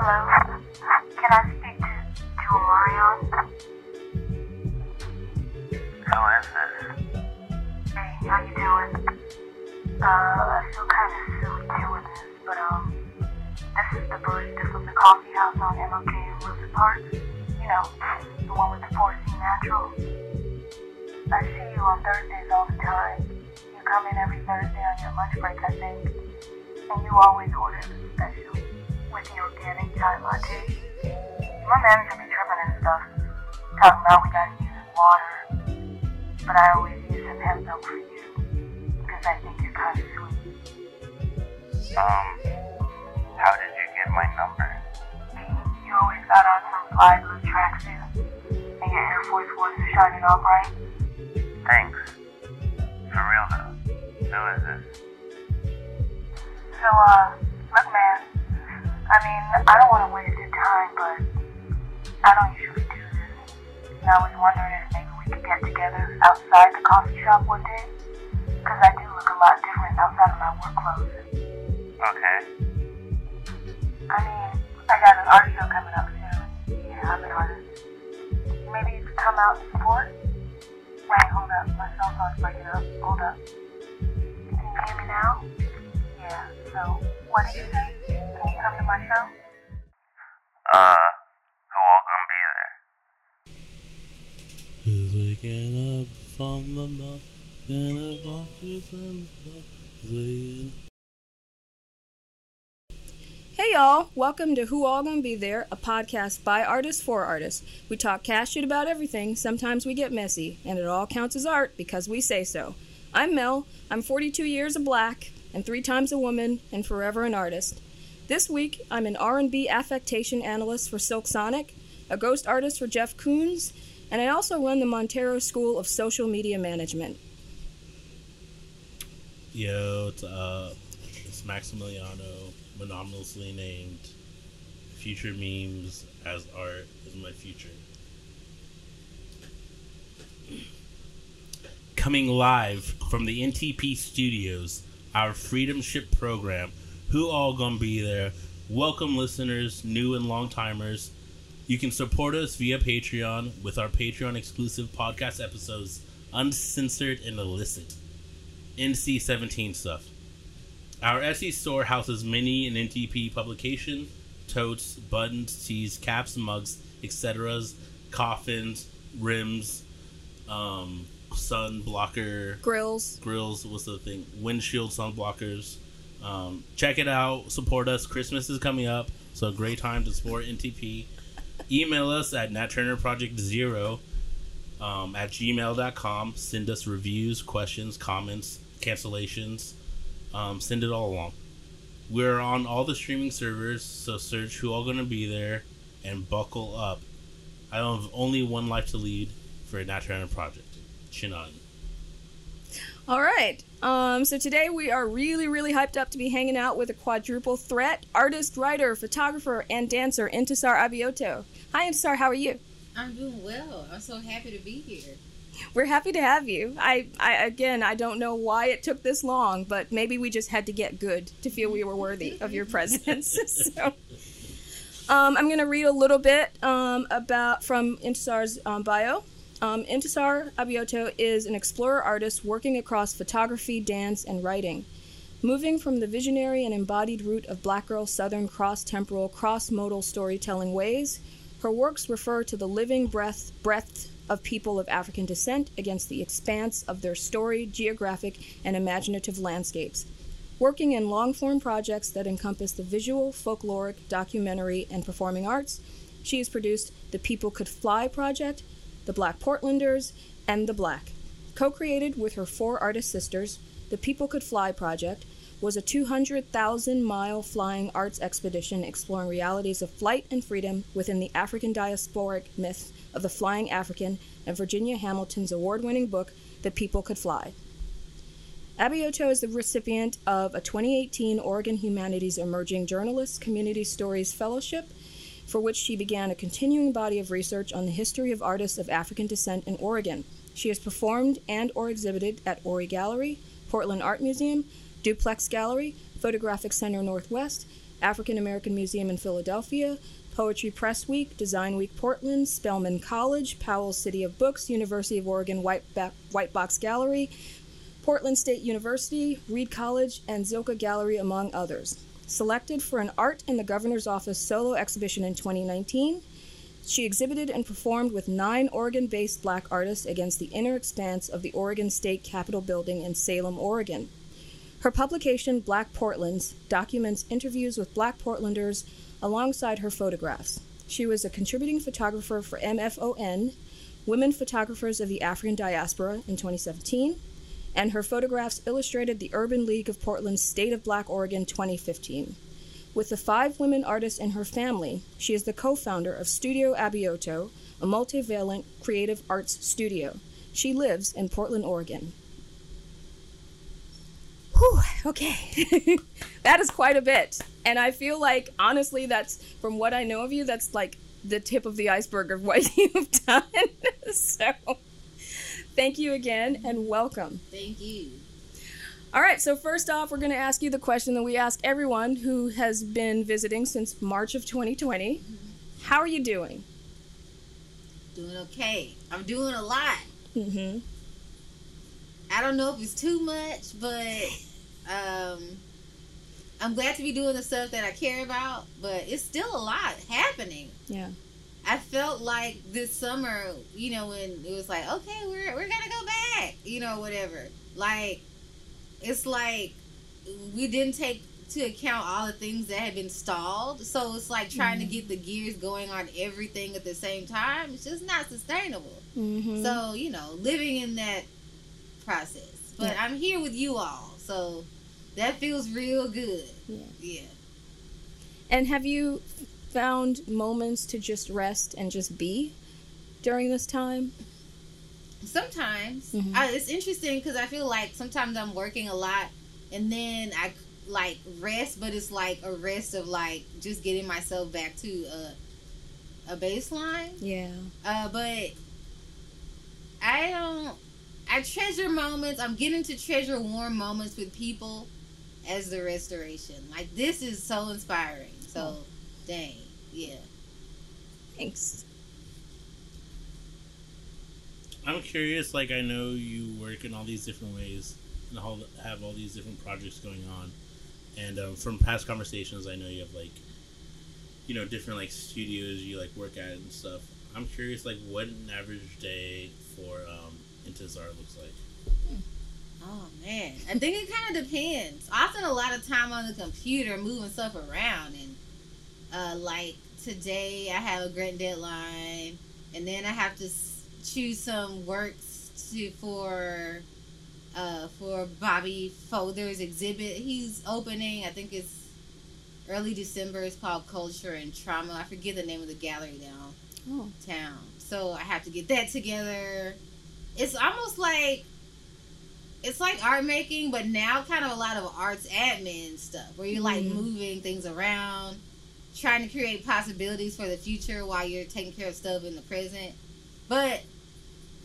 Hello? Can I speak to, to Omarion? Who is this? Hey, how you doing? Uh, I feel kind of silly doing this, but um, this is the barista from the coffee house on MLK in Wilson Park. You know, the one with the 4C Natural. I see you on Thursdays all the time. You come in every Thursday on your lunch break, I think. And you always order the special with the organic chai latte. My manager be tripping and stuff, talking about we gotta use water. But I always use some hemp milk for you, because I think you're kind of sweet. Um, how did you get my number? You always got on some fly blue tracksuit, and your Air Force Ones are shining all bright. Thanks. For real though, who is this? So, uh, look, man. I mean, I don't want to waste your time, but I don't usually do this. And I was wondering if maybe we could get together outside the coffee shop one day. Because I do look a lot different outside of my work clothes. Okay. I mean, I got an art show coming up soon. Yeah, I'm an artist. Maybe you could come out and support? Wait, hold up. My cell phone's breaking up. Hold up. Can you hear me now? Yeah, so what you say? Can you come to my show? Uh, who all gonna be there? Up from the and the watches and the Hey y'all, welcome to Who All Gonna Be There, a podcast by artists for artists. We talk cash shit about everything, sometimes we get messy, and it all counts as art because we say so. I'm Mel, I'm 42 years of black, and three times a woman, and forever an artist. This week, I'm an R&B affectation analyst for Silk Sonic, a ghost artist for Jeff Koons, and I also run the Montero School of Social Media Management. Yo, it's uh, it's Maximiliano, monotonously named. Future memes as art is my future. Coming live from the NTP studios, our Freedom Ship program. Who all gonna be there? Welcome, listeners, new and long timers. You can support us via Patreon with our Patreon exclusive podcast episodes, uncensored and illicit. NC 17 stuff. Our Etsy store houses many an NTP publication, totes, buttons, tees, caps, mugs, etc., coffins, rims, um, sun blocker, Grills. grills. What's the thing? Windshield sun blockers. Um, check it out. Support us. Christmas is coming up, so a great time to support NTP. Email us at natturnerproject0 um, at gmail.com. Send us reviews, questions, comments, cancellations. Um, send it all along. We're on all the streaming servers, so search who all gonna be there and buckle up. I have only one life to lead for a Nat Turner project. Chin on. All right. Um, so today we are really, really hyped up to be hanging out with a quadruple threat artist, writer, photographer, and dancer, Intisar Abioto. Hi, Intisar. How are you? I'm doing well. I'm so happy to be here. We're happy to have you. I, I again, I don't know why it took this long, but maybe we just had to get good to feel we were worthy of your presence. so, um, I'm going to read a little bit um, about from Intisar's um, bio. Um, Intisar Abioto is an explorer artist working across photography, dance, and writing. Moving from the visionary and embodied root of Black Girl Southern cross temporal, cross modal storytelling ways, her works refer to the living breath, breadth of people of African descent against the expanse of their story, geographic, and imaginative landscapes. Working in long form projects that encompass the visual, folkloric, documentary, and performing arts, she has produced the People Could Fly project, the Black Portlanders, and The Black. Co created with her four artist sisters, the People Could Fly project was a 200,000 mile flying arts expedition exploring realities of flight and freedom within the African diasporic myth of the Flying African and Virginia Hamilton's award winning book, The People Could Fly. Abioto is the recipient of a 2018 Oregon Humanities Emerging Journalists Community Stories Fellowship, for which she began a continuing body of research on the history of artists of African descent in Oregon. She has performed and or exhibited at Ori Gallery, Portland Art Museum, Duplex Gallery, Photographic Center Northwest, African American Museum in Philadelphia, Poetry Press Week, Design Week Portland, Spelman College, Powell City of Books, University of Oregon White, ba- White Box Gallery, Portland State University, Reed College, and Zilka Gallery, among others. Selected for an Art in the Governor's Office solo exhibition in 2019, she exhibited and performed with nine Oregon based black artists against the inner expanse of the Oregon State Capitol building in Salem, Oregon. Her publication, Black Portlands, documents interviews with black Portlanders alongside her photographs. She was a contributing photographer for MFON, Women Photographers of the African Diaspora, in 2017, and her photographs illustrated the Urban League of Portland's State of Black Oregon 2015. With the five women artists in her family, she is the co founder of Studio Abioto, a multivalent creative arts studio. She lives in Portland, Oregon. Whew, okay. that is quite a bit. And I feel like, honestly, that's, from what I know of you, that's like the tip of the iceberg of what you've done. so, thank you again and welcome. Thank you. All right, so first off, we're going to ask you the question that we ask everyone who has been visiting since March of 2020. How are you doing? Doing okay. I'm doing a lot. Mm-hmm. I don't know if it's too much, but um, I'm glad to be doing the stuff that I care about. But it's still a lot happening. Yeah. I felt like this summer, you know, when it was like, okay, we're we're gonna go back, you know, whatever. Like, it's like we didn't take to account all the things that had been stalled. So it's like trying to get the gears going on everything at the same time. It's just not sustainable. Mm-hmm. So, you know, living in that process. But Yeah. I'm here with you all. So that feels real good. Yeah. Yeah. And have you found moments to just rest and just be during this time? Sometimes Mhm. I, it's interesting because I feel like sometimes I'm working a lot and then I like rest, but it's like a rest of like just getting myself back to a, a baseline. Yeah. Uh, but I don't. I treasure moments. I'm getting to treasure warm moments with people as the restoration. Like this is so inspiring. So, dang, yeah. Thanks. I'm curious. Like I know you work in all these different ways and all, have all these different projects going on. And um, from past conversations, I know you have like, you know, different like studios you like work at and stuff. I'm curious, like, what an average day for um, Intisar looks like. Oh man, I think it kind of depends. I spend a lot of time on the computer moving stuff around, and uh, like today I have a grant deadline, and then I have to choose some works to for uh, for Bobby Fouther's exhibit. He's opening. I think it's early December. It's called Culture and Trauma. I forget the name of the gallery now Oh. town. So I have to get that together. It's almost like it's like art making, but now kind of a lot of arts admin stuff where you're like Mhm. moving things around, trying to create possibilities for the future while you're taking care of stuff in the present. But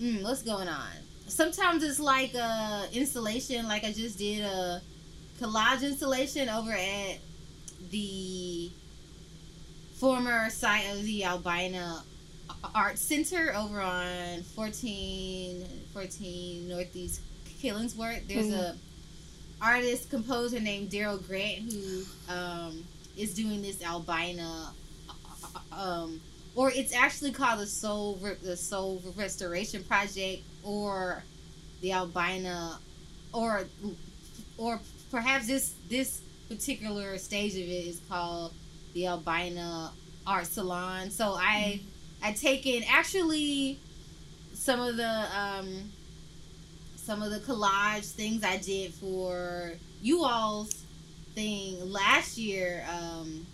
mm, what's going on? Sometimes it's like a installation, like I just did a collage installation over at the former site of the Albina Art Center over on 14, 14 Northeast Killingsworth. There's a artist composer named Darrell Grant who um, is doing this Albina, um, or it's actually called the Soul the Soul Restoration Project, or the Albina, or or perhaps this this particular stage of it is called the Albina Art Salon. So I I taken actually some of the um some of the collage things I did for you all's thing last year. Um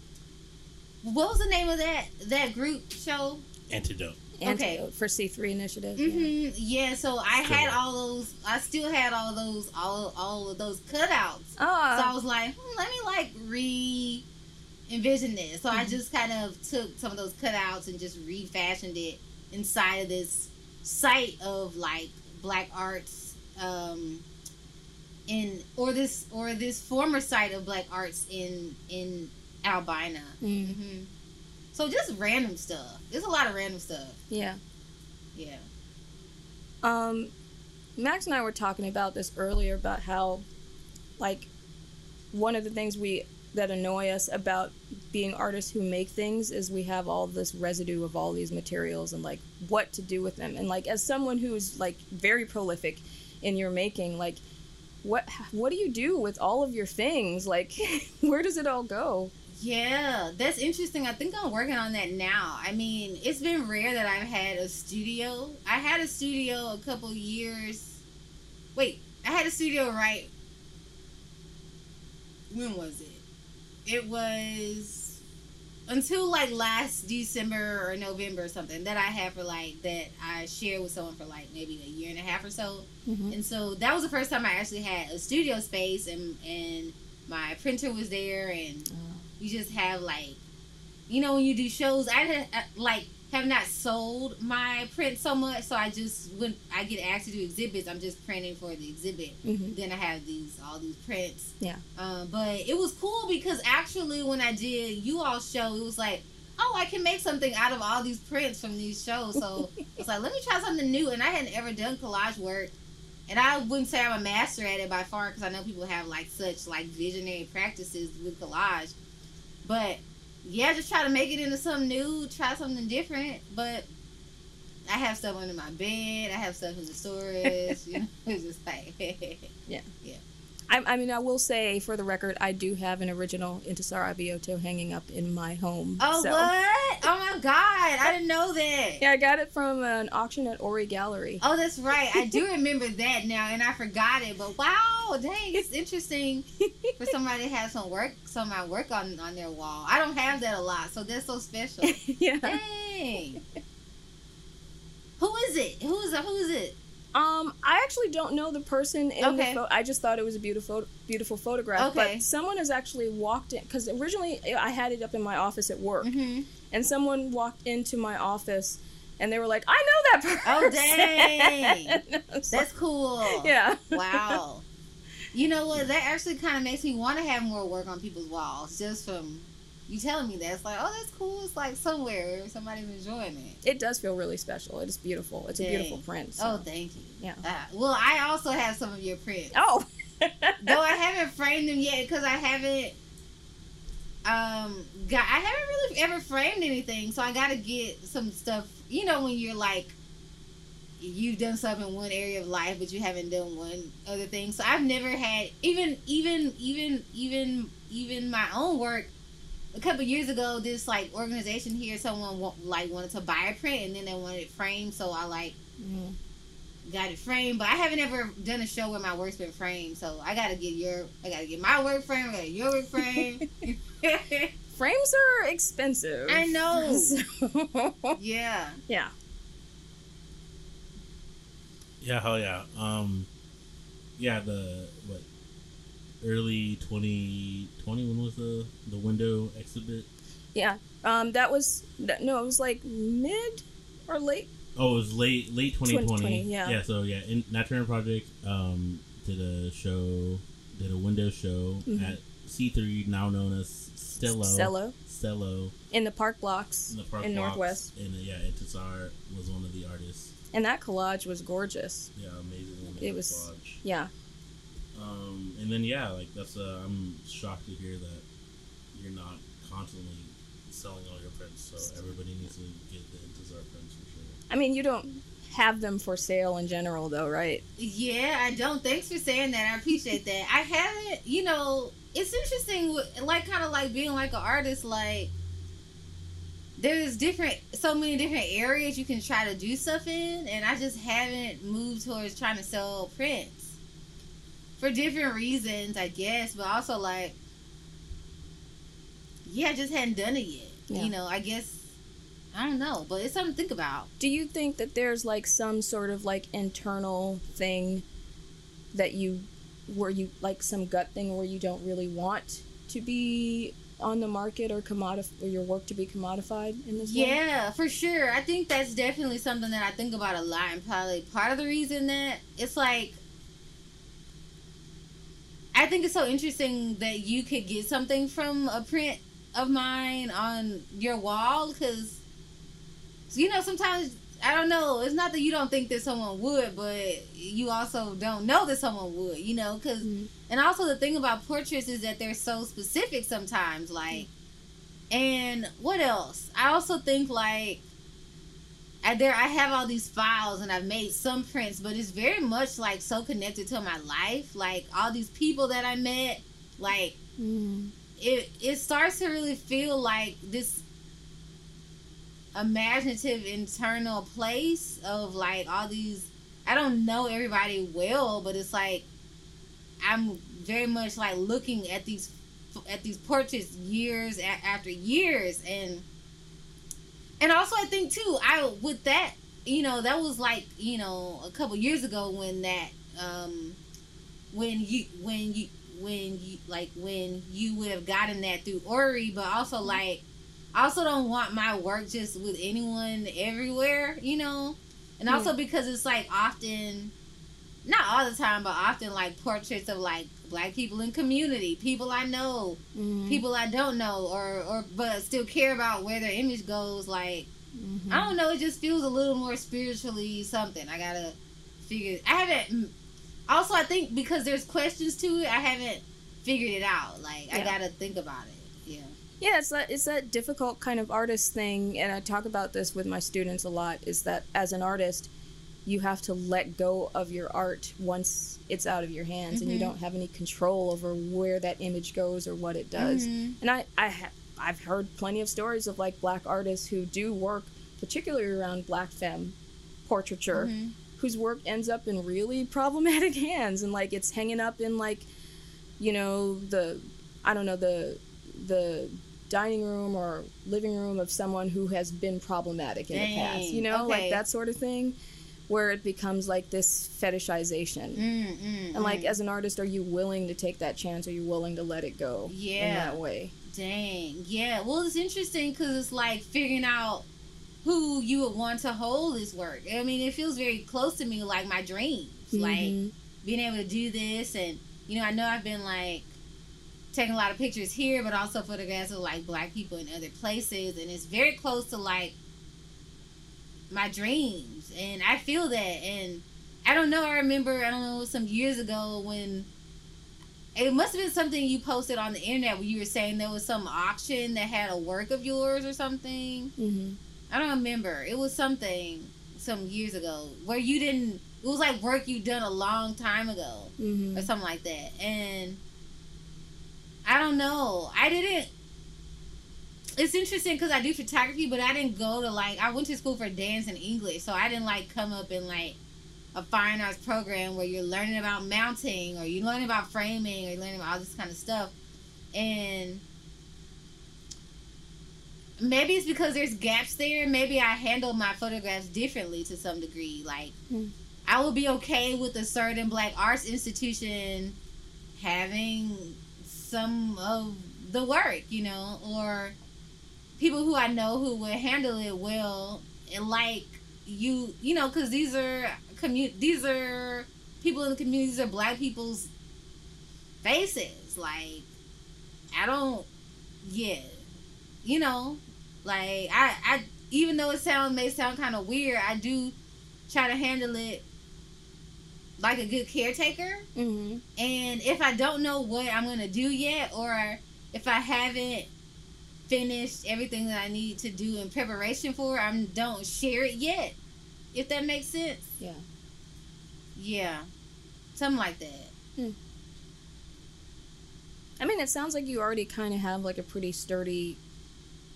what was the name of that that group show? Antidote. Antidote for C3 Initiative. yeah. hmm Yeah, so I had Correct. all those. I still had all those, all all of those cutouts. Oh, So I was like, hmm, let me like re envision this. So I Mhm. just kind of took some of those cutouts and just refashioned it inside of this site of like black arts um in or this or this former site of black arts in in albina. Mm. hmm So just random stuff. There's a lot of random stuff. Yeah. Yeah. Um, Max and I were talking about this earlier about how, like, one of the things we that annoy us about being artists who make things is we have all this residue of all these materials and like what to do with them. And like as someone who's like very prolific in your making, like what what do you do with all of your things? Like where does it all go? Yeah, that's interesting. I think I'm working on that now. I mean, it's been rare that I've had a studio. I had a studio a couple years. Wait, I had a studio right. When was it? It was until like last December or November or something that I had for like that I shared with someone for like maybe a year and a half or so. Mhm. And so that was the first time I actually had a studio space and and my printer was there and you just have like you know when you do shows i had, uh, like have not sold my print so much so i just when i get asked to do exhibits i'm just printing for the exhibit Mhm. then i have these all these prints Yeah. um, but it was cool because actually when i did you all show it was like oh i can make something out of all these prints from these shows so it's like let me try something new and i hadn't ever done collage work and I wouldn't say I'm a master at it by far because I know people have like such like visionary practices with collage. But yeah, just try to make it into something new, try something different. But I have stuff under my bed, I have stuff in the storage. you know, it's just like I, I mean, I will say for the record, I do have an original Intisar Abioto hanging up in my home. oh so- what? Oh my god, I didn't know that. Yeah, I got it from an auction at Ori Gallery. Oh, that's right. I do remember that now, and I forgot it. But wow, dang, it's interesting for somebody to have some work, some of my work on on their wall. I don't have that a lot, so that's so special. yeah. Dang. Who is it? Who is it? Who is it? Um, I actually don't know the person in the Okay. photo. I just thought it was a beautiful, beautiful photograph. Okay. But someone has actually walked in because originally I had it up in my office at work, Mm-hmm. and someone walked into my office, and they were like, "I know that person." Oh, dang. And I was That's cool. yeah. Wow. You know what? That actually kind of makes me want to have more work on people's walls, just from you telling me that. It's like, oh, that's cool. It's like somewhere somebody's enjoying it. It does feel really special. It is beautiful. It's a beautiful print. so- Oh, thank you. Yeah. Uh, well, I also have some of your prints. Oh. Though I haven't framed them yet because I haven't. Um, got I haven't really ever framed anything, so I got to get some stuff. You know, when you're like, you've done stuff in one area of life, but you haven't done one other thing. So I've never had even even even even even my own work. A couple years ago, this like organization here, someone wa- like wanted to buy a print and then they wanted it framed, so I like Mhm. got it framed, but I haven't ever done a show where my work's been framed. So I gotta get your, I gotta get my work framed, I gotta get your work framed. Frames are expensive. I know. So- yeah. yeah. Yeah, hell yeah. Um, yeah, the what early 2020 when was the the window exhibit? Yeah. Um, that was that, no, it was like mid or late. Oh, it was late late 2020. 2020, yeah. Yeah, so yeah, in Nat Turner Project um did a show, did a window show Mhm. at C3 now known as Stello. Stello Stello in the park blocks in the park in blocks. Northwest, And uh, yeah, Intisar was one of the artists. and that collage was gorgeous. Yeah, amazing. It amazing was- collage. Yeah. Um, and then yeah, like that's uh, I'm shocked to hear that you're not constantly selling all your prints. So everybody needs to get the Intisar prints for sure. I mean, you don't have them for sale in general, though, right? Yeah, I don't. Thanks for saying that. I appreciate that. I haven't, you know, it's interesting, like, kind of like being like an artist, like, there's different, so many different areas you can try to do stuff in, and I just haven't moved towards trying to sell prints. For different reasons, I guess, but also, like, yeah, I just hadn't done it yet. Yeah. You know, I guess, I don't know, but it's something to think about. Do you think that there's like some sort of like internal thing that you, where you like some gut thing where you don't really want to be on the market or commodif or your work to be commodified in this way? Yeah, for sure. I think that's definitely something that I think about a lot, and probably part of the reason that it's like. I think it's so interesting that you could get something from a print of mine on your wall because you know sometimes I don't know. It's not that you don't think that someone would, but you also don't know that someone would. You know, because Mhm. and also the thing about portraits is that they're so specific sometimes. Like, and what else? I also think like. I, there, I have all these files and I've made some prints, but it's very much like so connected to my life. Like all these people that I met, like Mm. it it starts to really feel like this imaginative internal place of like all these I don't know everybody well, but it's like I'm very much like looking at these at these portraits years a- after years and and also I think too I with that you know that was like you know a couple years ago when that um when you when you when you like when you would have gotten that through Ori, but also like I also don't want my work just with anyone everywhere, you know, and also because it's like often, not all the time, but often like portraits of like black people in community, people I know, Mhm. people I don't know, or or but still care about where their image goes. Like Mhm. I don't know, it just feels a little more spiritually something. I gotta figure. I haven't. mm, Also, I think because there's questions to it, I haven't figured it out. Like I gotta think about it. Yeah. Yeah, it's that it's that difficult kind of artist thing, and I talk about this with my students a lot. Is that as an artist, you have to let go of your art once it's out of your hands, and you Mhm. don't have any control over where that image goes or what it does. Mhm. And I I have I've heard plenty of stories of like black artists who do work, particularly around black femme portraiture, Mhm. whose work ends up in really problematic hands and like it's hanging up in like you know the i don't know the the dining room or living room of someone who has been problematic in the past you know okay. like that sort of thing where it becomes like this fetishization Mm, mm, and like mm. as an artist are you willing to take that chance are you willing to let it go Yeah. in that way Dang. Yeah. Well, it's interesting because it's like figuring out who you would want to hold this work. I mean, it feels very close to me, like my dreams. Like Mhm. being able to do this, and you know, I know I've been like taking a lot of pictures here, but also photographs of like black people in other places, and it's very close to like my dreams, and I feel that, and I don't know. I remember I don't know some years ago when it must have been something you posted on the internet where you were saying there was some auction that had a work of yours or something. Mhm. I don't remember. It was something some years ago where you didn't. It was like work you done a long time ago Mhm. or something like that. And I don't know. I didn't. It's interesting because I do photography, but I didn't go to like. I went to school for dance and English, so I didn't like come up in like a fine arts program where you're learning about mounting or you're learning about framing or you're learning about all this kind of stuff. And maybe it's because there's gaps there. Maybe I handle my photographs differently to some degree. Like, Hmm. I would be okay with a certain black arts institution having some of the work, you know, or people who I know who would handle it well, and like you, you know, because these are commu- these are people in the community. These are black people's faces. Like, I don't, yeah, you know, like I, I, even though it sound may sound kind of weird, I do try to handle it like a good caretaker. Mhm. And if I don't know what I'm gonna do yet, or if I haven't finished everything that I need to do in preparation for, I don't share it yet. If that makes sense. Yeah. Yeah. Something like that. Hmm. I mean, it sounds like you already kind of have like a pretty sturdy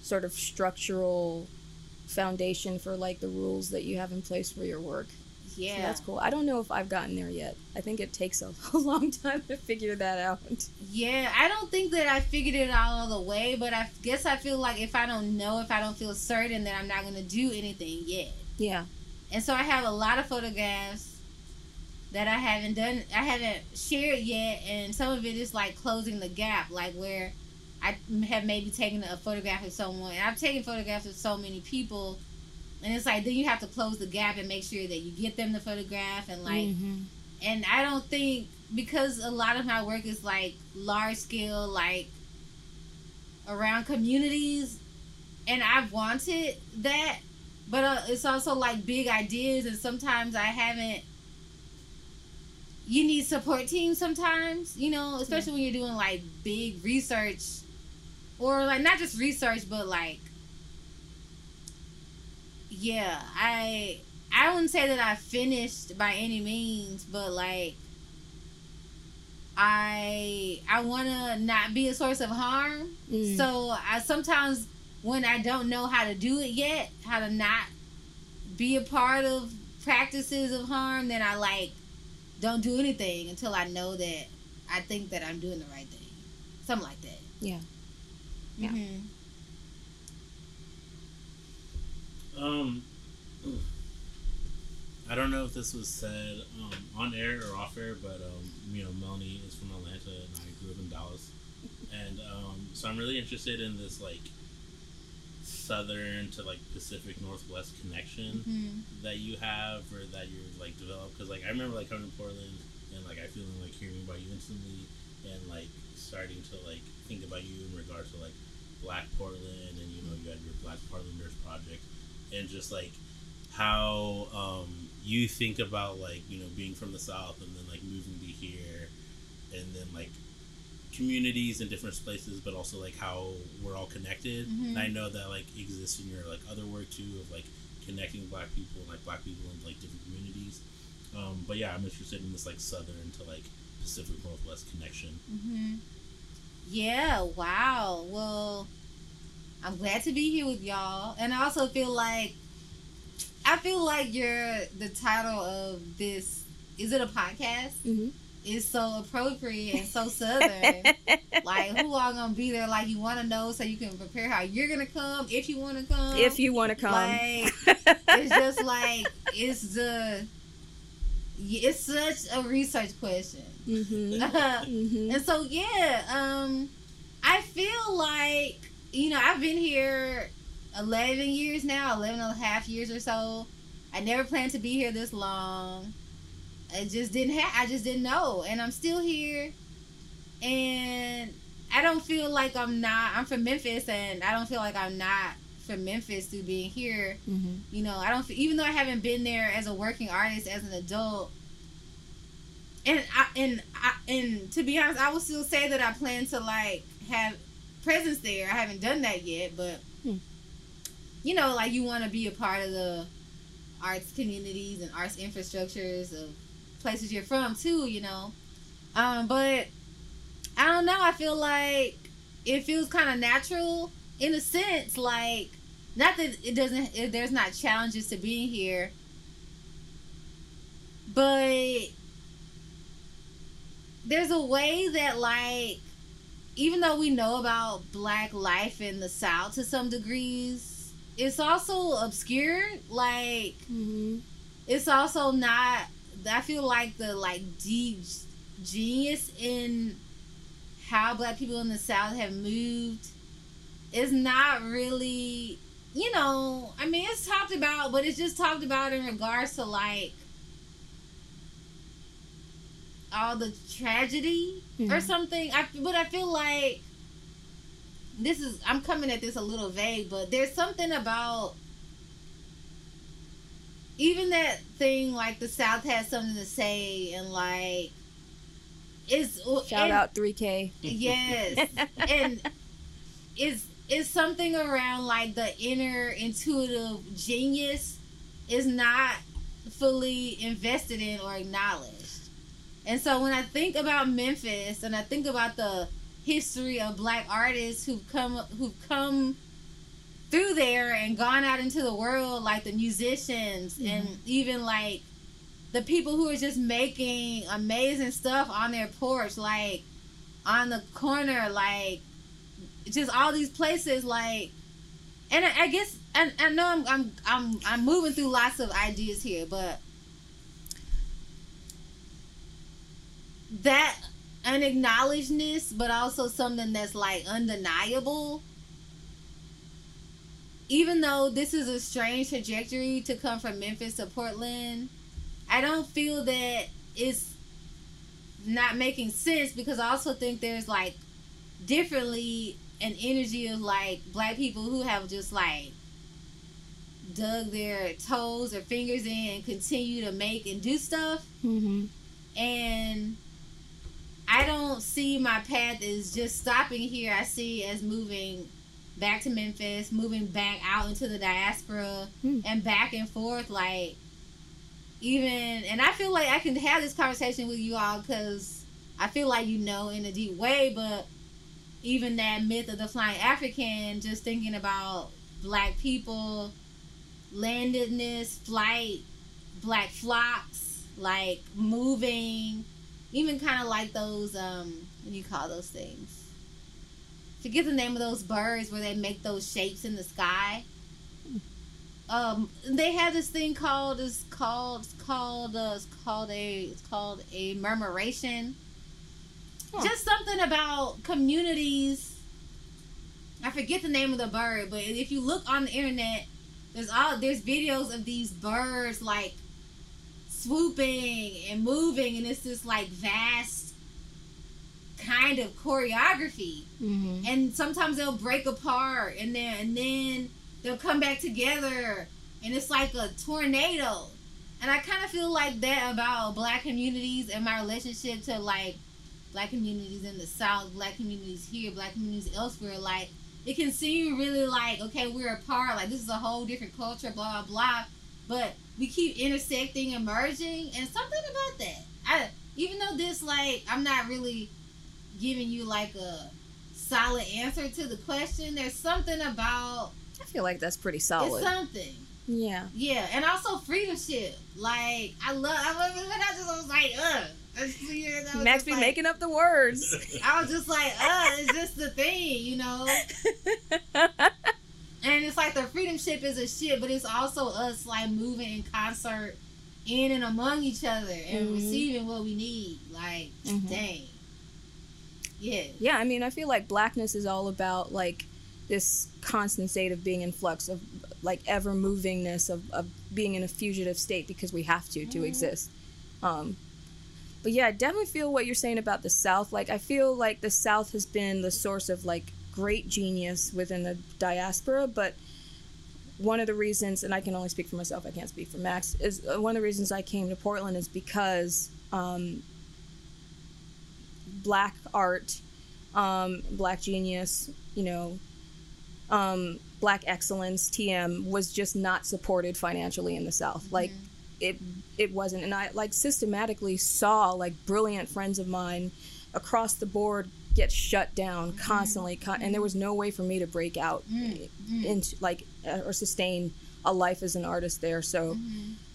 sort of structural foundation for like the rules that you have in place for your work. Yeah. So that's cool. I don't know if I've gotten there yet. I think it takes a, a long time to figure that out. Yeah, I don't think that I figured it out all the way, but I guess I feel like if I don't know, if I don't feel certain, that I'm not gonna do anything yet. Yeah. And so I have a lot of photographs that I haven't done, I haven't shared yet, and some of it is like closing the gap, like where I have maybe taken a photograph of someone. And I've taken photographs of so many people, and it's like then you have to close the gap and make sure that you get them the photograph, and like, Mhm. and I don't think because a lot of my work is like large scale, like around communities, and I've wanted that, but uh, it's also like big ideas, and sometimes I haven't. You need support teams sometimes, you know, especially when you're doing like big research, or like not just research, but like, yeah, I I wouldn't say that I finished by any means, but like I I want to not be a source of harm. Mm. So I sometimes when I don't know how to do it yet, how to not be a part of practices of harm, then I like don't do anything until I know that I think that I'm doing the right thing. Something like that. Yeah. Yeah. Mhm. Um, I don't know if this was said um, on air or off air, but um, you know, Melanie is from Atlanta, and I grew up in Dallas, and um, so I'm really interested in this like southern to like Pacific Northwest connection Mhm. that you have or that you're like developed. Because like I remember like coming to Portland and like I feeling like hearing about you instantly, and like starting to like think about you in regards to like Black Portland, and you know you had your Black Portlanders project, and just like how um, you think about like you know being from the south and then like moving to here and then like communities in different places but also like how we're all connected Mhm. and i know that like exists in your like other work too of like connecting black people and like black people in like different communities um, but yeah i'm interested in this like southern to like pacific northwest connection hmm Yeah, wow. Well, I'm glad to be here with y'all. And I also feel like I feel like you're the title of this is it a podcast? Mhm. Is so appropriate and so southern. like who all gonna be there like you wanna know so you can prepare how you're gonna come if you wanna come. if you want to come. like it's just like it's the it's such a research question. hmm hmm And so yeah, um I feel like you know, I've been here 11 years now, 11 and a half years or so. I never planned to be here this long. I just didn't have I just didn't know and I'm still here. And I don't feel like I'm not I'm from Memphis and I don't feel like I'm not from Memphis through being here. hmm You know, I don't even though I haven't been there as a working artist as an adult. And I and I and to be honest, I would still say that I plan to like have presence there. I haven't done that yet, but Hmm. you know, like you want to be a part of the arts communities and arts infrastructures of places you're from too. You know, um, but I don't know. I feel like it feels kind of natural in a sense, like not that it doesn't it, there's not challenges to being here but there's a way that like even though we know about black life in the south to some degrees it's also obscure like hmm it's also not i feel like the like deep genius in how black people in the south have moved is not really you know i mean it's talked about but it's just talked about in regards to like all the tragedy or Mhm. something I, but i feel like this is i'm coming at this a little vague but there's something about even that thing like the south has something to say and like it's Shout and- out 3K. yes and it's it's something around like the inner intuitive genius is not fully invested in or acknowledged and so when i think about memphis and i think about the history of black artists who've come who've come through there and gone out into the world like the musicians mm-hmm. and even like the people who are just making amazing stuff on their porch like on the corner like just all these places like and I, I guess and I know I'm, I'm I'm I'm moving through lots of ideas here, but that unacknowledgedness, but also something that's like undeniable. Even though this is a strange trajectory to come from Memphis to Portland, I don't feel that it's not making sense because I also think there's like differently an energy of like black people who have just like dug their toes or fingers in and continue to make and do stuff Mm-hmm. and I don't see my path as just stopping here. I see as moving back to Memphis, moving back out into the diaspora, Hmm. and back and forth. Like even, and I feel like I can have this conversation with you all because I feel like you know in a deep way. But even that myth of the flying African, just thinking about black people, landedness, flight, black flocks, like moving, even kind of like those um, what do you call those things? Forget the name of those birds where they make those shapes in the sky. Um, they have this thing called is called it's called uh, it's called a it's called a murmuration. Huh. Just something about communities. I forget the name of the bird, but if you look on the internet, there's all there's videos of these birds like swooping and moving, and it's this like vast kind of choreography. Mm-hmm. And sometimes they'll break apart, and then and then they'll come back together, and it's like a tornado. And I kind of feel like that about black communities and my relationship to like black communities in the South, black communities here, black communities elsewhere. Like it can seem really like okay, we're apart. Like this is a whole different culture, blah blah blah. But we keep intersecting and merging, and something about that. I even though this like I'm not really giving you like a solid answer to the question. There's something about I feel like that's pretty it's solid. something. Yeah. Yeah, and also freedom ship. Like I love. I love when I just was like, ugh. I just- yeah, that was Max just be like- making up the words. I was just like, uh, it's just the thing, you know. And it's like the freedom ship is a ship, but it's also us like moving in concert in and among each other and Mhm. receiving what we need. Like, Mhm. dang. Yeah. yeah, I mean, I feel like blackness is all about like this constant state of being in flux, of like ever movingness, of, of being in a fugitive state because we have to to Mhm. exist. Um, but yeah, I definitely feel what you're saying about the South. Like, I feel like the South has been the source of like great genius within the diaspora, but one of the reasons, and I can only speak for myself, I can't speak for Max, is uh, one of the reasons I came to Portland is because um, black art, um, black genius, you know, um, black excellence, TM, was just not supported financially in the South. Like, it it wasn't, and I like systematically saw like brilliant friends of mine across the board get shut down constantly, con- and there was no way for me to break out Mm, mm. into like uh, or sustain a life as an artist there. So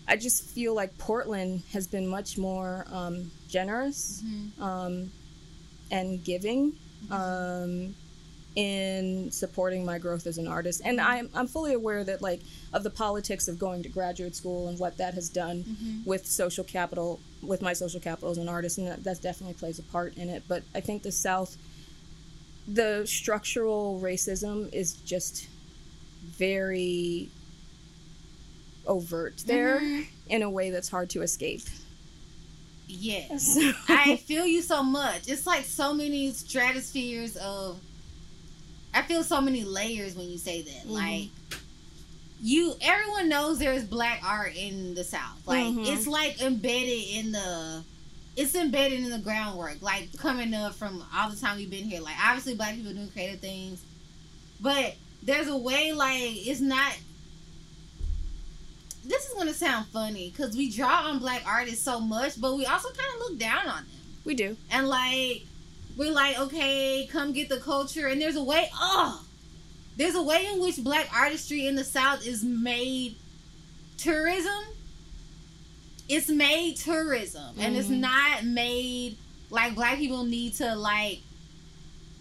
I just feel like Portland has been much more um, generous um, and giving um, in supporting my growth as an artist. And I'm I'm fully aware that like of the politics of going to graduate school and what that has done mm-hmm. with social capital with my social capital as an artist, and that, that definitely plays a part in it. But I think the South, the structural racism is just very overt there mm-hmm. in a way that's hard to escape. Yes. I feel you so much. It's like so many stratospheres of. I feel so many layers when you say that. Mhm. Like, you, everyone knows there's black art in the South. Like, Mhm. it's like embedded in the. It's embedded in the groundwork, like coming up from all the time we've been here. Like, obviously, black people doing creative things, but there's a way, like, it's not. This is gonna sound funny because we draw on black artists so much, but we also kind of look down on them we do. and like we're like okay come get the culture and there's a way oh there's a way in which black artistry in the south is made tourism it's made tourism and it's Mhm. not made like black people need to like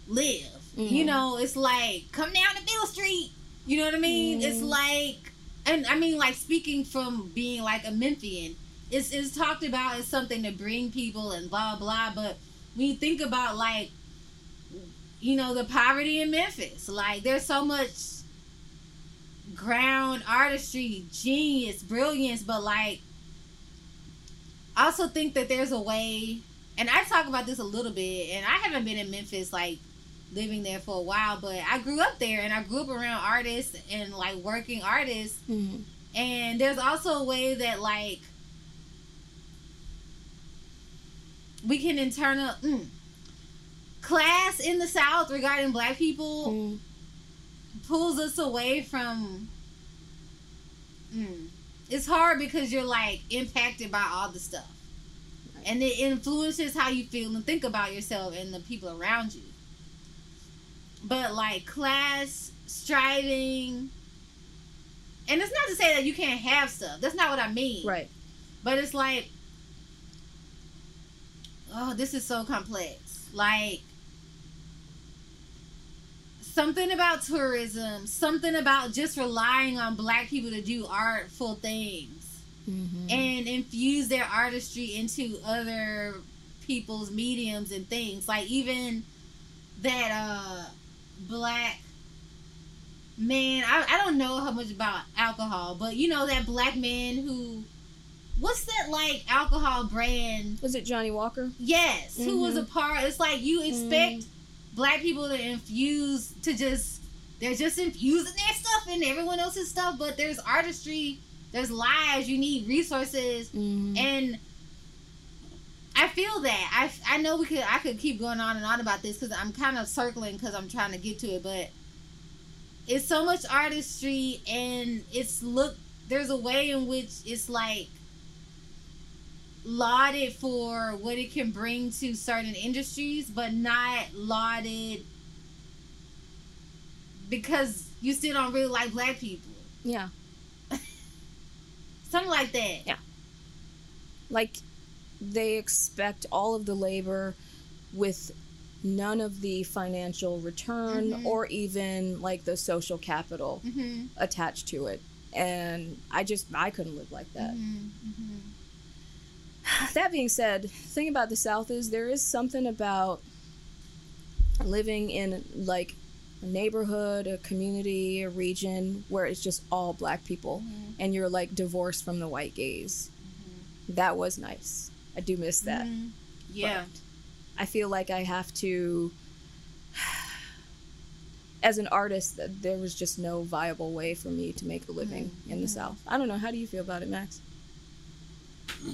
live you Mhm. know it's like come down to Beale street you know what i mean it's Mhm. like and i mean like speaking from being like a memphian it's, it's talked about as something to bring people and blah blah but when you think about like you know the poverty in memphis like there's so much ground artistry genius brilliance but like i also think that there's a way and i talk about this a little bit and i haven't been in memphis like living there for a while, but I grew up there and I grew up around artists and like working artists. Mhm. And there's also a way that like we can internal mm, class in the South regarding black people Mm. pulls us away from. Mm, it's hard because you're like impacted by all the stuff, and it influences how you feel and think about yourself and the people around you. But like class striving, and it's not to say that you can't have stuff. That's not what I mean. Right. But it's like, oh, this is so complex. Like, something about tourism, something about just relying on black people to do artful things Mhm. and infuse their artistry into other people's mediums and things. Like, even that uh black man, I, I don't know how much about alcohol, but you know, that black man who. What's that like alcohol brand? Was it Johnnie Walker? Yes, who was a Mhm. part. It's like you expect black people to infuse to just they're just infusing their stuff in everyone else's stuff, but there's artistry, there's lives. You need resources, Mhm. and I feel that. I I know we could I could keep going on and on about this because I'm kind of circling because I'm trying to get to it, but it's so much artistry and it's look. There's a way in which it's like lauded for what it can bring to certain industries, but not lauded because you still don't really like black people. Yeah. Something like that. Yeah. Like they expect all of the labor with none of the financial return Mhm. or even like the social capital Mm-hmm. attached to it. And I just I couldn't live like that. Mm-hmm. That being said, the thing about the South is there is something about living in like a neighborhood, a community, a region where it's just all black people Mm-hmm. and you're like divorced from the white gaze. That was nice. I do miss that. Mhm. Yeah. I feel like I have to as an artist there was just no viable way for me to make a living in the South. I don't know, how do you feel about it, Max?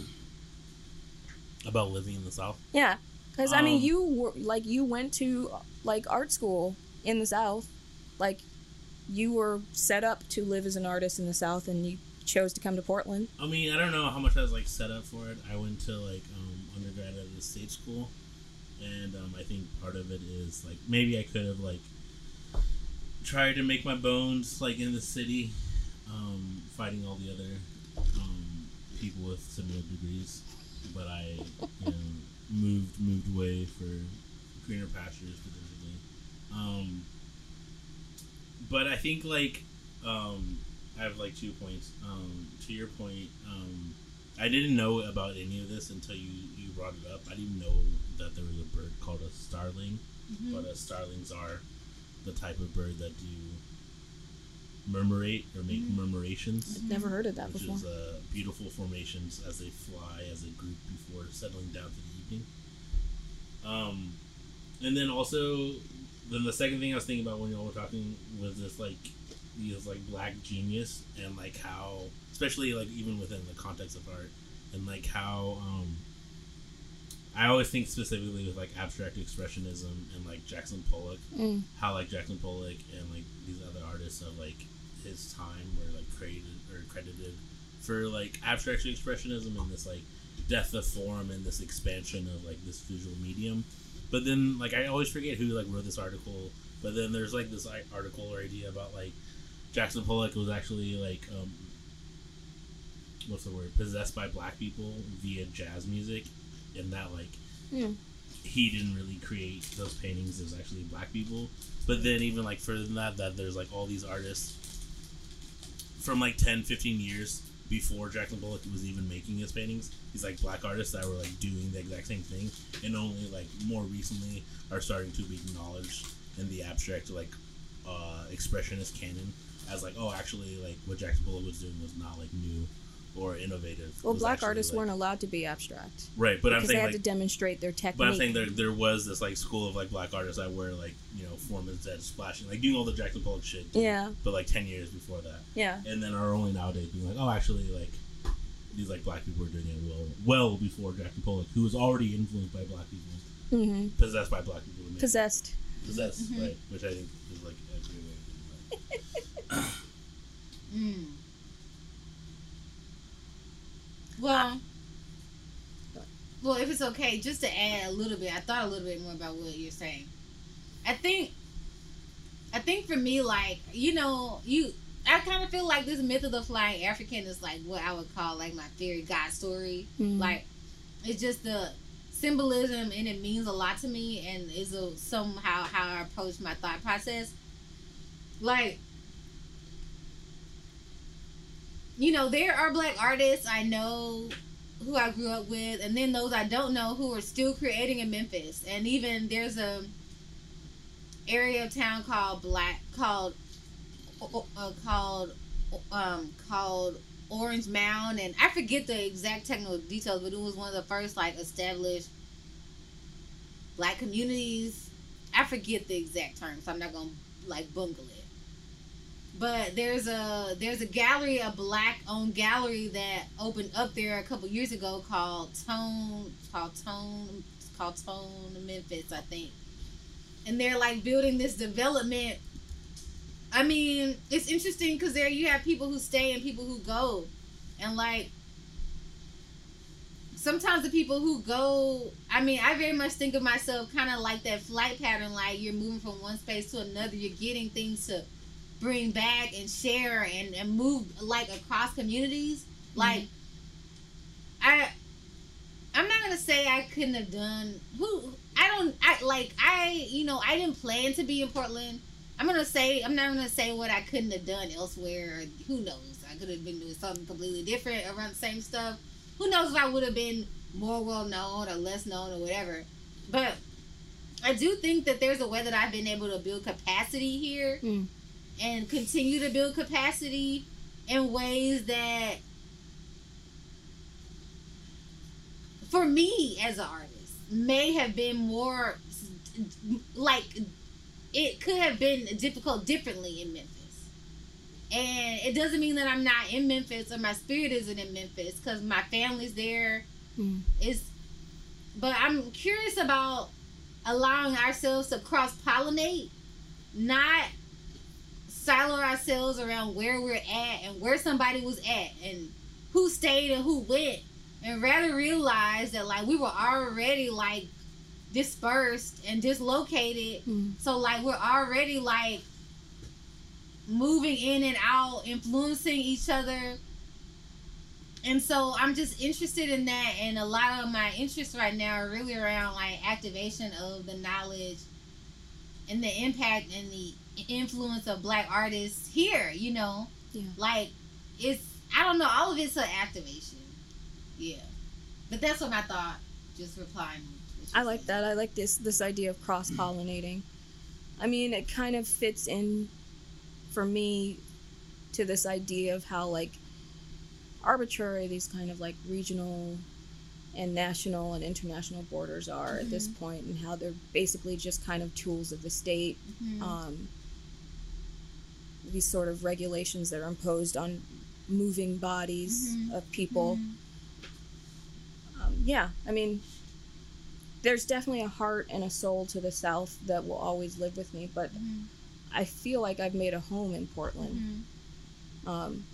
About living in the South. Yeah, because I mean, Um, you were like you went to like art school in the South, like you were set up to live as an artist in the South, and you chose to come to Portland. I mean, I don't know how much I was like set up for it. I went to like um, undergrad at the state school, and um, I think part of it is like maybe I could have like tried to make my bones like in the city, um, fighting all the other um, people with similar degrees, but I you know moved moved away for greener pastures potentially. Um, but I think like um, I have like two points. Um, to your point, um, I didn't know about any of this until you, you brought it up. I didn't know that there was a bird called a starling, Mm-hmm. but uh, starlings are the type of bird that do murmurate or make murmurations, I'd never heard of that which before. is uh, beautiful formations as they fly as a group before settling down for the evening. Um, and then also, then the second thing I was thinking about when y'all were talking was this like this like black genius and like how, especially like even within the context of art, and like how um, I always think specifically with like abstract expressionism and like Jackson Pollock, Mm. how like Jackson Pollock and like these other artists of like his time were like created or credited for like abstract expressionism and this like death of form and this expansion of like this visual medium. But then like I always forget who like wrote this article. But then there's like this like, article or idea about like Jackson Pollock was actually like um what's the word possessed by black people via jazz music, and that like Hmm. he didn't really create those paintings. It was actually black people. But then even like further than that, that there's like all these artists from like 10, 15 years before Jackson Pollock was even making his paintings. These like black artists that were like doing the exact same thing, and only like more recently are starting to be acknowledged in the abstract like uh, expressionist canon as like oh actually like what Jackson Pollock was doing was not like new or innovative. Well, black artists like- weren't allowed to be abstract right, but I'm saying. because they had like, to demonstrate their technique. but I'm saying there there was this like school of like black artists that were like you know form is dead splashing like doing all the Jackson Pollock shit. dude, Yeah. But like ten years before that, yeah. and then are only nowadays being like, oh, actually, like these like black people were doing it well, well before Jackson Pollock, who was already influenced by black people, hmm possessed by black people, and Possessed. possessed, Mm-hmm. right? Which I think is like a great way. of doing that. Mm. Well, well, if it's okay, just to add a little bit, I thought a little bit more about what you're saying. I think, I think for me, like you know, you, I kind of feel like this myth of the flying African is like what I would call like my fairy god story. Mhm. Like, it's just the symbolism and it means a lot to me, and is a, somehow how I approach my thought process. Like, you know, there are black artists I know who I grew up with, and then those I don't know who are still creating in Memphis. And even there's a area of town called Black called uh, called um called Orange Mound, and I forget the exact technical details, but it was one of the first like established black communities. I forget the exact term, so I'm not gonna like bungle it but there's a there's a gallery a black owned gallery that opened up there a couple years ago called tone called tone called tone memphis i think. And they're like building this development. I mean it's interesting because there you have people who stay and people who go. And like sometimes the people who go i mean i very much think of myself kind of like that flight pattern like you're moving from one space to another you're getting things to bring back and share and, and move like across communities. Like i i'm not gonna say i couldn't have done who i don't i like i you know i didn't plan to be in portland. I'm gonna say i'm not gonna say what i couldn't have done elsewhere. Who knows? I could have been doing something completely different around the same stuff. Who knows if i would have been more well known or less known or whatever. But i do think that there's a way that i've been able to build capacity here Mm. And continue to build capacity in ways that for me as an artist may have been more like it could have been difficult differently in Memphis. And it doesn't mean that I'm not in Memphis or my spirit isn't in Memphis because my family's there. Mm. It's, but I'm curious about allowing ourselves to cross pollinate, not silo ourselves around where we're at and where somebody was at and who stayed and who went and rather realize that like we were already like dispersed and dislocated. Mm. so like we're already like moving in and out influencing each other. And so i'm just interested in that. And a lot of my interests right now are really around like activation of the knowledge and the impact and the influence of black artists here you know Yeah. like it's i don't know all of it's an activation yeah but that's what I thought just replying to what you I like said. that. I like this this idea of cross pollinating. I mean, it kind of fits in for me to this idea of how like arbitrary these kind of like regional and national and international borders are at this point and how they're basically just kind of tools of the state Mhm. um, these sort of regulations that are imposed on moving bodies Mhm. of people Mhm. um, yeah, I mean, there's definitely a heart and a soul to the South that will always live with me, but Mhm. I feel like I've made a home in Portland Mhm. um,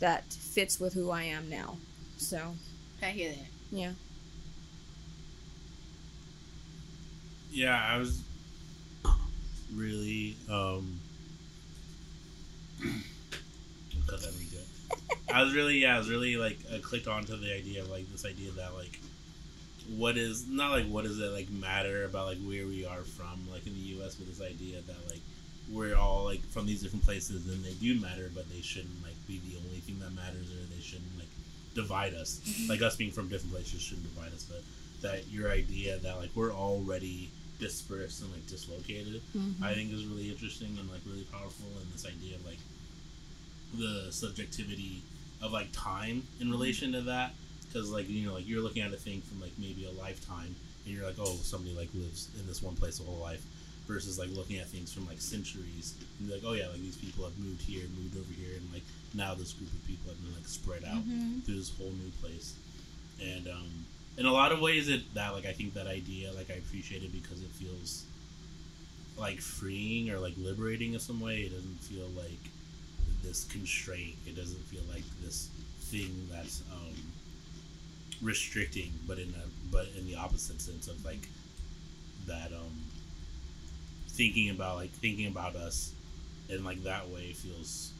that fits with who I am now. So, I hear that. yeah. Yeah, I was really um cut that. I was really yeah, I was really like I clicked onto the idea of like this idea that like what is not like what does it like matter about like where we are from like in the US with this idea that like we're all like from these different places and they do matter but they shouldn't like be the only thing that matters or they shouldn't like divide us like us being from different places shouldn't divide us but that your idea that like we're already dispersed and like dislocated Mhm. I think is really interesting and like really powerful and this idea of like the subjectivity of like time in relation to that. Because like you know like you're looking at a thing from like maybe a lifetime and you're like oh somebody like lives in this one place a whole life versus like looking at things from like centuries and like oh yeah like these people have moved here moved over here and like now this group of people have been like spread out Mhm. through this whole new place. And um in a lot of ways it that like i think that idea like i appreciate it because it feels like freeing or like liberating in some way. It doesn't feel like this constraint it doesn't feel like this thing that's um restricting but in a but in the opposite sense of like that um thinking about like thinking about us in like that way feels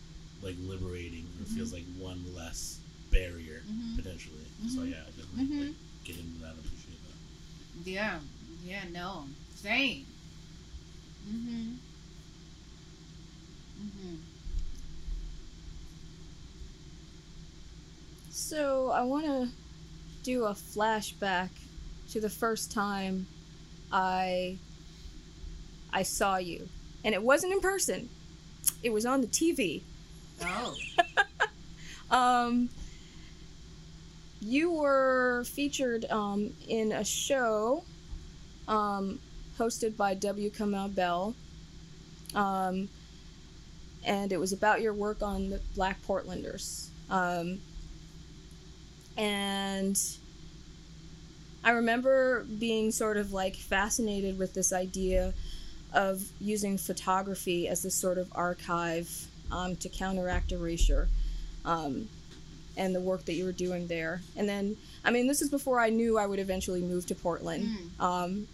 like liberating or feels like one less barrier Mhm. potentially so Mhm. yeah I definitely Mhm. like, get into that and appreciate that Yeah. Yeah, no. Same. Mm-hmm. Mm-hmm. So I want to do a flashback to the first time I I saw you, and it wasn't in person. It was on the TV. Oh. Um, you were featured um, in a show um, hosted by W. Kamau Bell. Um, and it was about your work on the Black Portlanders. Um, and I remember being sort of like fascinated with this idea of using photography as this sort of archive um, to counteract erasure um, and the work that you were doing there. And then, I mean, this is before I knew I would eventually move to Portland. Um,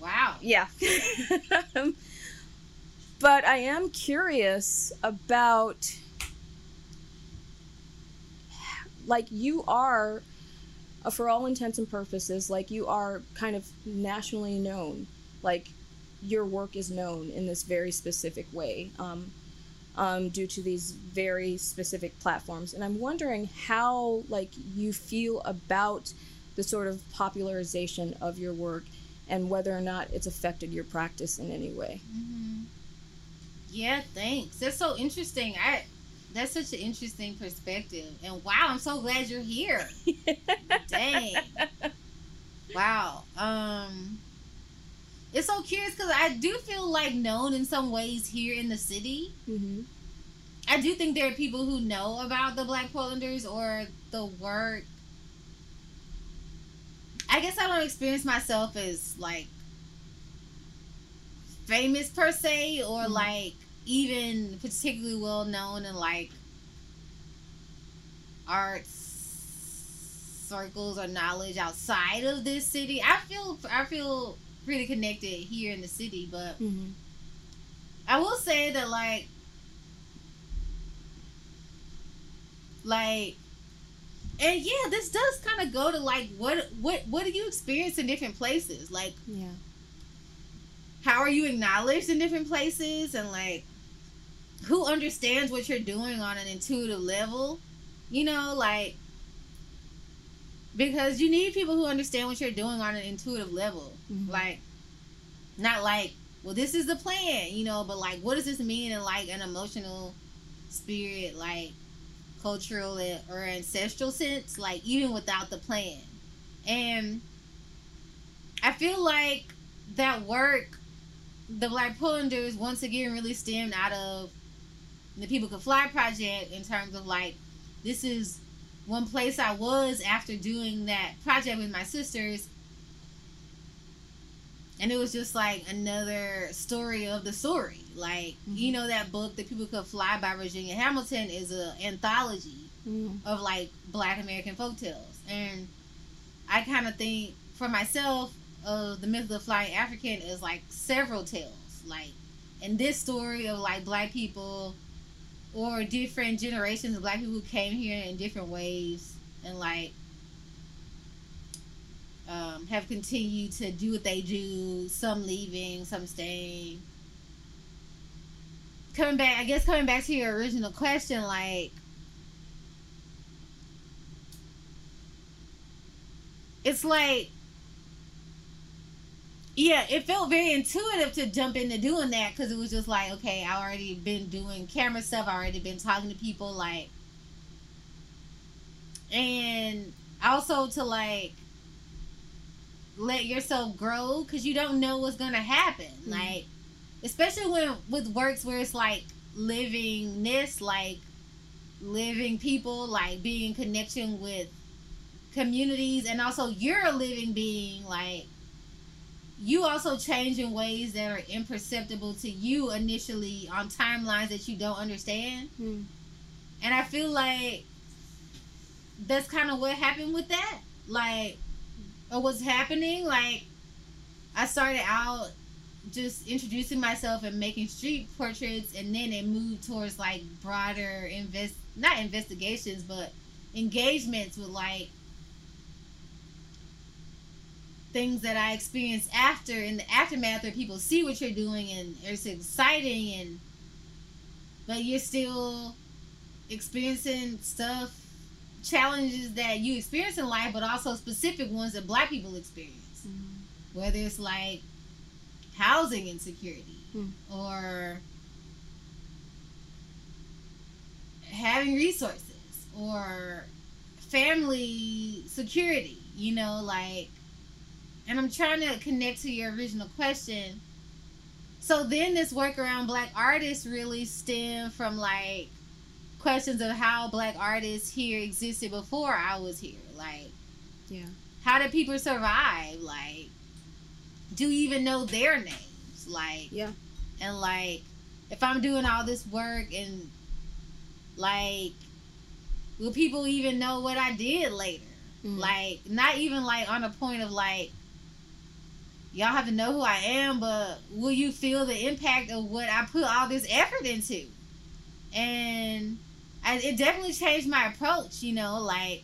Wow. yeah. but I am curious about, like, you are, uh, for all intents and purposes, like, you are kind of nationally known. Like, your work is known in this very specific way. Um, um, due to these very specific platforms, and I'm wondering how like you feel about the sort of popularization of your work and whether or not it's affected your practice in any way. Mm-hmm. Yeah, thanks. That's so interesting. I that's such an interesting perspective. And wow, I'm so glad you're here. Dang. Wow. Um it's so curious because I do feel like known in some ways here in the city. Mm-hmm. I do think there are people who know about the Black Portlanders or the work. I guess I don't experience myself as like famous per se or Mhm. like even particularly well known in like arts circles or knowledge outside of this city. I feel I feel pretty connected here in the city, but Mm-hmm. I will say that like like and yeah, this does kind of go to like what what what do you experience in different places? Like Yeah. how are you acknowledged in different places and like who understands what you're doing on an intuitive level? You know, like because you need people who understand what you're doing on an intuitive level. Mhm. Like not like, well this is the plan, you know, but like what does this mean in like an emotional spirit like cultural or ancestral sense, like even without the plan. And I feel like that work, the Black Portlanders, once again really stemmed out of the People Could Fly project in terms of like, this is one place I was after doing that project with my sisters. And it was just like another story of the story. Like, you know, that book, The People Could Fly by Virginia Hamilton, is an anthology Mm-hmm. of like black American folktales. And I kind of think for myself of the myth of the flying African is like several tales. Like, and this story of like black people or different generations of black people who came here in different ways and like um, have continued to do what they do, some leaving, some staying. Coming back, I guess coming back to your original question, like, it's like yeah it felt very intuitive to jump into doing that because it was just like okay i already been doing camera stuff i already been talking to people like and also to like let yourself grow because you don't know what's gonna happen. Mhm. Like, especially when with works where it's like livingness, like living people, like being in connection with communities, and also you're a living being, like you also change in ways that are imperceptible to you initially on timelines that you don't understand. Hmm. And I feel like that's kind of what happened with that. Like, or what's happening. Like, I started out just introducing myself and making street portraits, and then it moved towards like broader invest, not investigations, but engagements with like things that I experienced after in the aftermath where people see what you're doing and it's exciting and but you're still experiencing stuff challenges that you experience in life but also specific ones that black people experience whether it's like housing insecurity Hmm. or having resources or family security you know like and i'm trying to connect to your original question so then this work around black artists really stem from like questions of how black artists here existed before i was here like Yeah. how did people survive like do you even know their names like Yeah. and like if i'm doing all this work and like will people even know what i did later Mhm. like not even like on a point of like y'all have to know who i am but will you feel the impact of what i put all this effort into and I, it definitely changed my approach you know like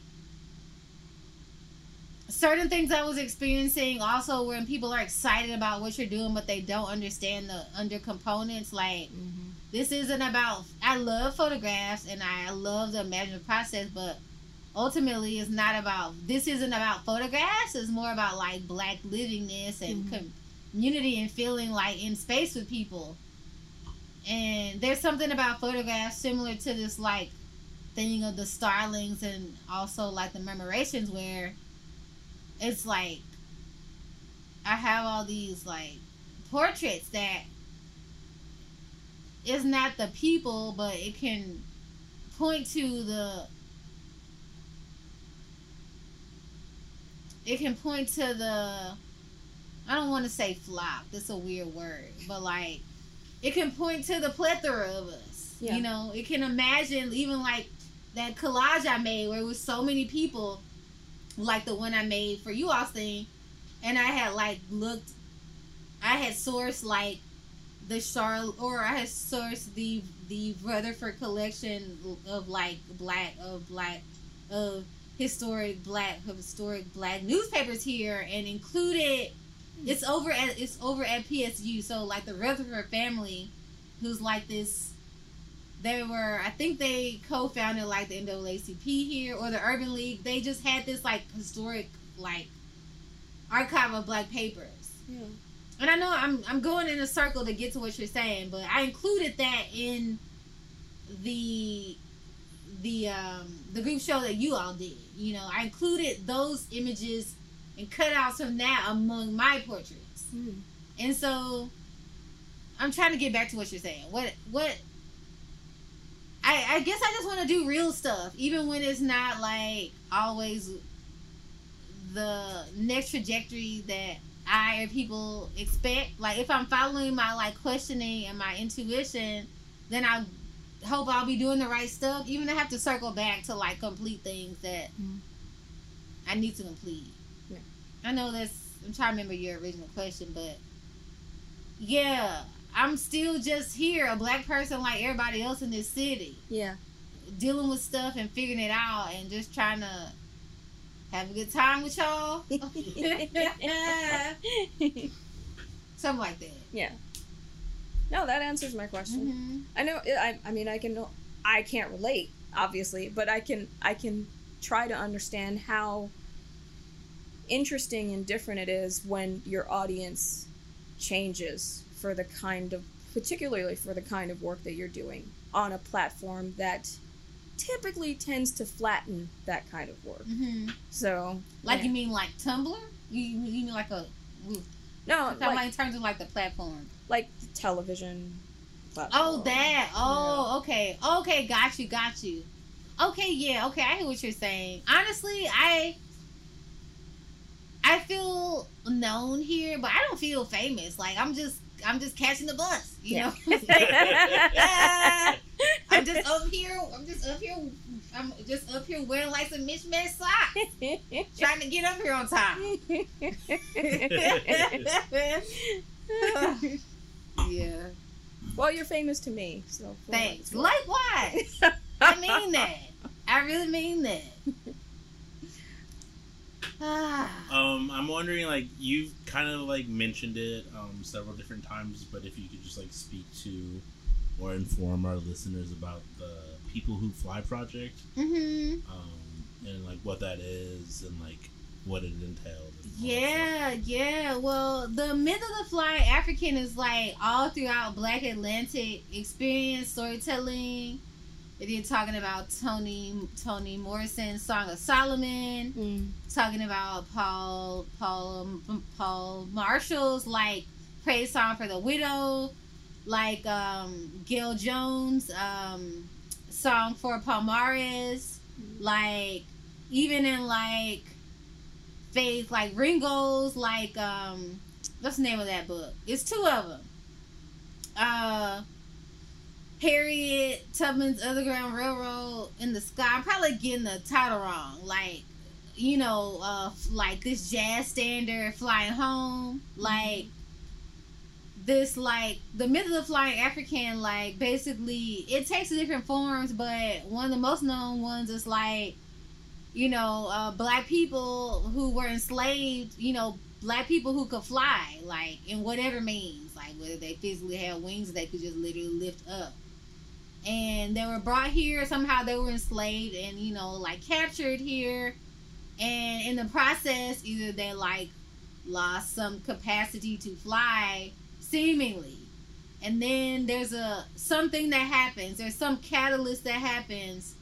certain things i was experiencing also when people are excited about what you're doing but they don't understand the under components like Mm-hmm. this isn't about i love photographs and i love the imaginative process but ultimately it's not about this isn't about photographs it's more about like black livingness and Mhm. community and feeling like in space with people and there's something about photographs similar to this like thing of the starlings and also like the murmurations where it's like i have all these like portraits that is not the people but it can point to the it can point to the I don't want to say flop. That's a weird word, but like it can point to the plethora of us. Yeah. You know, it can imagine even like that collage I made where it was so many people, like the one I made for you all thing, and I had like looked, I had sourced like the Charlotte, or I had sourced the the Rutherford collection of like black of black of historic black historic black newspapers here and included it's over at it's over at PSU so like the Rutherford family who's like this they were I think they co-founded like the NAACP here or the Urban League. They just had this like historic like archive of black papers. Yeah. and I know I'm I'm going in a circle to get to what you're saying, but I included that in the the um the group show that you all did. You know, I included those images and cutouts from that among my portraits. Mm. And so I'm trying to get back to what you're saying. What what I I guess I just want to do real stuff, even when it's not like always the next trajectory that I or people expect. Like if I'm following my like questioning and my intuition, then I hope I'll be doing the right stuff. Even I have to circle back to like complete things that Mhm. I need to complete. Yeah. I know that's. I'm trying to remember your original question, but yeah, I'm still just here, a black person like everybody else in this city, Yeah. dealing with stuff and figuring it out, and just trying to have a good time with y'all. Something like that. yeah. No, that answers my question. Mm-hmm. I know. I. I mean, I can. I can't relate, obviously, but I can. I can try to understand how interesting and different it is when your audience changes for the kind of, particularly for the kind of work that you're doing on a platform that typically tends to flatten that kind of work. hmm So, Like yeah. you mean like Tumblr? You, you mean like a no, talking like, in terms of like the platform? Like television. platform. Oh, that. Oh, okay. Okay, got you, got you. Okay, yeah, okay, I hear what you're saying. Honestly, I I feel known here, but I don't feel famous. Like I'm just I'm just catching the bus, you Yeah. know. I'm just up here. I'm just up here. I'm just up here wearing like some mismatched socks, trying to get up here on time. yeah. well, you're famous to me, so. Thanks. it's. Likewise. I mean that. I really mean that. Ah. Um, I'm wondering, like, you've kind of like mentioned it um, several different times, but if you could just like speak to or inform our listeners about the People Who Fly project, hmm um, and like what that is and like what it entailed. And Yeah, yeah. Well, the myth of the flying African is like all throughout Black Atlantic experience storytelling. If you're talking about Toni Toni Morrison's Song of Solomon, Mm. talking about Paule Paule Paule Marshall's like praise song for the widow, like um, Gayl Jones' um, song for Palmares, like even in like Faith, like Ringgold's, like um, what's the name of that book? It's two of them. Uh, Harriet Tubman's Underground Railroad in the Sky. I'm probably getting the title wrong. Like, you know, uh, like this jazz standard flying home. Like this, like the myth of the flying African. Like basically, it takes different forms, but one of the most known ones is like, you know, uh, black people who were enslaved. You know, black people who could fly, like in whatever means, like whether they physically had wings, they could just literally lift up. And they were brought here somehow they were enslaved and you know like captured here. And in the process either they like lost some capacity to fly seemingly. And then there's a something that happens. There's some catalyst that happens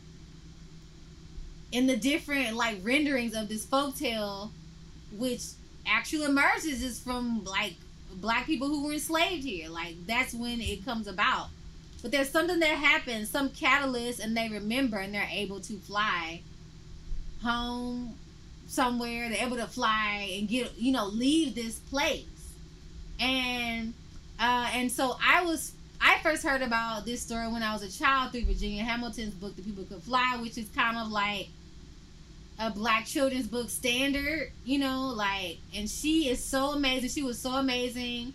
in the different like renderings of this folktale which actually emerges is from like black people who were enslaved here like that's when it comes about but there's something that happens, some catalyst, and they remember and they're able to fly home somewhere. They're able to fly and get, you know, leave this place. And uh, and so I was I first heard about this story when I was a child through Virginia Hamilton's book, The People Could Fly, which is kind of like a black children's book standard, you know, like and she is so amazing. She was so amazing.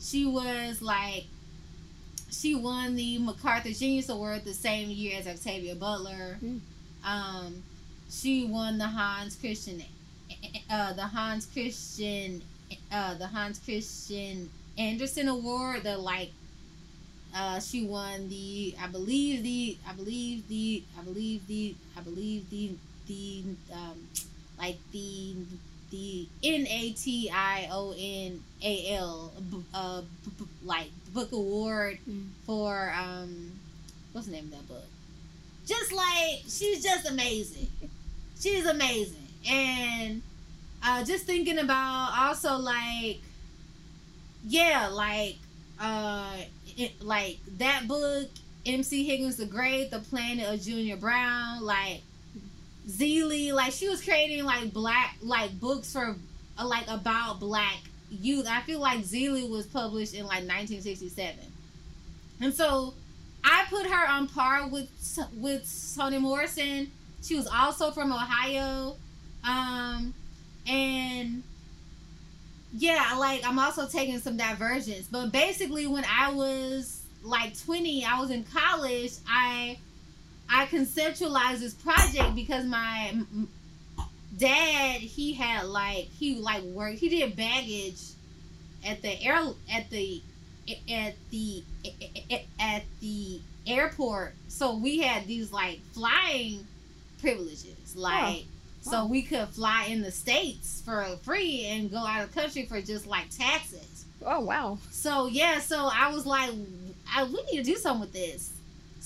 She was like she won the MacArthur Genius Award the same year as Octavia Butler. Mm. Um, she won the Hans Christian, uh, the Hans Christian, uh, the Hans Christian Andersen Award. The like, uh, she won the, I believe the, I believe the, I believe the, I believe the, the, um, like the the N A T I O N A L uh like book award Mm. for um what's the name of that book? Just like she's just amazing. She's amazing. And uh just thinking about also like yeah, like uh it, like that book MC Higgins the Great, The Planet of Junior Brown, like Zeely, like she was creating like black like books for uh, like about black youth. I feel like Zeely was published in like 1967, and so I put her on par with with Toni Morrison. She was also from Ohio, um, and yeah, like I'm also taking some divergence. But basically, when I was like 20, I was in college. I I conceptualized this project because my dad he had like he like worked he did baggage at the air at the at the at the airport so we had these like flying privileges like so Wow. we could fly in the states for free and go out of country for just like taxes Oh wow. so yeah, so I was like, I, we need to do something with this.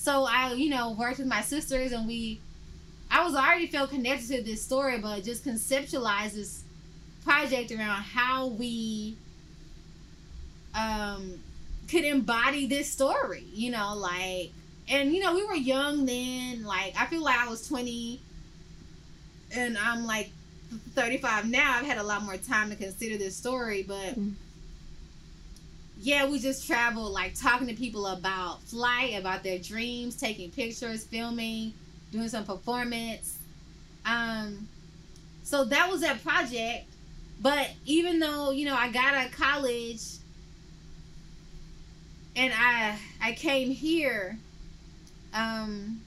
So I, you know, worked with my sisters and we, I was already felt connected to this story, but just conceptualized this project around how we um could embody this story, you know, like and you know, we were young then, like I feel like I was 20 and I'm like 35 now. I've had a lot more time to consider this story, but Mm. Yeah, we just traveled like talking to people about flight, about their dreams, taking pictures, filming, doing some performance. Um so that was that project. But even though, you know, I got out of college and I I came here um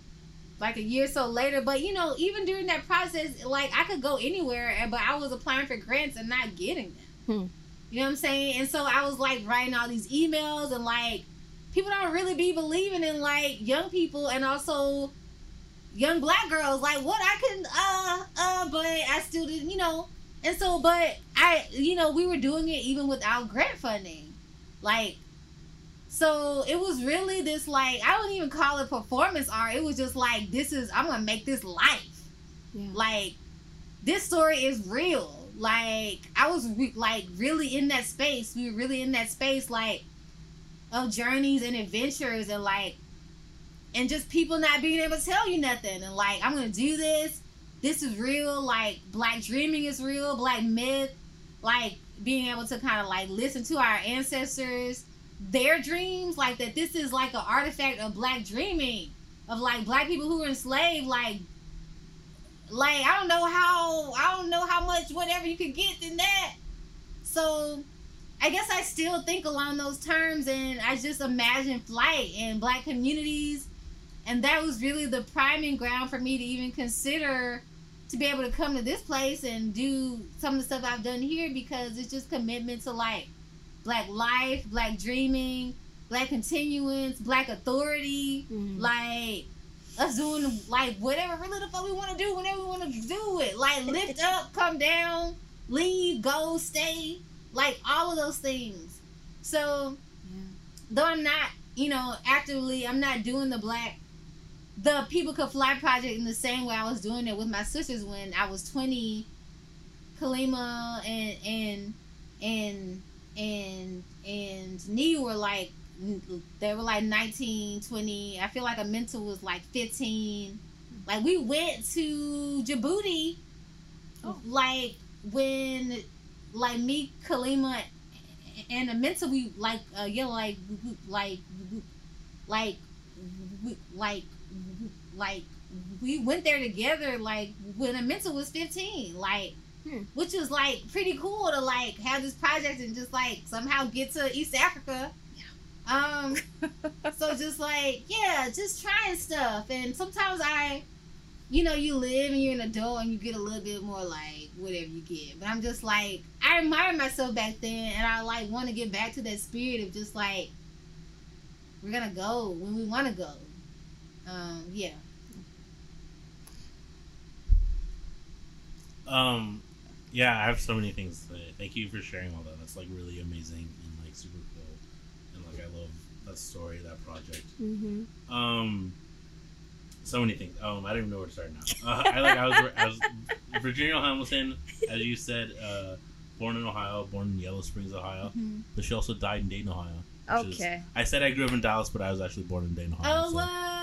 like a year or so later but you know even during that process like i could go anywhere but i was applying for grants and not getting them Hmm. You know what i'm saying and so i was like writing all these emails and like people don't really be believing in like young people and also young black girls like what i can uh uh but i still didn't you know and so but i you know we were doing it even without grant funding like so it was really this like I wouldn't even call it performance art. It was just like this is I'm gonna make this life. Yeah. Like this story is real. Like I was re- like really in that space. We were really in that space like of journeys and adventures and like and just people not being able to tell you nothing and like I'm gonna do this. This is real. Like black dreaming is real. Black myth. Like being able to kind of like listen to our ancestors their dreams like that this is like an artifact of black dreaming of like black people who were enslaved like like i don't know how i don't know how much whatever you could get in that. So i guess i still think along those terms and i just imagine flight and black communities. And that was really the priming ground for me to even consider to be able to come to this place and do some of the stuff i've done here because it's just commitment to like black life, black dreaming, black continuance, black authority, Mhm. like us doing like whatever really the fuck we want to do whenever we want to do it. Like lift up, come down, leave, go, stay, like all of those things. So though I'm not, you know, actively, I'm not doing the black, the People Could Fly project in the same way I was doing it with my sisters when I was 20. Kalima and and and and and Nee were like they were like 19, 20. I feel like Amenta was like 15. Like we went to Djibouti Oh. like when like me, Kalima and Amenta we like uh yeah like like like like like we went there together like when Amenta was 15 like Hmm. which was like pretty cool to like have this project and just like somehow get to east africa um so just like yeah just trying stuff. And sometimes i you know you live and you're an adult and you get a little bit more like whatever you get. But i'm just like i admire myself back then and i like want to get back to that spirit of just like we're gonna go when we want to go. Um yeah. Um, yeah, I have so many things to say. Thank you for sharing all that. That's like really amazing and like super cool. And like I love that story, that project. Mhm. Um, so many things. Um, I don't even know where to start now. Uh, I like I was I was Virginia Hamilton, as you said, uh, born in Ohio, born in Yellow Springs, Ohio, Mhm. but she also died in Dayton, Ohio. which is- Okay. I said I grew up in Dallas, but I was actually born in Dayton, Ohio. oh so-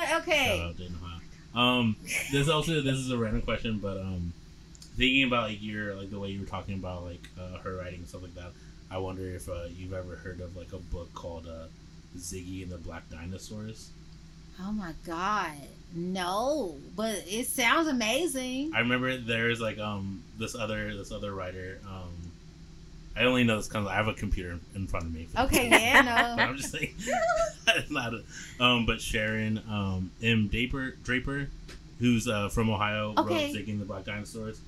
Shout okay out Dayton, Ohio. Um, this also this is a random question, but um, thinking about like your like the way you were talking about like uh, her writing and stuff like that, I wonder if uh, you've ever heard of like a book called uh, Ziggy and the Black Dinosaurs. oh my god no but it sounds amazing I remember there's like um this other this other writer. Um, I only know this because I have a computer in front of me. okay yeah but no I'm just saying, not. A, um, but Sharon um, M. Draper, Draper, who's uh, from Ohio, Okay. wrote "Ziggy and the Black Dinosaurs,"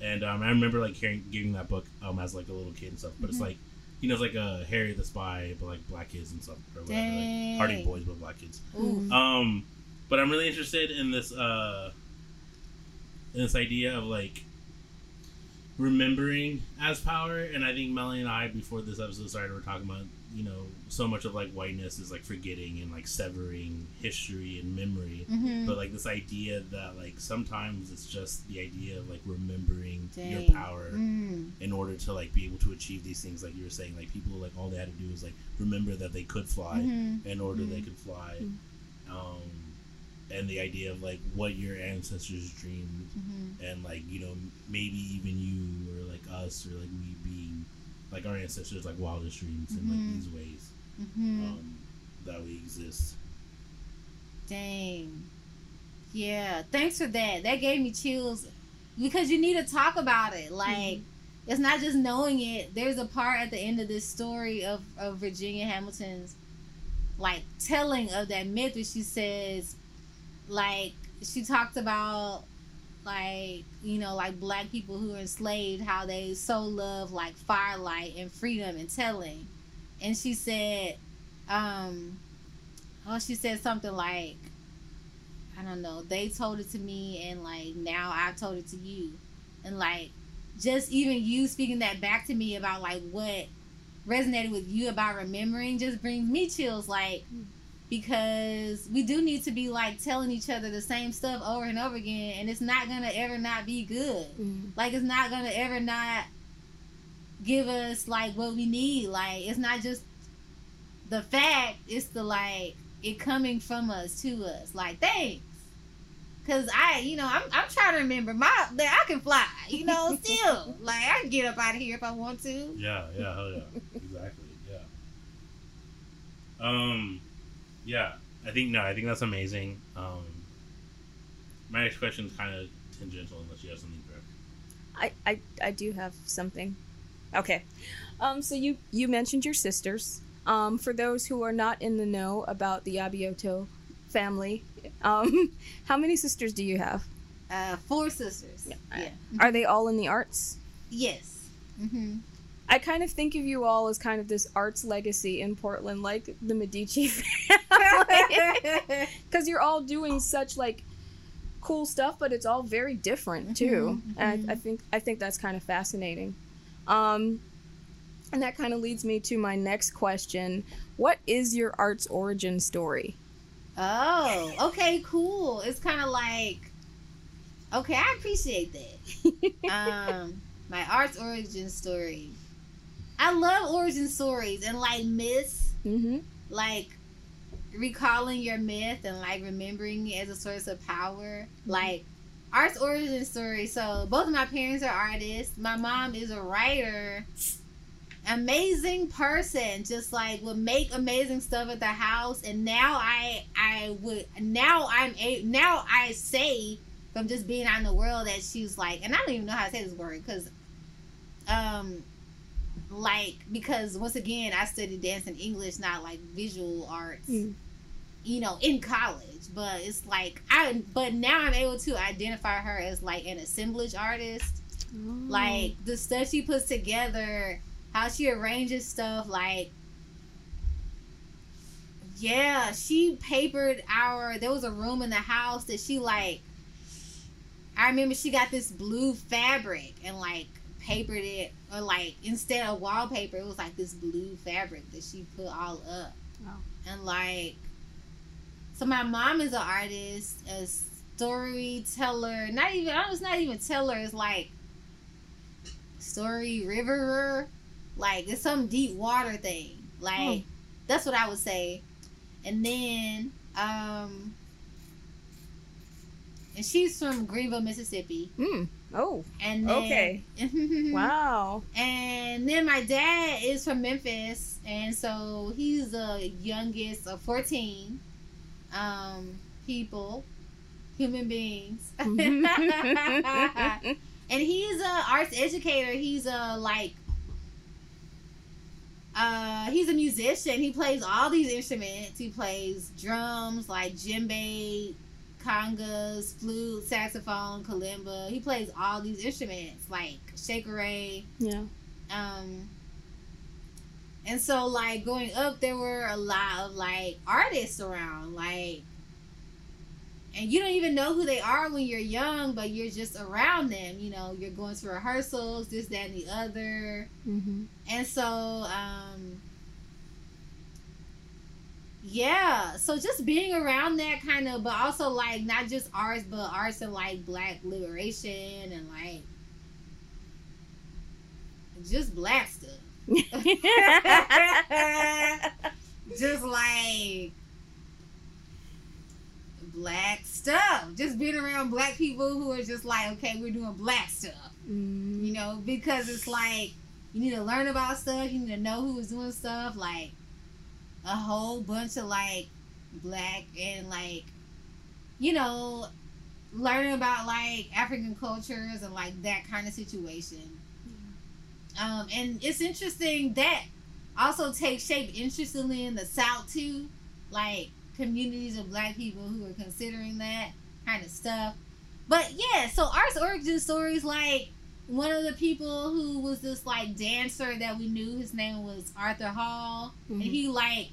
and um, I remember like hearing giving that book um, as like a little kid and stuff. But Mhm. it's like you knows like a Harriet the Spy, but like black kids and stuff, or whatever, Dang. like Hardy Boys, but black kids. Ooh. Um, but I'm really interested in this uh, in this idea of like remembering as power, and I think Melanie and I before this episode started were talking about you know so much of like whiteness is like forgetting and like severing history and memory Mhm. but like this idea that like sometimes it's just the idea of like remembering your power Mm. in order to like be able to achieve these things like you were saying like people like all they had to do was like remember that they could fly Mhm. in order they Mhm. could fly um and the idea of like what your ancestors dreamed Mhm. and like you know maybe even you or like us or like we being like our ancestors like wildest dreams in like Mhm. these ways Mhm. um that we exist Dang. Yeah, thanks for that. That gave me chills because you need to talk about it. Like, it's not just knowing it. There's a part at the end of this story of, of Virginia Hamilton's, like, telling of that myth where she says, like, she talked about, like, you know, like black people who are enslaved, how they so love, like, firelight and freedom and telling. And she said, um, Oh, she said something like, I don't know, they told it to me, and like now I've told it to you. And like, just even you speaking that back to me about like what resonated with you about remembering just brings me chills. Like, because we do need to be like telling each other the same stuff over and over again, and it's not gonna ever not be good. Mm. Like it's not gonna ever not give us like what we need. Like it's not just the fact, it's the like it coming from us to us. Like thanks. Cause I, you know, I'm, I'm trying to remember my that I can fly, you know, still. like I can get up out of here if I want to. yeah yeah hell yeah exactly yeah um yeah i think no i think that's amazing um my next question is kind of tangential unless you have something correct I, I I do have something. Okay. Um, so you you mentioned your sisters. Um, for those who are not in the know about the Abioto family, um, how many sisters do you have? Uh, four sisters. Yeah. Yeah. Are they all in the arts? Yes. Mm-hmm. I kind of think of you all as kind of this arts legacy in Portland, like the Medici family, because you're all doing such like cool stuff, but it's all very different too. Mhm, And I, I think I think that's kind of fascinating. Um, and that kind of leads me to my next question: What is your arts origin story? Oh, okay, cool. It's kind of like, okay, I appreciate that. um, my arts origin story. I love origin stories and like myths, mm-hmm. like recalling your myth and like remembering it as a source of power. Like arts origin story. So both of my parents are artists. My mom is a writer. Amazing person, just like would make amazing stuff at the house. And now I, I would now I'm a now I say from just being out in the world that she's like, and I don't even know how to say this word because, um, like because once again I studied dance and English, not like visual arts Mm. You know, in college. But it's like I but now I'm able to identify her as like an assemblage artist. Oh. Like the stuff she puts together, how she arranges stuff, like yeah, she papered our there was a room in the house that she like I remember she got this blue fabric and like papered it or like instead of wallpaper it was like this blue fabric that she put all up. Wow. And like so my mom is an artist, a storyteller. Not even I was not even teller. It's like story riverer. Like it's some deep water thing. Like Hmm. that's what I would say. And then um and she's from Greenville, Mississippi. Mm. Oh, And then, Okay. wow. and then my dad is from Memphis, and so he's the youngest of fourteen um, people, human beings, and he's a arts educator. He's a like, uh, he's a musician. He plays all these instruments. He plays drums, like djembe, congas, flute, saxophone, kalimba. He plays all these instruments, like shekere. yeah. Um, and so like growing up, there were a lot of like artists around, like, and you don't even know who they are when you're young, but you're just around them. You know, you're going to rehearsals, this, that, and the other. Mm-hmm. And so, um, yeah so just being around that kind of but also like not just arts but arts and like black liberation and like just black stuff just like black stuff. Just being around black people who are just like okay we're doing black stuff. Mm, you know because it's like you need to learn about stuff. You need to know who is doing stuff. Like a whole bunch of like black and like you know learning about like african cultures and like that kind of situation um and it's interesting that also takes shape interestingly in the south too. Like communities of black people who are considering that kind of stuff. But yeah so art's origin stories like one of the people who was this like dancer that we knew his name was arthur hall. And Mhm. he like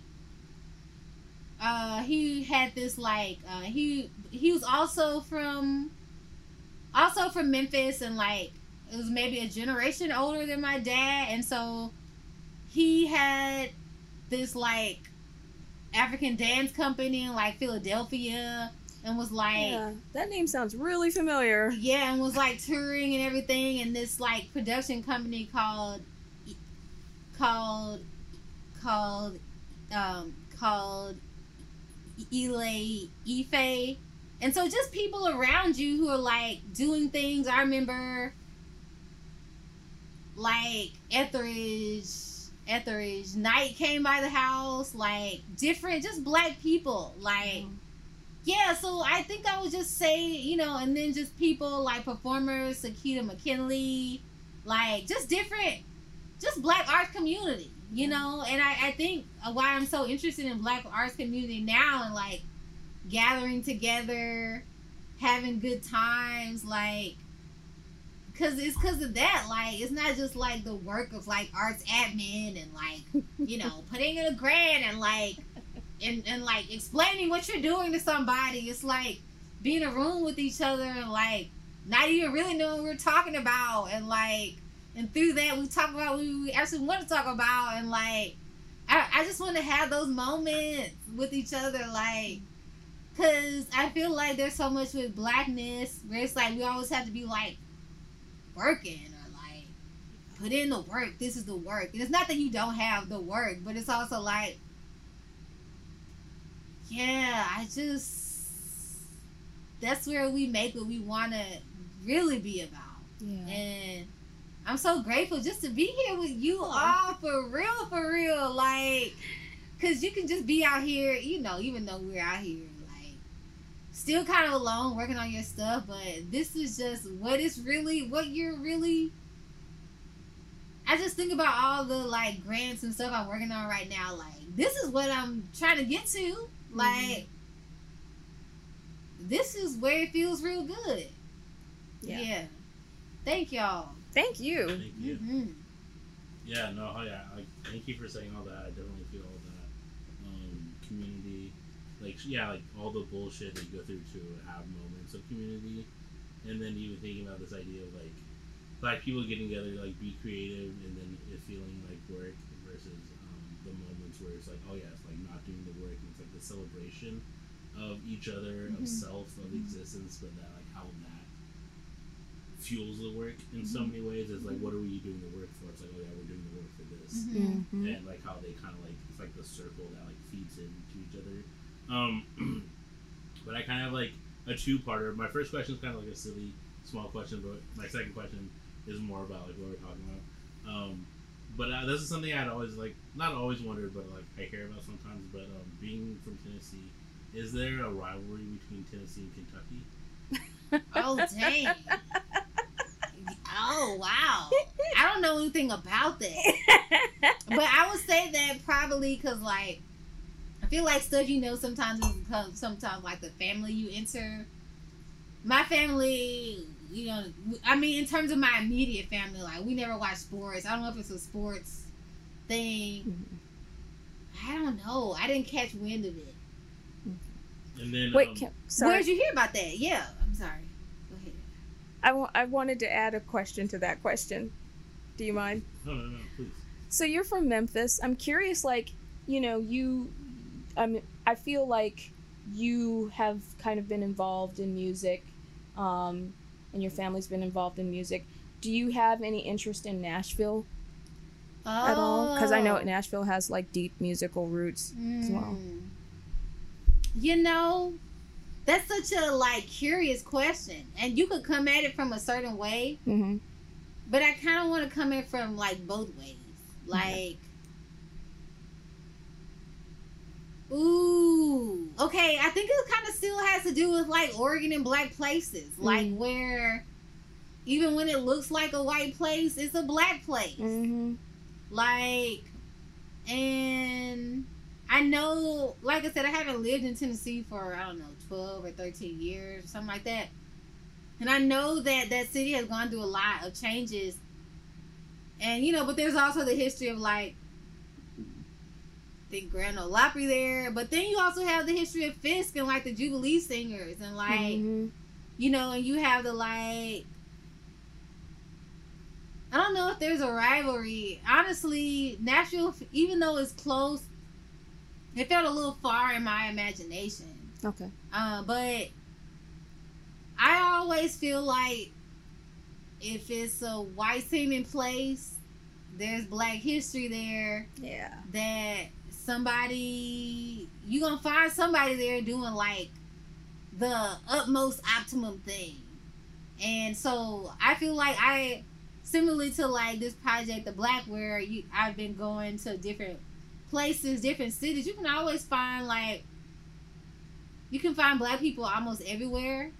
uh he had this like uh he he was also from also from memphis and like it was maybe a generation older than my dad and so he had this like african dance company in like philadelphia and was like yeah, that name sounds really familiar. yeah, and was like touring and everything, and this like production company called called called um called Ile Ife. And so just people around you who are like doing things. I remember like Etheridge Etheridge Knight came by the house, like different just black people. Like mm-hmm. yeah, so I think I would just say, you know, and then just people like performers, Sakita McKinley, like just different, just black arts community, you know. And I, I think why I'm so interested in black arts community now and like gathering together, having good times, like, cause it's cause of that. Like, it's not just like the work of like arts admin and like, you know, putting in a grant and like and, and like explaining what you're doing to somebody. It's like being in a room with each other and like not even really knowing what we're talking about and like and through that we talk about what we actually want to talk about and like I, I just want to have those moments with each other like because I feel like there's so much with blackness where it's like we always have to be like working or like put in the work. This is the work. And it's not that you don't have the work, but it's also like yeah, I just that's where we make what we want to really be about. Yeah. And I'm so grateful just to be here with you all for real, for real. Like, cause you can just be out here, you know, even though we're out here, still kind of alone working on your stuff. But this is just what it's really, what you're really. I just think about all the like grants and stuff I'm working on right now. Like, this is what I'm trying to get to. Like, this is where it feels real good. Yeah. yeah. Thank y'all. Thank you. Thank you. Mhm. Yeah, no, oh yeah, like, thank you for saying all that. I definitely like, yeah, like all the bullshit that you go through to have moments of community, and then even thinking about this idea of like black people getting together, to, like, be creative, and then it feeling like work versus um, the moments where it's like, oh yeah, it's like not doing the work. And it's like the celebration of each other, of Mhm. self, of existence, but that like how that fuels the work in so Mhm. many ways. It's like, what are we doing the work for? It's like, oh yeah, we're doing the work for this, Mhm. Mhm. and like how they kind of like it's like the circle that like feeds into each other. Um, but I kind of have like a two-parter. My first question is kind of like a silly, small question, but my second question is more about like what we're talking about. Um, but uh, this is something I'd always like, not always wondered, but like I hear about sometimes. But um, being from Tennessee, is there a rivalry between Tennessee and Kentucky? Oh dang. Oh wow. I don't know anything about that. But I would say that probably because like I feel like stuff you know sometimes is because sometimes like the family you enter. My family, you know, I mean in terms of my immediate family, like we never watch sports. I don't know if it's a sports thing. I don't know. I didn't catch wind of it. And then Wait, um, can, Where sorry. did you hear about that? Yeah, I'm sorry. Go ahead. I wa- I wanted to add a question to that question. Do you mind? no, no, no, please. So you're from Memphis. I'm curious, like, you know, you I mean, I feel like you have kind of been involved in music, um, and your family's been involved in music. Do you have any interest in Nashville at all? Because I know Oh. Nashville has like deep musical roots as well. Mm. You know, that's such a like curious question, and you could come at it from a certain way, hmm but I kind of want to come in from like both ways. Like, ooh, okay. I think it kind of still has to do with like Oregon and black places, like Mm. where even when it looks like a white place, it's a black place. hmm Like, and I know, like I said, I haven't lived in Tennessee for, I don't know, 12 or 13 years, something like that. And I know that that city has gone through a lot of changes. And, you know, but there's also the history of, like, think Grand Ole Opry there. But then you also have the history of Fisk and, like, the Jubilee singers. And, like, Mhm. you know, and you have the like. I don't know if there's a rivalry. Honestly, Nashville, even though it's close, it felt a little far in my imagination. Okay. Uh, but I always feel like if it's a white seeming place, there's black history there Yeah. that somebody you gonna find somebody there doing like the utmost optimum thing. And so i feel like i similarly to like this project the black where you i've been going to different places different cities. You can always find like you can find black people almost everywhere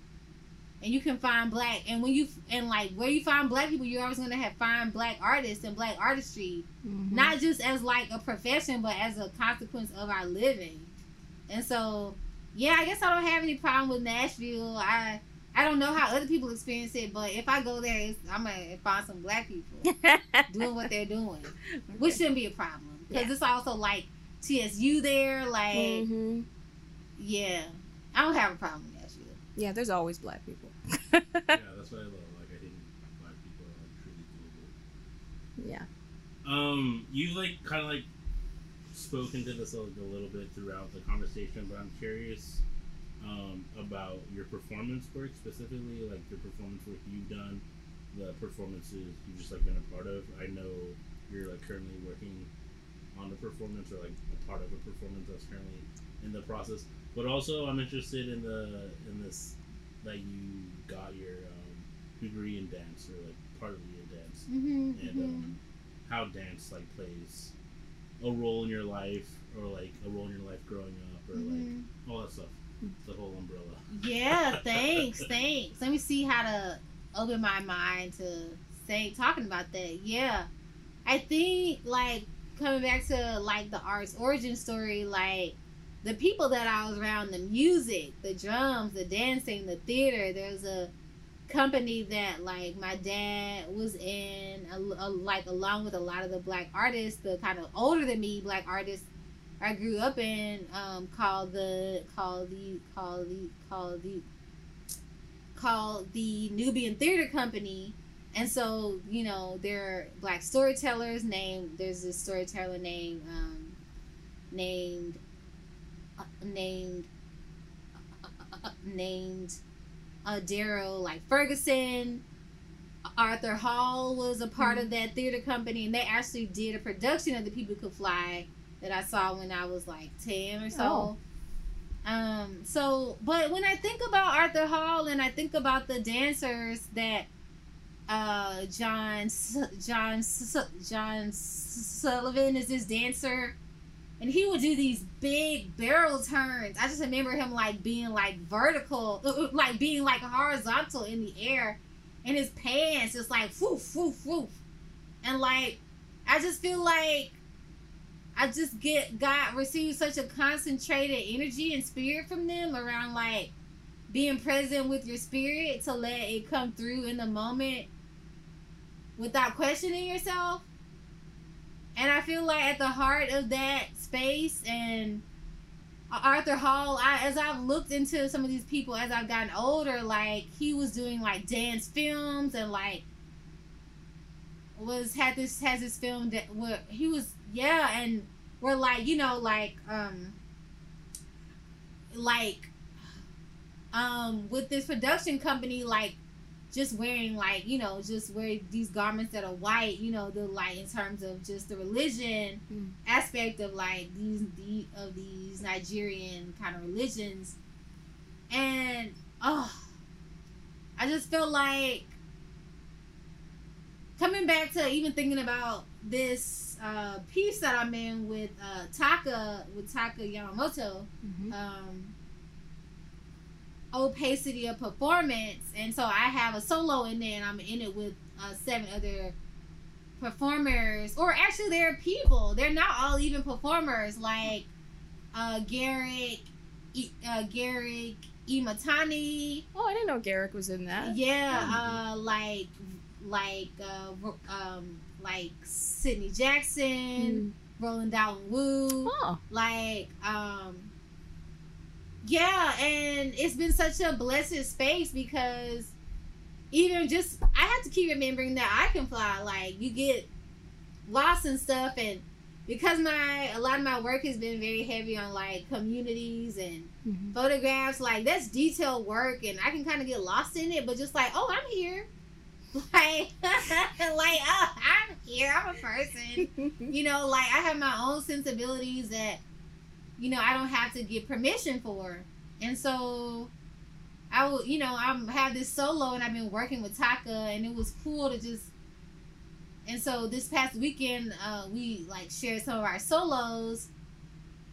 and you can find black and when you and like where you find black people you're always gonna have find black artists and black artistry Mhm. not just as like a profession but as a consequence of our living and so yeah i guess i don't have any problem with nashville i i don't know how other people experience it but if i go there it's, i'm gonna find some black people doing what they're doing which shouldn't be a problem because Yeah. it's also like tsu there like Mhm. yeah i don't have a problem with nashville Yeah, there's always black people. Yeah, that's what I love. Like I think black people are truly global. yeah. Um, you've like kind of like spoken to this like, a little bit throughout the conversation, but I'm curious um, about your performance work specifically, like your performance work you've done, the performances you've just like been a part of. I know you're like currently working on a performance or like a part of a performance that's currently in the process. But also, I'm interested in the in this that you got your um, degree in dance or like partly in dance mm-hmm, and um, how dance like plays a role in your life or like a role in your life growing up or Mhm. like all that stuff the whole umbrella Yeah, thanks, thanks. Let me see how to open my mind to say talking about that. Yeah. I think like coming back to like the art's origin story, like the people that I was around, the music, the drums, the dancing, the theater, there's a company that like my dad was in a, a- like along with a lot of the black artists the kind of older than me black artists I grew up in um, called the called the called the called the called the Nubian Theater Company, and so you know there are black storytellers named. There's this storyteller named um, named named uh, uh, uh, named uh, Daryl like Ferguson. Arthur Hall was a part of that theater company, and they actually did a production of The People Could Fly that I saw when I was like ten or so. Um. So, but when I think about Arthur Hall and I think about the dancers that uh John S- John John Sullivan is this dancer and he would do these big barrel turns. I just remember him like being like vertical, uh, uh, like being like horizontal in the air, and his pants just like woof woof woof, and like I just feel like I just get God received such a concentrated energy and spirit from them around like being present with your spirit to let it come through in the moment without questioning yourself. And I feel like at the heart of that space and Arthur Hall, I, as I've looked into some of these people as I've gotten older, like he was doing like dance films and like was had this has this film that where he was yeah and we're like you know like um like um with this production company like just wearing like you know just wear these garments that are white you know the like in terms of just the religion Mm. aspect of like these the, of these Nigerian kind of religions and oh I just feel like coming back to even thinking about this uh, piece that I'm in with uh, Taka with Taka Yamamoto Mhm. um, opacity of performance, and so I have a solo in there, and I'm in it with uh, seven other performers, or actually they're people. They're not all even performers, like uh, Garrick, uh, Garrick Imatani, Oh, I didn't know Garrick was in that. yeah, uh, like like uh, um, like Sidney Jackson, Roland Dahwen Wu Oh. like um yeah and it's been such a blessed space because even just i have to keep remembering that i can fly like you get lost and stuff and because my a lot of my work has been very heavy on like communities and Mhm. photographs like that's detailed work and i can kind of get lost in it but just like oh i'm here. Like like oh, i'm here. I'm a person. You know, like I have my own sensibilities that, you know, I don't have to get permission for. And so I will, you know, I'm have this solo and I've been working with Taka and it was cool to just and so this past weekend, uh, we like shared some of our solos.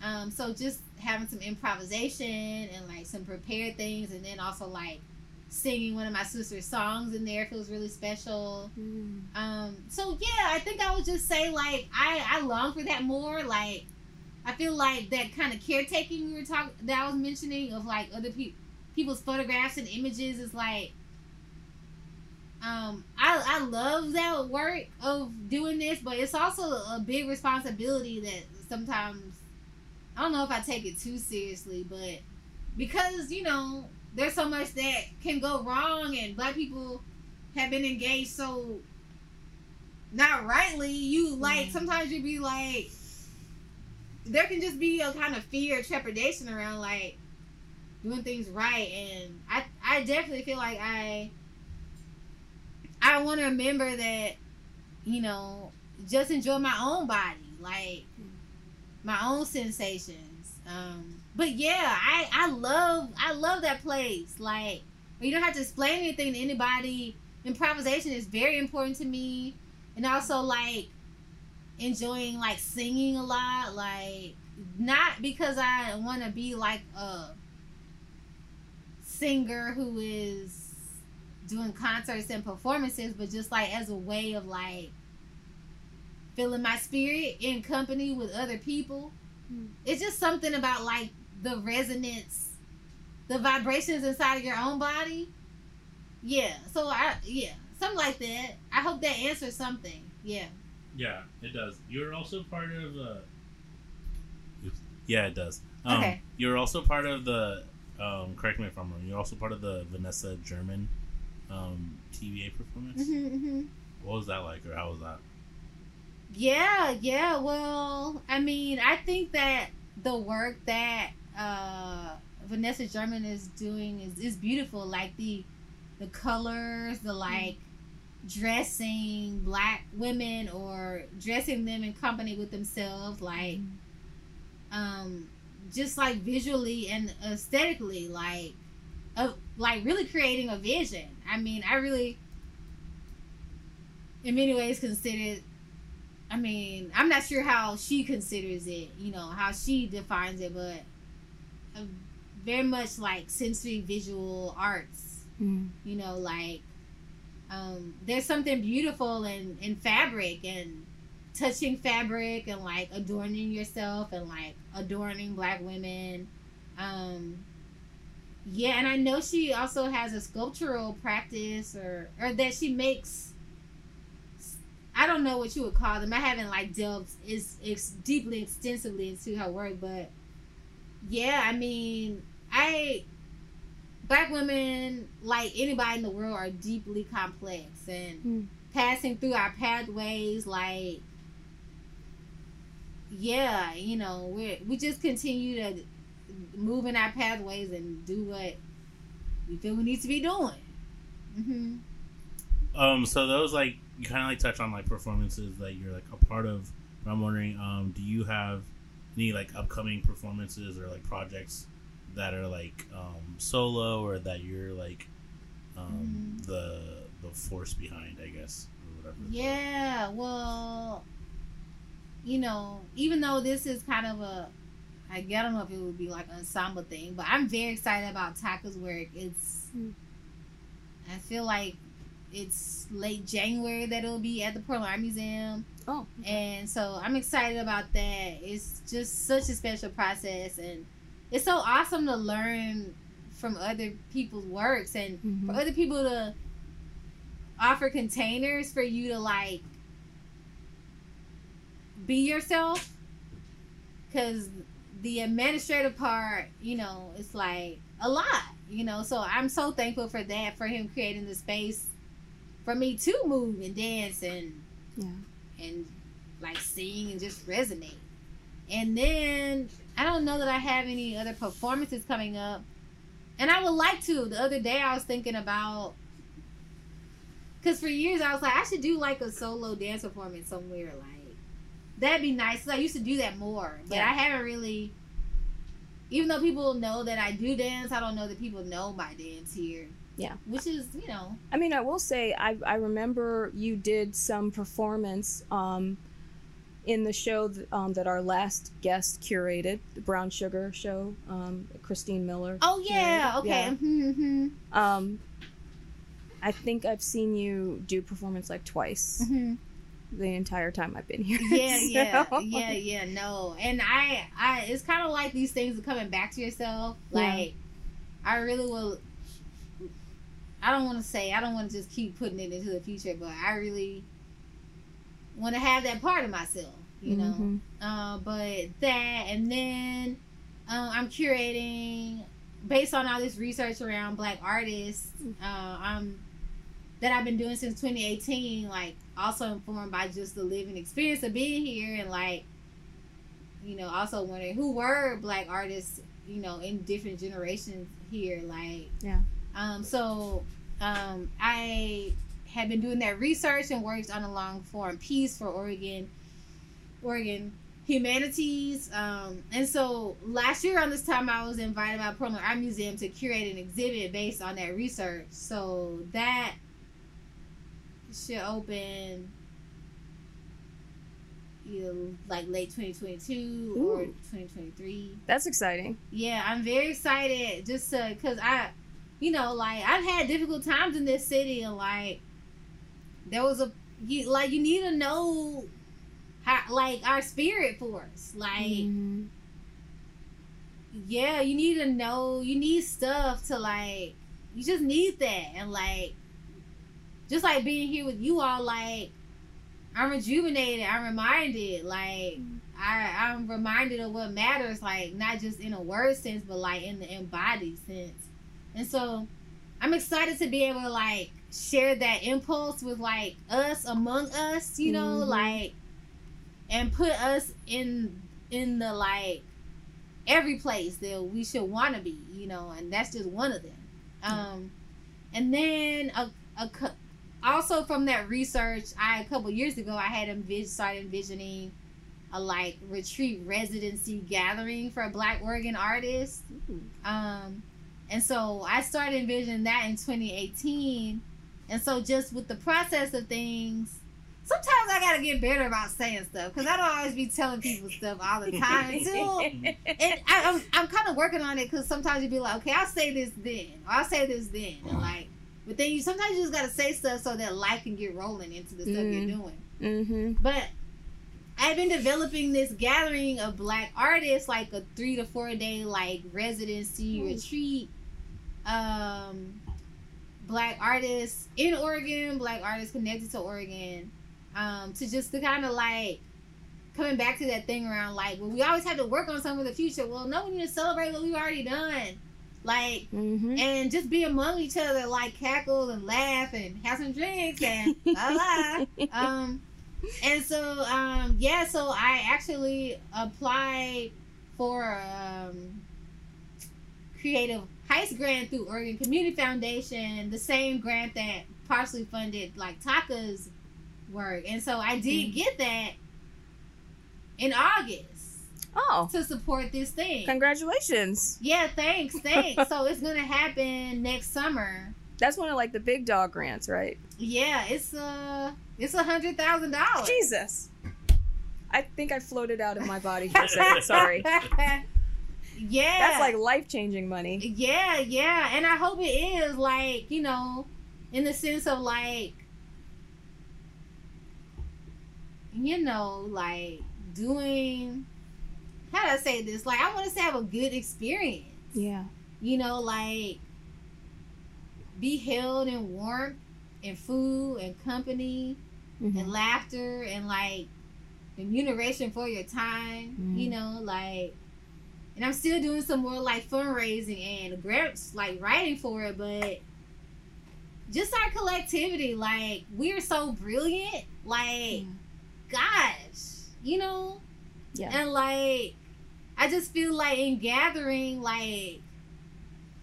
Um, so just having some improvisation and like some prepared things and then also like singing one of my sister's songs in there feels really special. Mm. Um, so yeah, I think I would just say like I I long for that more. Like I feel like that kind of caretaking we were talking that I was mentioning of like other people people's photographs and images is like um I I love that work of doing this, but it's also a big responsibility that sometimes I don't know if I take it too seriously, but because you know there's so much that can go wrong and black people have been engaged so not rightly you like Mm. sometimes you'd be like there can just be a kind of fear trepidation around like doing things right. And i i definitely feel like i i want to remember that you know just enjoy my own body like my own sensations. Um but yeah i i love i love that place. Like you don't have to explain anything to anybody. Improvisation is very important to me. And also like enjoying like singing a lot like not because i want to be like a singer who is doing concerts and performances but just like as a way of like feeling my spirit in company with other people. Mm. it's just something about like the resonance the vibrations inside of your own body. Yeah so i yeah something like that. I hope that answers something. Yeah Yeah, it does. You're also part of. Uh... Yeah, it does. Um, Okay. You're also part of the. Um, correct me if I'm wrong. You're also part of the Vanessa German um, TBA performance. mm-hmm. What was that like, or how was that? Yeah, yeah. Well, I mean, I think that the work that uh, Vanessa German is doing is, is beautiful. Like the the colors, the like dressing black women or dressing them in company with themselves, like um, just like visually and aesthetically, like of like really creating a vision. I mean, I really, in many ways, considered I mean, I'm not sure how she considers it, you know, how she defines it, but uh, very much like sensory visual arts, Mm. you know, like um, there's something beautiful in, in fabric and touching fabric and like adorning yourself and like adorning black women. Um, yeah, and I know she also has a sculptural practice or, or that she makes I don't know what you would call them. I haven't like delved is ex- deeply extensively into her work, but yeah, I mean, I black women like anybody in the world are deeply complex and Hmm. passing through our pathways like yeah, you know, we we just continue to move in our pathways and do what we feel we need to be doing. hmm Um, so those like you kind of like touch on like performances that you're like a part of. I'm wondering, um, do you have any like upcoming performances or like projects that are like um, solo or that you're like um, Mhm. the the force behind, I guess, or whatever. Yeah, well, you know, even though this is kind of a, I I don't know if it would be like an ensemble thing, but I'm very excited about Taka's work. It's, Mm. I feel like it's late January that it'll be at the Portland Art Museum. Oh, And so I'm excited about that. It's just such a special process and it's so awesome to learn from other people's works and Mhm. for other people to offer containers for you to like be yourself because the administrative part you know it's like a lot you know so i'm so thankful for that for him creating the space for me to move and dance and yeah. and like sing and just resonate. And then I don't know that I have any other performances coming up. And I would like to. The other day I was thinking about because for years I was like, I should do like a solo dance performance somewhere. Like that'd be nice. I used to do that more, but Yeah. I haven't really. Even though people know that I do dance, I don't know that people know my dance here. Yeah. which is you know I mean, I will say, I, I remember you did some performance um, in the show th- um, that our last guest curated, the Brown Sugar show, um, Christine Miller. Oh yeah, curated. okay. Yeah. Mhm, mhm, Um, I think I've seen you do performance like twice mhm. the entire time I've been here. yeah, yeah, So- yeah, yeah. No, and I, I, it's kind of like these things are coming back to yourself. Yeah. Like, I really will. I don't want to say I don't want to just keep putting it into the future, but I really want to have that part of myself, you know. Mhm. Uh, but that, and then um, I'm curating based on all this research around Black artists. Uh, I'm that I've been doing since 2018. Like also informed by just the living experience of being here, and like you know, also wondering who were Black artists, you know, in different generations here. Like Yeah. Um. So, um, I had been doing that research and worked on a long form piece for Oregon, Oregon Humanities. Um, and so last year on this time, I was invited by Portland Art Museum to curate an exhibit based on that research. So that should open either like late 2022 or 2023 That's exciting. yeah i'm very excited just to because i you know like i've had difficult times in this city and like there was a you like you need to know how like our spirit force like Mhm. yeah you need to know you need stuff to like you just need that. And like just like being here with you all like i'm rejuvenated i'm reminded like I, i'm reminded of what matters like not just in a word sense but like in the embodied sense. And so i'm excited to be able to like share that impulse with like us among us you know Mhm. like and put us in in the like every place that we should want to be, you know, and that's just one of them. Um, and then a, a also from that research, I a couple years ago I had envis- started envisioning a like retreat residency gathering for a Black Oregon artists. Ooh. Um, and so I started envisioning that in 2018. And so just with the process of things, sometimes I gotta get better about saying stuff because I don't always be telling people stuff all the time too. And I, I'm I'm kind of working on it because sometimes you be like, okay, I'll say this then, or I'll say this then, and like, but then you sometimes you just gotta say stuff so that life can get rolling into the stuff Mm. you're doing. Mhm. But I've been developing this gathering of black artists, like a three to four day like residency Mm. retreat. Um, black artists in Oregon, black artists connected to Oregon, um, to just to kind of like coming back to that thing around like, well, we always have to work on something in the future. Well, no, we need to celebrate what we've already done. Like, Mhm. and just be among each other, like cackle and laugh and have some drinks and la la. Um, and so um, yeah, so I actually applied for um, creative Heights grant through Oregon Community Foundation, the same grant that partially funded like Taka's work. And so I did Mm. get that in August Oh, to support this thing. congratulations! yeah, thanks, thanks. so it's gonna happen next summer. That's one of like the big dog grants, right? Yeah, it's uh it's a hundred thousand dollars. Jesus. I think I floated out of my body for a second. Sorry. yeah. That's like life changing money. Yeah, yeah, and I hope it is like you know, in the sense of like, you know, like doing. How do I say this? Like, I want us to have a good experience. Yeah. You know, like be held in warmth and food and company Mhm. and laughter and like remuneration for your time. Mhm. You know, like, and I'm still doing some more like fundraising and grants, like writing for it, but just our collectivity, like, we're so brilliant. Like, mm. gosh, you know, Yeah. and like, I just feel like in gathering, like.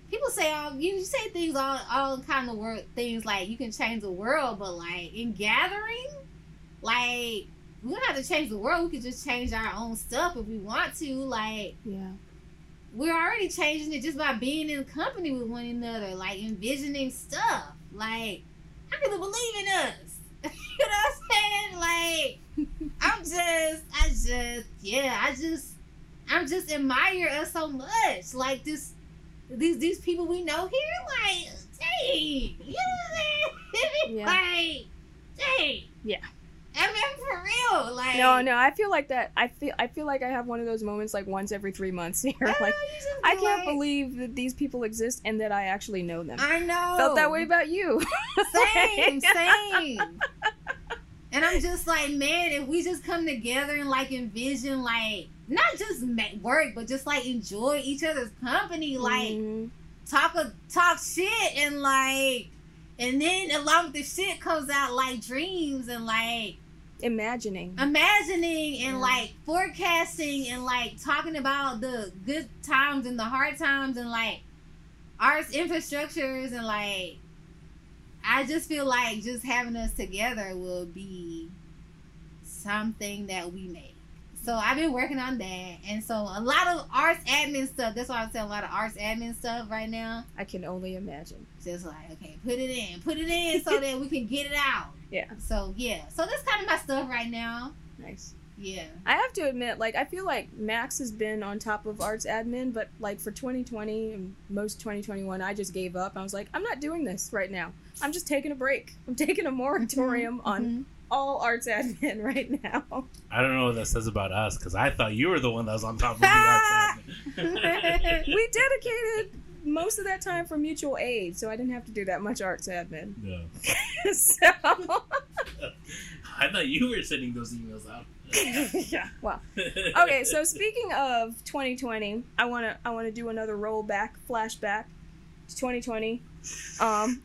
People say all you say things all all kind of word things like you can change the world, but like in gathering, like we don't have to change the world. We could just change our own stuff if we want to. Like Yeah. we're already changing it just by being in company with one another, like envisioning stuff. Like I really believe in us. you know what I'm saying? Like I'm just, I just, yeah, I just, I'm just admire us so much. Like this, these these people we know here, like, dang, you know what I'm saying? Yeah. Like, dang. Yeah. I mean, for real, like. No, no, I feel like that. I feel I feel like I have one of those moments like once every three months here. I know, Like you I can't like, believe that these people exist and that I actually know them. I know. Felt that way about you. Same, same. And I'm just like, man, if we just come together and like envision, like, not just work, but just like enjoy each other's company, like Mhm. talk a, talk shit and like, and then along with the shit comes out like dreams and like imagining. imagining and Yeah. like forecasting and like talking about the good times and the hard times and like arts infrastructures and like I just feel like just having us together will be something that we make. So I've been working on that, and so a lot of arts admin stuff. That's why I'm saying a lot of arts admin stuff right now. I can only imagine. Just like okay, put it in, put it in, so that we can get it out. Yeah. So yeah, so that's kind of my stuff right now. Nice. Yeah. I have to admit, like, I feel like Max has been on top of arts admin, but like for 2020 and most 2021, I just gave up. I was like, I'm not doing this right now. I'm just taking a break. I'm taking a moratorium on Mhm. all arts admin right now. I don't know what that says about us because I thought you were the one that was on top of the arts admin. we dedicated most of that time for mutual aid, so I didn't have to do that much arts admin. no. so, I thought you were sending those emails out. yeah. Well. Okay, so speaking of 2020, I want to I want to do another rollback, flashback to 2020. Um,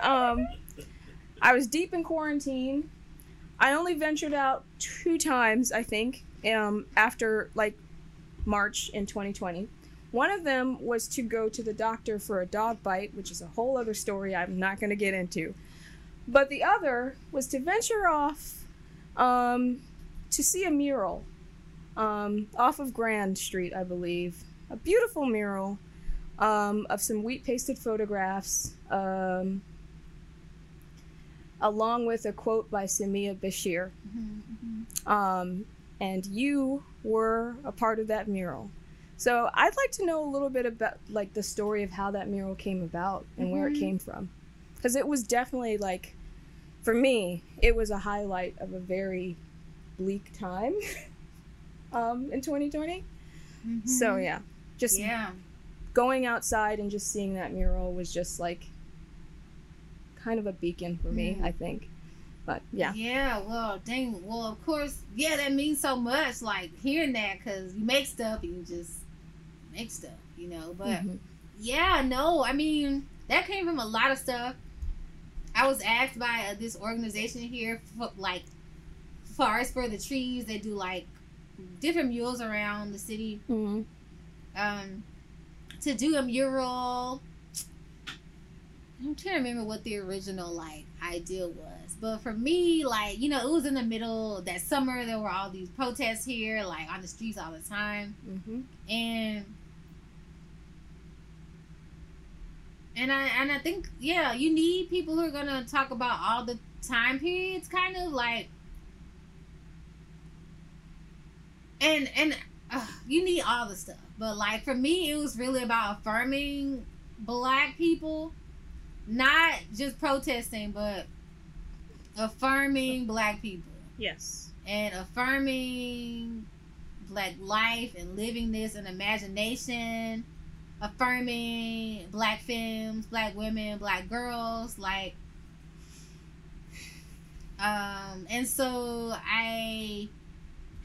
um, I was deep in quarantine. I only ventured out two times, I think, um, after like March in 2020. One of them was to go to the doctor for a dog bite, which is a whole other story I'm not going to get into. But the other was to venture off um, to see a mural um, off of Grand Street, I believe. A beautiful mural um, of some wheat pasted photographs, um, along with a quote by Samiya Bashir. Um, and you were a part of that mural. So I'd like to know a little bit about like the story of how that mural came about and where it Mhm. came from, because it was definitely like, for me, it was a highlight of a very bleak time um, in 2020. So yeah, just yeah. going outside and just seeing that mural was just like kind of a beacon for me, Mhm. I think. But yeah, Yeah, well, dang. Well, of course, yeah, that means so much. Like hearing that, cause you make stuff and you just make stuff, you know. But Mhm. yeah, no, I mean that came from a lot of stuff. I was asked by uh, this organization here, for, like Forest for the Trees. They do like different murals around the city Mhm. um, to do a mural. I'm trying to remember what the original like idea was, but for me, like you know, it was in the middle that summer. There were all these protests here, like on the streets all the time, Mm-hmm. and and I and I think yeah, you need people who are gonna talk about all the time periods, kind of like, and and uh, you need all the stuff. But like for me, it was really about affirming black people, not just protesting, but affirming black people Yes. and affirming black life and living this and imagination affirming black femmes black women black girls like um and so i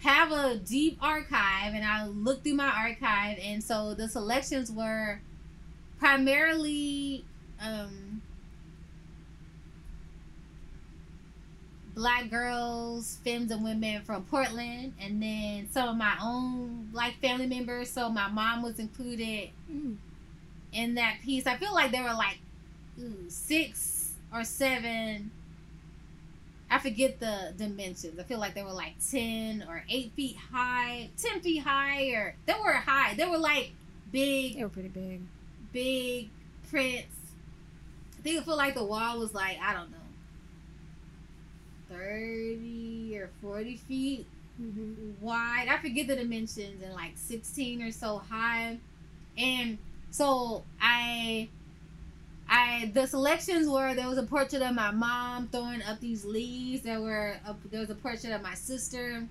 have a deep archive and i looked through my archive and so the selections were primarily um black girls, femmes and women from Portland, and then some of my own black family members. So my mom was included Mm. in that piece. I feel like there were like ooh, six or seven. I forget the dimensions. I feel like they were like ten or eight feet high, ten feet high, or they were high. They were like big They were pretty big. big prints. I think I feel like the wall was like, I don't know, 30 or 40 feet Mm-hmm. wide. I forget the dimensions and like 16 or so high. And so I I the selections were there was a portrait of my mom throwing up these leaves. There were a, there was a portrait of my sister.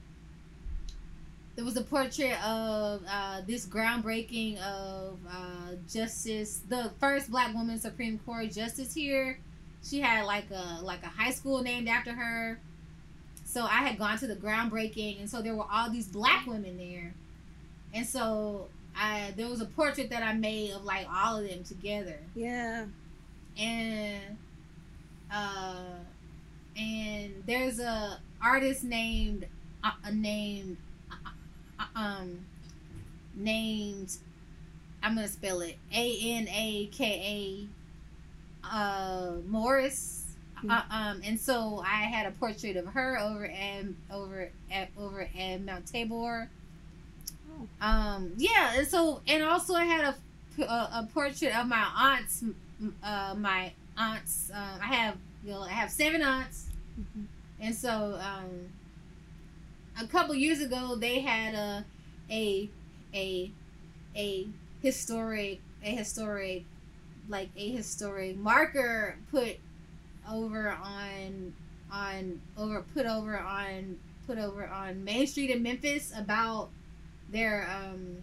There was a portrait of uh, this groundbreaking of uh, justice, the first Black woman Supreme Court justice here. She had like a like a high school named after her. So I had gone to the groundbreaking, and so there were all these Black women there, and so I there was a portrait that I made of like all of them together Yeah. and uh and there's a artist named uh, uh, named uh, uh, um named I'm gonna spell it A N A K A uh Morris uh, um and so I had a portrait of her over at over at over at Mount Tabor um yeah and so and also I had a a, a portrait of my aunts uh, my aunts. Um, I have you know I have seven aunts, Mhm. and so um, a couple years ago they had a a a a historic a historic like a historic marker put over on on over put over on put over on Main Street in Memphis about their um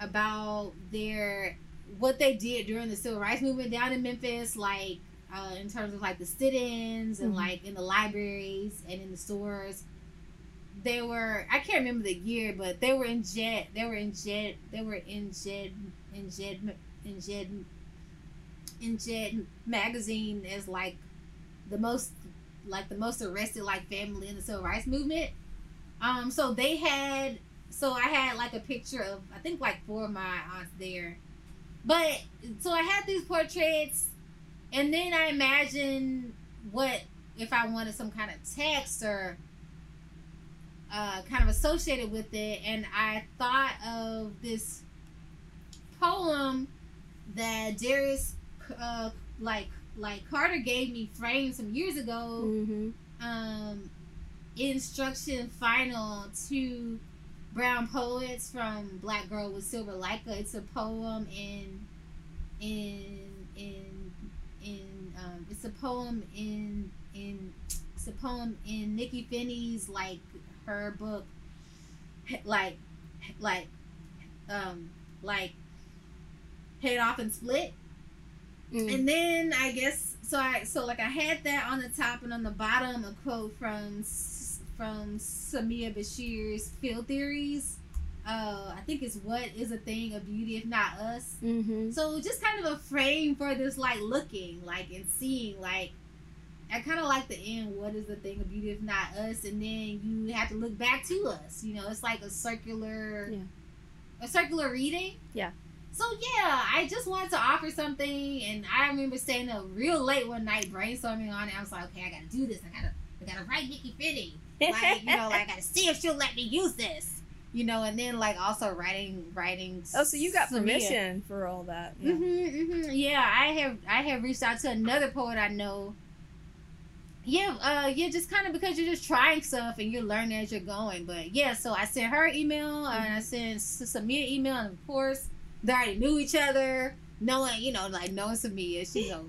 about their what they did during the civil rights movement down in Memphis, like uh, in terms of like the sit-ins and Mhm. like in the libraries and in the stores. They were I can't remember the year, but they were in Jet. They were in Jet. They were in Jet in Jet in Jet in Jet magazine as like the most like the most arrested like family in the civil rights movement. Um, so they had so I had like a picture of I think like four of my aunts there. But so I had these portraits and then I imagined what if I wanted some kind of text or uh, kind of associated with it and I thought of this poem that Darius uh, like like Carter gave me framed some years ago Mm-hmm. um, instruction final to brown poets from Black Girl with Silver Leica. It's a poem in in in in um, it's a poem in in it's a poem in Nikky Finney's like her book like like um like head off and split Mm. and then I guess so. I so like I had that on the top and on the bottom a quote from from Samiya Bashir's Field Theories. Uh, I think it's what is a thing of beauty if not us. Mm-hmm. So just kind of a frame for this like looking like and seeing like. I kind of like the end. What is the thing of beauty if not us? And then you have to look back to us. You know, it's like a circular, Yeah. a circular reading. Yeah. So yeah, I just wanted to offer something, and I remember staying up real late one night brainstorming on it. I was like, okay, I gotta do this. I gotta, I gotta write Nikky Finney. Like, you know, like I gotta see if she'll let me use this. You know, and then like also writing, writing. oh, so you got Samiya. permission for all that? Yeah. hmm mm-hmm. Yeah, I have I have reached out to another poet I know. Yeah, uh, yeah, just kind of because you're just trying stuff and you're learning as you're going. But yeah, so I sent her email and I sent S- Samiya email, and of course they already knew each other, knowing you know like knowing Samiya, she's you know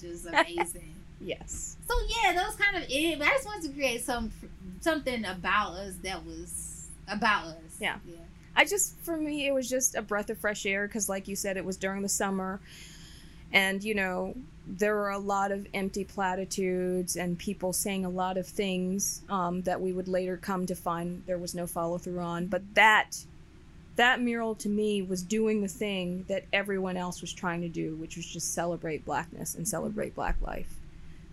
just amazing. Yes. so yeah, that was kind of it. But I just wanted to create some something about us that was about us. Yeah. yeah. I just, for me, it was just a breath of fresh air because, like you said, it was during the summer. And, you know, there were a lot of empty platitudes and people saying a lot of things um, that we would later come to find there was no follow through on. But that, that mural to me was doing the thing that everyone else was trying to do, which was just celebrate blackness and celebrate black life.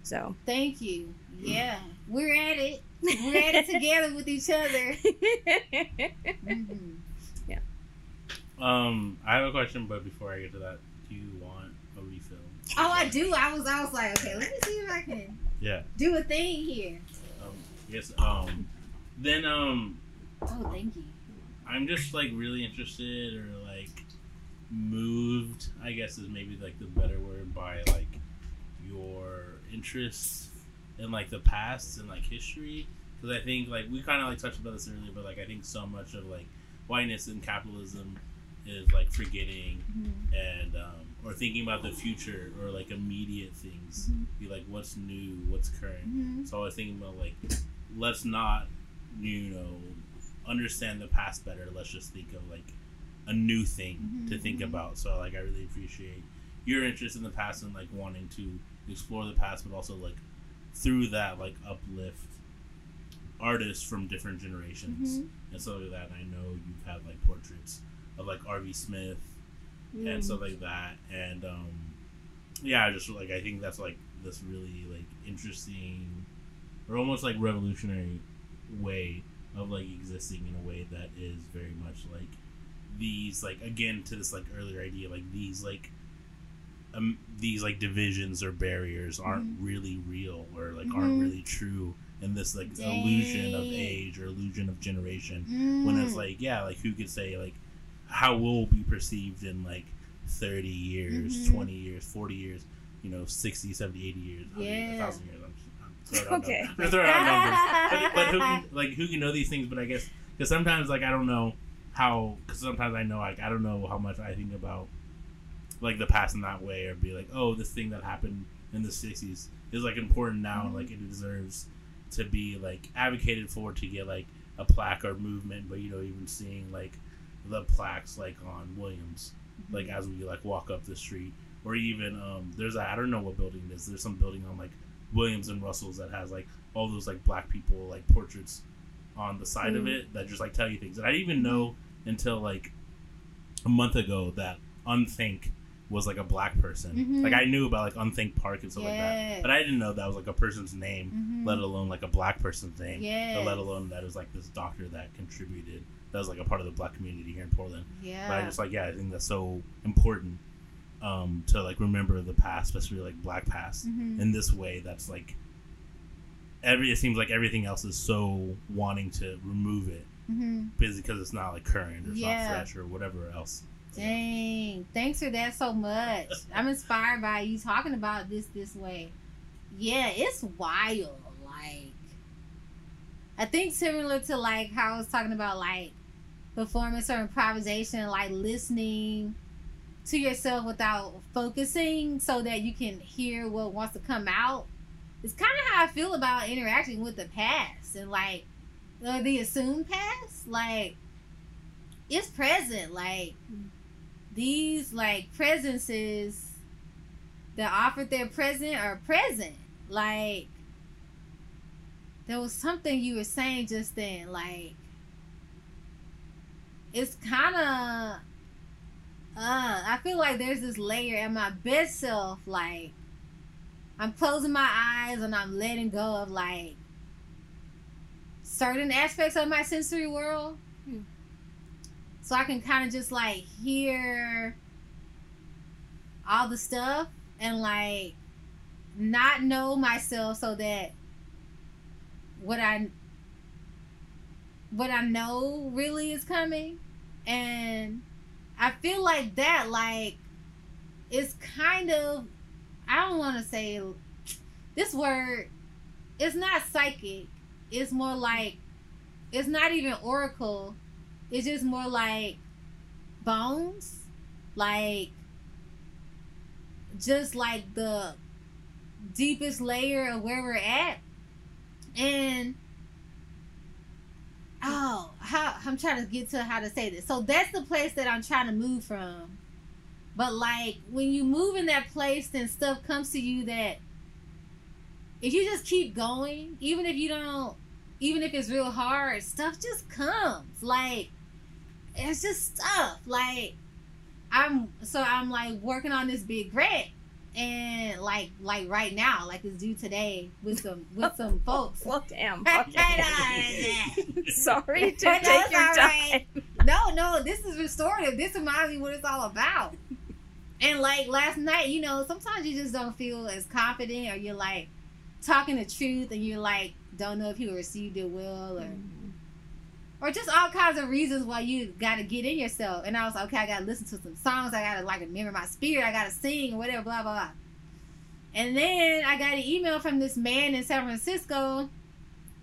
So, Thank you. Yeah, we're at it. We're at it together with each other. Mm-hmm. Yeah. Um, I have a question, but before I get to that, do you want a refill? Oh, I do. I was. I was like, okay, let me see if I can Yeah. do a thing here. Um, yes. Um, then um, Oh, thank you. I'm just like really interested or like moved. I guess is maybe like the better word by like your interests in like the past and like history. Because I think like we kind of like touched about this earlier, but like I think so much of like whiteness and capitalism is like forgetting and um, or thinking about the future or like immediate things. Be like, what's new, what's current. Mhm. So I was thinking about like, let's not, you know, understand the past better. Let's just think of like a new thing to think about. So like, I really appreciate your interest in the past and like wanting to explore the past, but also like through that like uplift artists from different generations Mhm. and stuff like that. And I know you've had like portraits of like Arvie Smith and stuff like that. And um, yeah, I just like I think that's like this really like interesting or almost like revolutionary way of like existing in a way that is very much like these like again to this like earlier idea like these like um, these like divisions or barriers aren't really real or like aren't Mhm. really true in this like illusion of age or illusion of generation Mm. when it's like yeah like who could say like how we'll be perceived in like 30 years Mhm. 20 years 40 years you know 60 70 80 years Yeah. a thousand years I'm, I'm out Okay. numbers. I'm throwing out numbers but, but who can like who can know these things? But i guess because sometimes like i don't know how because sometimes i know like i don't know how much i think about like the past in that way or be like oh this thing that happened in the 60s is like important now and like it deserves to be like advocated for to get like a plaque or movement. But you know even seeing like the plaques like on williams like as we like walk up the street or even um there's a i don't know what building it is. There's some building on like williams and russell's that has like all those like black people like portraits on the side of Mm. it that just like tell you things and i didn't even know until like a month ago that Unthank was like a black person Mhm. like i knew about like Unthank park and stuff like that but i didn't know that was like a person's name Mhm. let alone like a black person's name or let alone that is like this doctor that contributed that was like a part of the black community here in portland Yeah. but I just like yeah, I think that's so important um, to like remember the past, especially like black past Mhm. in this way. That's like every. It seems like everything else is so wanting to remove it Mhm. because because it's not like current or it's Yeah. not fresh or whatever else. Dang. Thanks for that so much. I'm inspired by you talking about this this way. Yeah, it's wild. Like I think similar to like how I was talking about like performance or improvisation, like listening to yourself without focusing so that you can hear what wants to come out. It's kind of how I feel about interacting with the past and like or the assumed past. Like it's present. Like these like presences that offered their present are present. Like there was something you were saying just then, like it's kind of uh I feel like there's this layer in my best self like I'm closing my eyes and I'm letting go of like certain aspects of my sensory world. so I can kind of just like hear all the stuff and like not know myself so that what I what I know really is coming and I feel like that like it's kind of I don't want to say this word it's not psychic. It's more like it's not even oracle. It's just more like bones. Like just like the deepest layer of where we're at. And oh how i'm trying to get to how to say this. So that's the place that i'm trying to move from. But like when you move in that place then stuff comes to you that if you just keep going even if you don't even if it's real hard stuff just comes. Like it's just stuff. Like i'm so i'm like working on this big grant and like like right now like it's due today with some with some folks Well, damn. Sorry to take your right. time. no, no, this is restorative. This reminds me what it's all about. And like last night, you know, sometimes you just don't feel as confident, or you're like talking the truth, and you're like don't know if you received it well, or mm. Or just all kinds of reasons why you got to get in yourself. And I was like, okay, I got to listen to some songs. I got to like remember my spirit. I got to sing or whatever, blah blah blah. And then I got an email from this man in San Francisco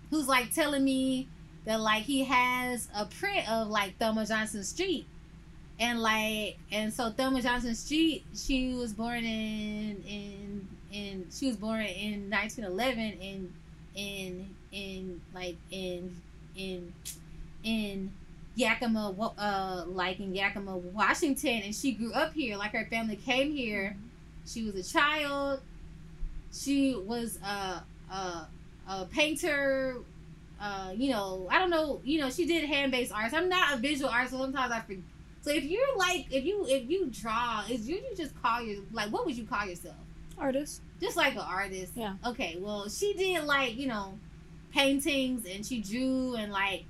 who's like telling me that like he has a print of like Thelma Johnson Street. And like and so Thelma Johnson Street, she was born in in in she was born in 1911 in in in like in in in Yakima uh like in Yakima, Washington and she grew up here like her family came here. She was a child. She was a a, a painter uh, you know, I don't know, you know, she did hand based arts. I'm not a visual artist, so sometimes I forget. So if you're like, if you if you draw, is you, you just call your like, what would you call yourself? Artist. Just like an artist. Yeah. Okay. Well, she did like you know, paintings and she drew and like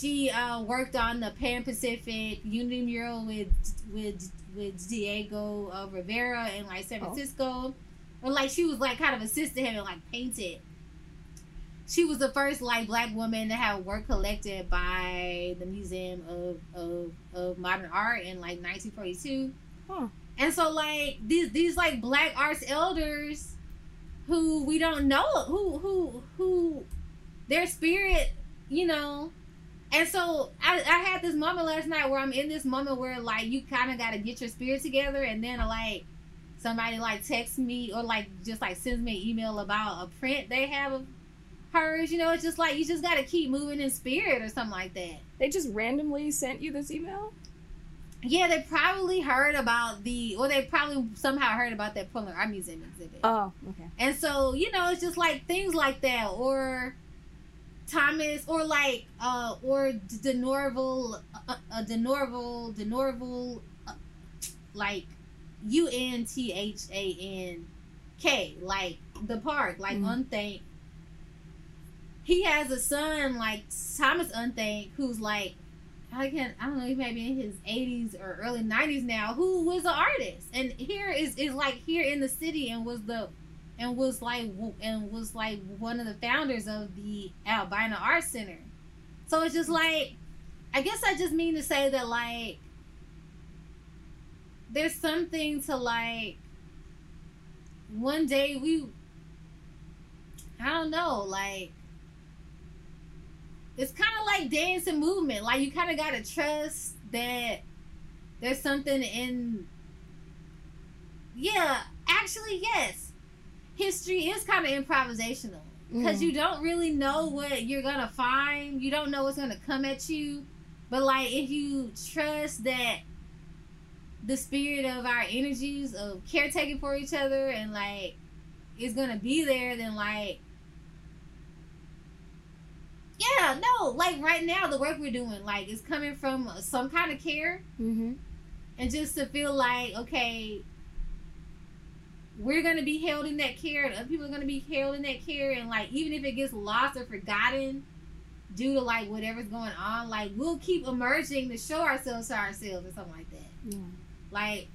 she uh, worked on the Pan Pacific Unity mural with with with Diego uh, Rivera in like San Oh. Francisco, or like she was like kind of assisted him and like painted. She was the first like black woman to have work collected by the Museum of of, of Modern Art in like 1942. Huh. And so like these these like black arts elders who we don't know who who who their spirit, you know. And so I, I had this moment last night where I'm in this moment where like you kind of got to get your spirit together, and then like somebody like texts me or like just like sends me an email about a print they have of hers. You know, it's just like you just got to keep moving in spirit or something like that. They just randomly sent you this email? Yeah, they probably heard about the, or they probably somehow heard about that Portland Art Museum exhibit. Oh, okay. And so, you know, it's just like things like that, or Thomas, or like, uh, or DeNorval, uh, uh, DeNorval, De Norville, uh, like U N T H A N K, like the park, like Mhm. Unthank. He has a son, like Thomas Unthank, who's like, I can't I don't know, he may be in his 80s or early 90s now, who was an artist, and here is is like here in the city, and was the and was like and was like one of the founders of the Albina Art Center. So it's just like I guess I just mean to say that like there's something to like one day we I don't know, like it's kind of like dance and movement. Like you kind of got to trust that there's something in Yeah, actually yes history is kind of improvisational because Mm. you don't really know what you're gonna find. You don't know what's gonna come at you. But like if you trust that the spirit of our energies of caretaking for each other and like is gonna be there, then like yeah, no, like right now the work we're doing like is coming from some kind of care Mm-hmm. and just to feel like okay we're gonna be held in that care and other people are gonna be held in that care and like even if it gets lost or forgotten due to like whatever's going on, like we'll keep emerging to show ourselves to ourselves or something like that. Yeah. Like,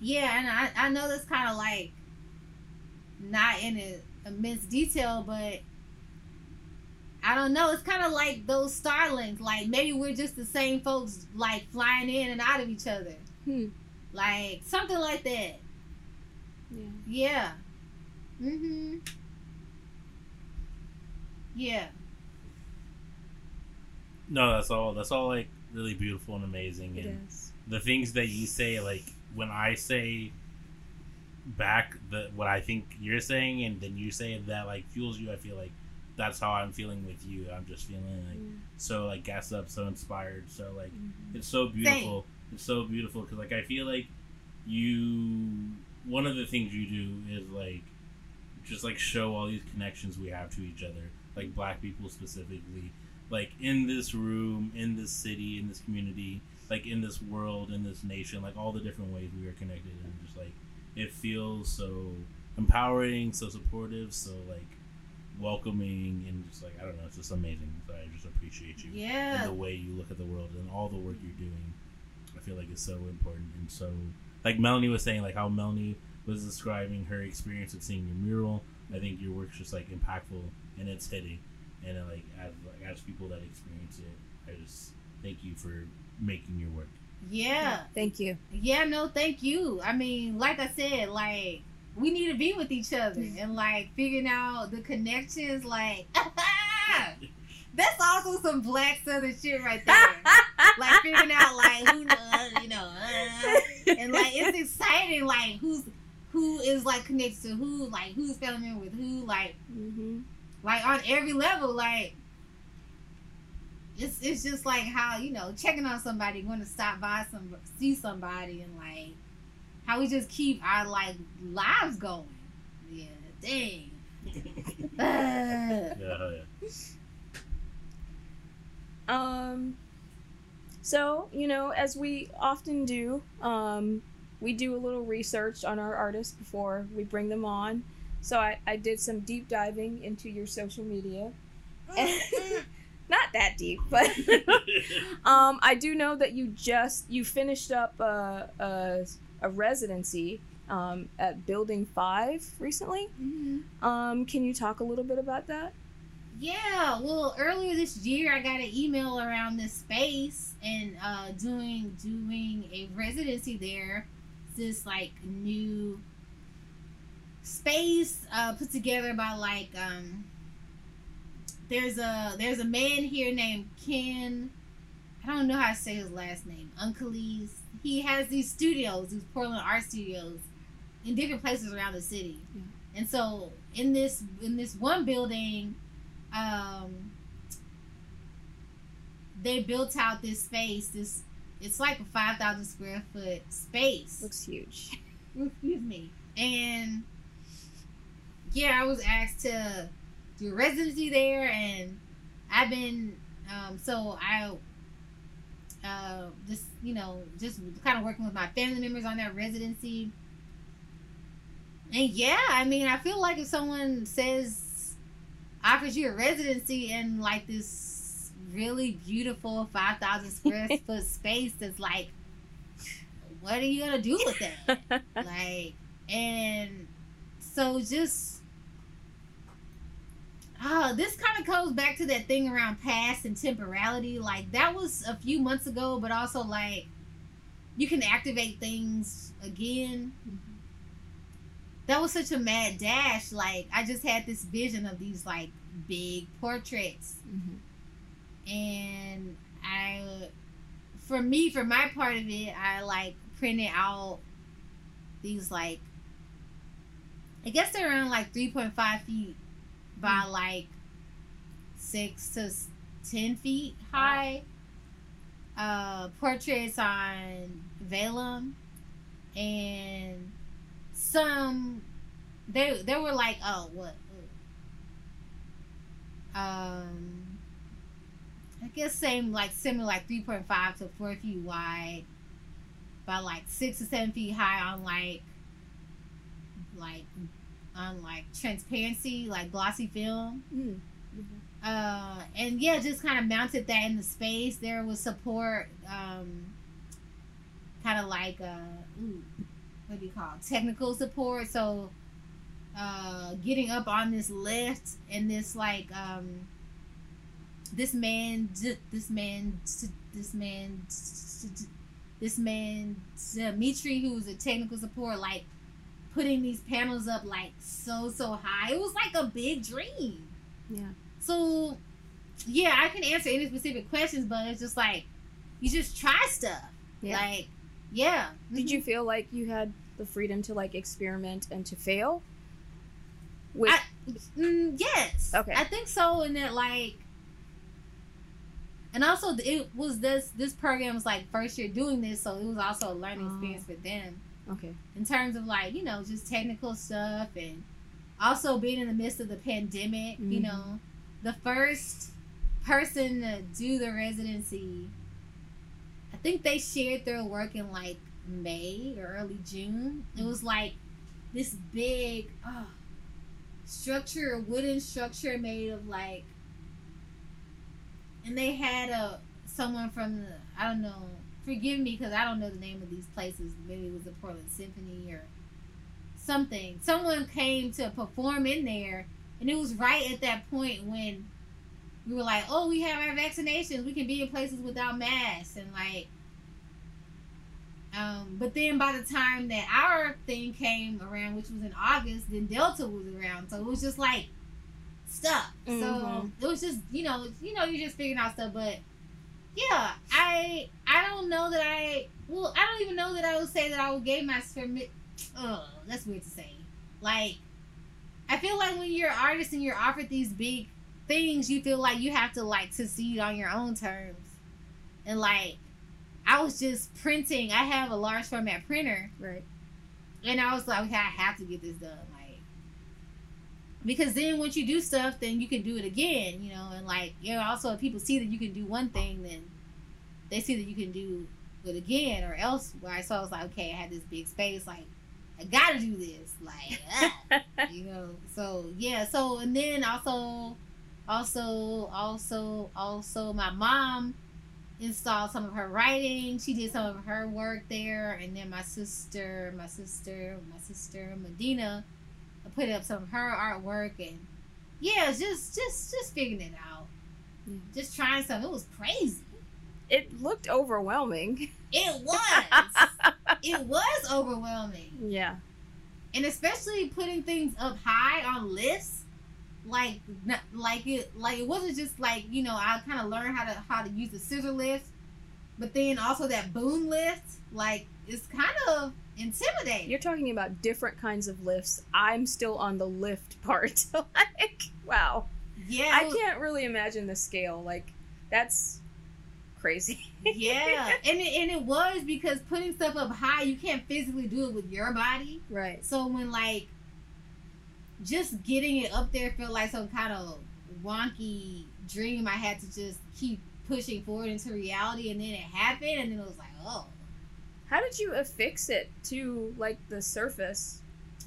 yeah, and I, I know that's kind of like not in a, immense detail, but I don't know. It's kind of like those starlings. Like maybe we're just the same folks, like flying in and out of each other. Hmm. Like something like that. Yeah. Yeah. Mhm. Yeah. No, that's all. That's all like really beautiful and amazing. It And is. the things that you say, like when I say back the what I think you're saying, and then you say that like fuels you. I feel like that's how I'm feeling with you. I'm just feeling like Mm. so like gassed up, so inspired, so like Mhm. it's so beautiful. It's so beautiful because like I feel like you. One of the things you do is like just like show all these connections we have to each other, like Black people specifically, like in this room, in this city, in this community, like in this world, in this nation, like all the different ways we are connected, and just like it feels so empowering, so supportive, so like welcoming, and just like I don't know, it's just amazing. So I just appreciate you Yeah. and the way you look at the world and all the work you're doing. I feel like it's so important and so like Melanie was saying, like how Melanie was describing her experience of seeing your mural. I think your work's just like impactful and it's hitting. And uh, like as like as people that experience it, I just thank you for making your work. Yeah. Thank you. Yeah, no, thank you. I mean, like I said, like we need to be with each other and like figuring out the connections. Like that's also some black southern shit right there. like figuring out like who knows, you know, uh, and like it's exciting. Like who's who is like connected to who, like who's filling in with who, like hmm like on every level, like. It's, it's just like how you know checking on somebody, going to stop by some see somebody, and like how we just keep our like lives going. Yeah, dang. Uh, Yeah, yeah. Um, so, you know, as we often do, um, we do a little research on our artists before we bring them on. So I, I did some deep diving into your social media. Not that deep, but um, I do know that you just you finished up a, a, a residency um, at Building Five recently. Um, can you talk a little bit about that? Yeah, well, earlier this year, I got an email around this space and uh, doing doing a residency there. This like new space uh, put together by like um. There's a there's a man here named Ken. I don't know how to say his last name. Uncle He has these studios, these Portland art studios, in different places around the city. Yeah. And so in this in this one building, um, they built out this space. This it's like a five thousand square foot space. Looks huge. Excuse me. And yeah, I was asked to do a residency there, and I've been um, so I uh, just you know just kind of working with my family members on that residency. And yeah, I mean, I feel like if someone says Ah, offers you a residency in like this really beautiful five thousand square foot space, that's like, what are you gonna do with that? like and so just oh this kind of goes back to that thing around past and temporality like that was a few months ago but also like you can activate things again that was such a mad dash. Like i just had this vision of these like big portraits. And i for me for my part of it i like printed out these like I guess they're around like 3.5 feet by like six to 10 feet high. Uh, portraits on vellum. And some they they were like oh what um I guess same like similar like 3.5 to 4 feet wide by like six to seven feet high on like like on like transparency like glossy film Mm. uh, and yeah, just kind of mounted that in the space. There was support, um, kind of like uh, ooh, what do you call it? technical support. So, uh, getting up on this lift and this like um, this man, this man, this man, this man, Dimitri, who was a technical support, like putting these panels up like so so high. It was like a big dream. Yeah. So, yeah, I can answer any specific questions, but it's just like you just try stuff. Yeah. Like, yeah. Did you feel like you had the freedom to like experiment and to fail? With I, mm, yes. Okay. I think so. And that like, and also it was this this program was like first year doing this, so it was also a learning Oh. experience for them okay. in terms of like you know just technical stuff and also being in the midst of the pandemic. You Mhm. know, the first person to do the residency, I think they shared their work in like May or early June. It was mm-hmm. like this big oh, structure, wooden structure made of like, and they had a someone from the I don't know. Forgive me because I don't know the name of these places. Maybe it was the Portland Symphony or something. Someone came to perform in there, and it was right at that point when we were like, "Oh, we have our vaccinations. We can be in places without masks," and like. Um, but then by the time that our thing came around, which was in August, then Delta was around, so it was just like stuff. So Mhm. it was just you know you know you're just figuring out stuff, but yeah, I I don't know that I well I don't even know that I would say that I would gave my permit. Oh, that's weird to say. Like, I feel like when you're an artist and you're offered these big things, you feel like you have to like succeed on your own terms, and like. I was just printing. I have a large format printer, Right. and I was like, okay, I have to get this done, like, because then once you do stuff, then you can do it again, you know, and like, you know, also if people see that you can do one thing, then they see that you can do it again or elsewhere. So I was like, okay, I had this big space, like, I gotta do this, like, ah, you know. So yeah, so and then also, also, also, also, my mom installed some of her writing. She did some of her work there, and then my sister, my sister, my sister Medina, put up some of her artwork, and yeah, just just just figuring it out, Yeah. just trying something. It was crazy. It looked overwhelming. It was. it was overwhelming, Yeah. and especially putting things up high on lists. Like, like it, like it wasn't just like you know I kind of learned how to how to use the scissor lift, but then also that boom lift. Like, it's kind of intimidating. You're talking about different kinds of lifts. I'm still on the lift part. like, wow. yeah, I can't really imagine the scale. Like, that's crazy. yeah, and it, and it was because putting stuff up high, you can't physically do it with your body. Right. So when like just getting it up there felt like some kind of wonky dream I had to just keep pushing forward into reality, and then it happened, and then it was like, oh, How did you affix it to like the surface?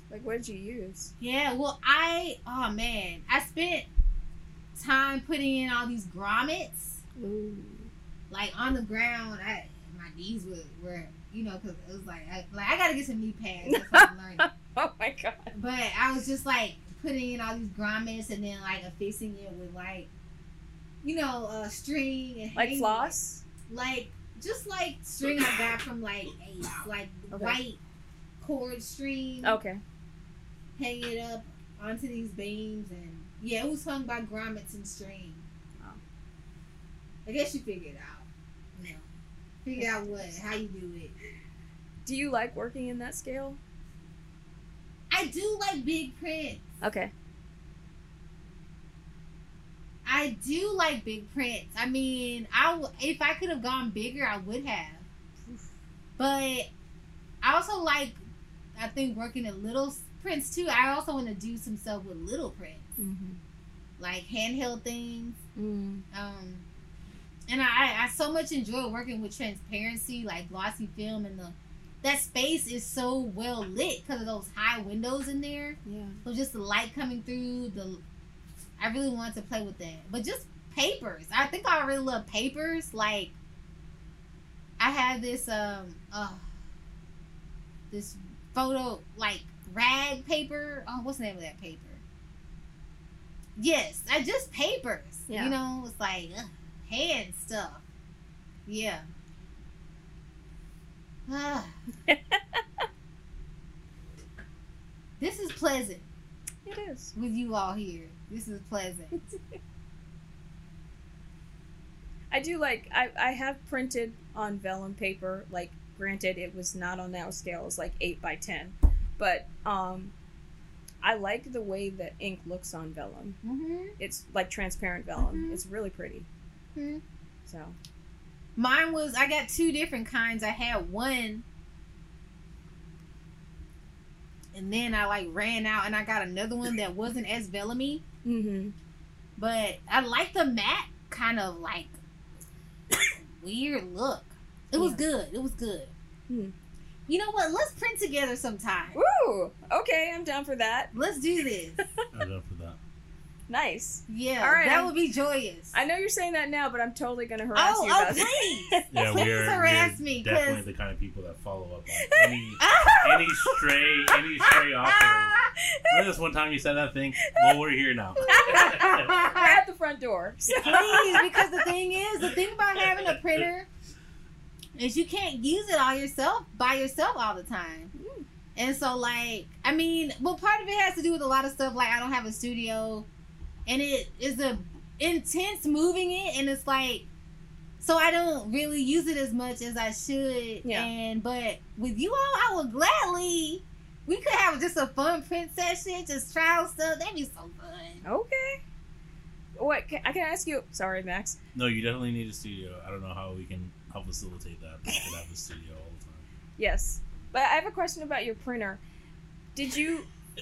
Like, what did you use? yeah. Well, I oh man, I spent time putting in all these grommets. Ooh. like on the ground. I my knees were, were you know because it was like I, like I gotta get some knee pads. That's what I'm learning. Oh my god. But I was just like putting in all these grommets and then like affixing it with like you know uh string and Like floss? like just like string I got from like a like Okay. white cord string. Okay. Hang it up onto these beams and yeah, it was hung by grommets and string. Wow. I guess you figured it out. You know, figure out what how you do it. Do you like working in that scale? I do like big prints. Okay. I do like big prints. I mean, I w- if I could have gone bigger, I would have. But I also like, I think working at little prints too. I also want to do some stuff with little prints, Mm-hmm. like handheld things. Mm. Um, and I, I so much enjoy working with transparency, like glossy film, and the that space is so well lit because of those high windows in there. Yeah. So just the light coming through the, I really wanted to play with that. But just papers. I think I really love papers. Like I had this um uh this photo like rag paper. Oh, what's the name of that paper? Yes, I just papers. Yeah. You know, it's like ugh, hand stuff. Yeah. Ah. this is pleasant It is. with you all here. This is pleasant. I do like I, I have printed on vellum paper, like granted it was not on that scale, it's like eight by ten. But um I like the way the ink looks on vellum. mm-hmm. It's like transparent vellum. Mhm. It's really pretty. Mhm. So Mine was I got two different kinds. I had one and then I like ran out and I got another one that wasn't as vellumy. mm-hmm. But I like the matte kind of like weird look. It was Yeah. good. It was good. Hmm. You know what? Let's print together sometime. Woo! Okay, I'm down for that. Let's do this. I'm done for that. Nice. Yeah, All right, that I'm- would be joyous. I know you're saying that now, but I'm totally gonna harass oh, you oh, about it. please. Yeah, Please we're, harass we're me, definitely 'cause- the kind of people that follow up on any ah! any stray any stray offering. Remember this one time you said that thing? Well, we're here now. We're at the front door. So- Please, because the thing is, the thing about having a printer is you can't use it all yourself by yourself all the time. Mm. And so, like, I mean, well, part of it has to do with a lot of stuff. Like, I don't have a studio, and it is a intense moving it, and it's like, so I don't really use it as much as I should. Yeah. And but with you all, I would gladly. We could have just a fun print session, just try out stuff. That'd be so fun. okay. What can, I can ask you? Sorry, Max. No, you definitely need a studio. I don't know how we can help facilitate that. but We could have a studio all the time. Yes, but I have a question about your printer. Did you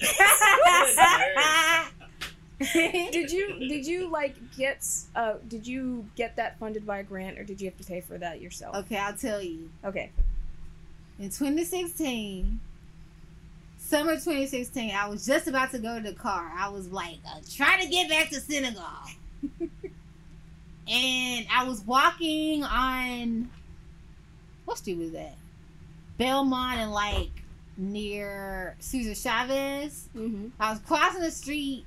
did you did you like get uh did you get that funded by a grant or did you have to pay for that yourself? okay, I'll tell you. Okay. In 2016, summer 2016, I was just about to go to the car. I was like, uh, trying to get back to Senegal. and I was walking on, what street was that? Belmont and like near Cesar Chavez. Mm-hmm. I was crossing the street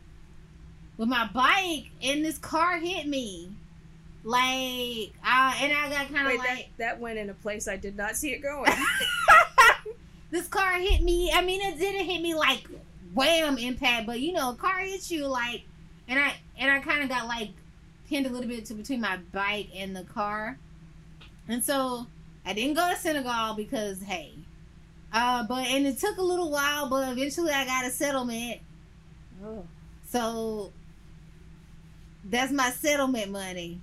with my bike and this car hit me. Like, I, and I got kind of like. that that went in a place I did not see it going. this car hit me. I mean, it didn't hit me like wham impact, but you know, a car hits you like, and I and I kind of got like pinned a little bit to between my bike and the car, and so I didn't go to Senegal because hey, uh, but and it took a little while, but eventually I got a settlement, oh. so that's my settlement money.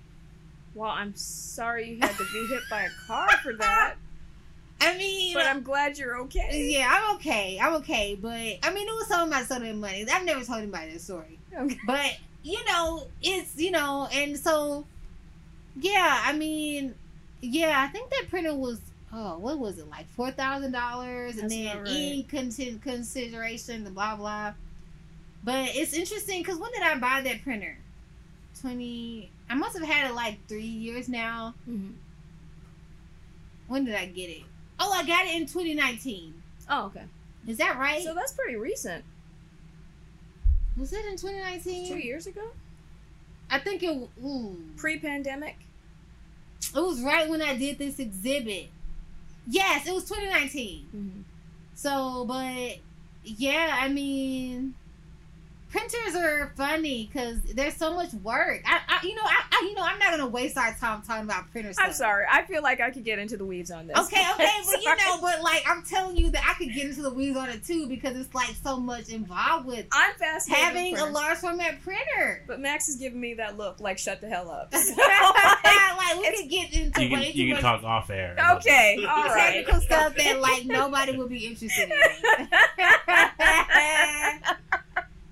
Well, I'm sorry you had to be hit by a car for that, I mean, but I'm uh, glad you're okay. yeah, I'm okay. I'm okay, but I mean, it was some of my settlement money. I've never told anybody this story. Okay. But you know, it's you know, and so yeah, I mean, yeah, I think that printer was oh, what was it like four thousand dollars, and then right. content consideration, the blah blah. But it's interesting because when did I buy that printer? Twenty. I must have had it like three years now. Mhm. When did I get it? Oh, I got it in 2019. Oh, okay. Is that right? So that's pretty recent. was it in 2019? Two years ago, I think it. Ooh. pre-pandemic. It was right when I did this exhibit. Yes, it was 2019. Mm-hmm. So, but yeah, I mean, printers are funny because there's so much work. I, I you know, I, I, you know, I'm not gonna waste our time talking about printers. I'm sorry. I feel like I could get into the weeds on this. Okay, okay, but you know, but like I'm telling you that I could get into the weeds on it too because it's like so much involved with I'm fascinated. having a printers. large format printer. But Max is giving me that look, like shut the hell up. So- like we could get into You can way too you can much talk off air. okay, all right. technical stuff that like nobody would be interested in.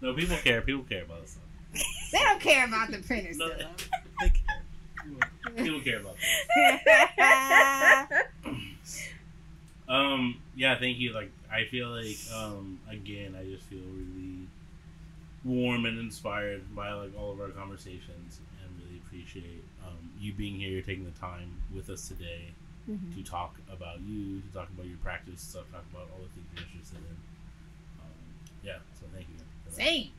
No, people care. People care about this stuff. they don't care about the printer No, stuff. they care. People- care about that. Um, yeah, thank you. Like, I feel like, um, again, I just feel really warm and inspired by like all of our conversations, and really appreciate um, you being here, taking the time with us today Mhm. to talk about you, to talk about your practice, to talk about all the things you're interested in. Um, yeah, so thank you. For that. Same.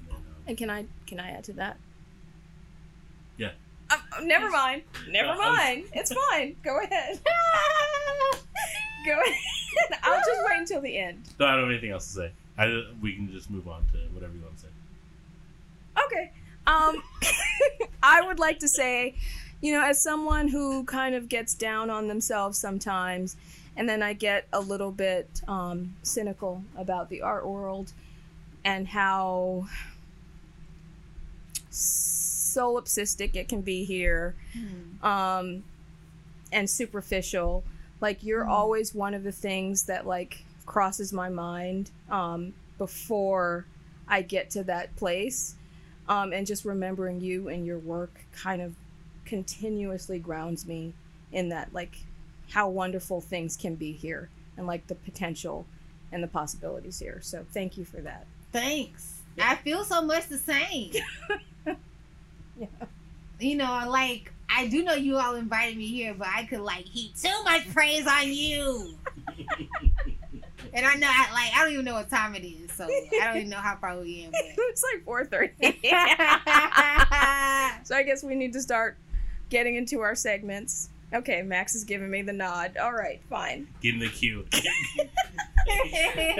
And then, And can I can I add to that? Yeah. Um, oh, never mind. Never Uh, I was- mind. It's fine. Go ahead. Go ahead. I'll just wait until the end. no, I don't have anything else to say. I, we can just move on to whatever you want to say. Okay. Um, I would like to say, you know, as someone who kind of gets down on themselves sometimes, and then I get a little bit um, cynical about the art world and how solipsistic it can be here um, and superficial. Like you're always one of the things that like crosses my mind um, before I get to that place, um, and just remembering you and your work kind of continuously grounds me in that like how wonderful things can be here and like the potential and the possibilities here. So thank you for that. Thanks. I feel so much the same. Yeah. You know, like I do know you all invited me here, but I could like heap too much praise on you. and I know, I, like, I don't even know what time it is, so I don't even know how far we in. But. it's like 4:30. so I guess we need to start getting into our segments. Okay, Max is giving me the nod. All right, fine. Give in the cue.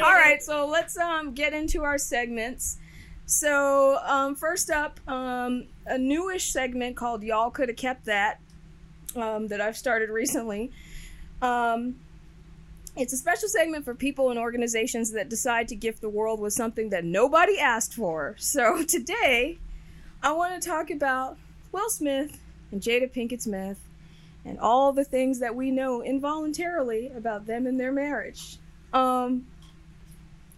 All right, so let's um get into our segments. So um, first up, um, a newish segment called "Y'all Could Have Kept That" um, that I've started recently. Um, it's a special segment for people and organizations that decide to gift the world with something that nobody asked for. So today, I want to talk about Will Smith and Jada Pinkett Smith and all the things that we know involuntarily about them and their marriage. Um,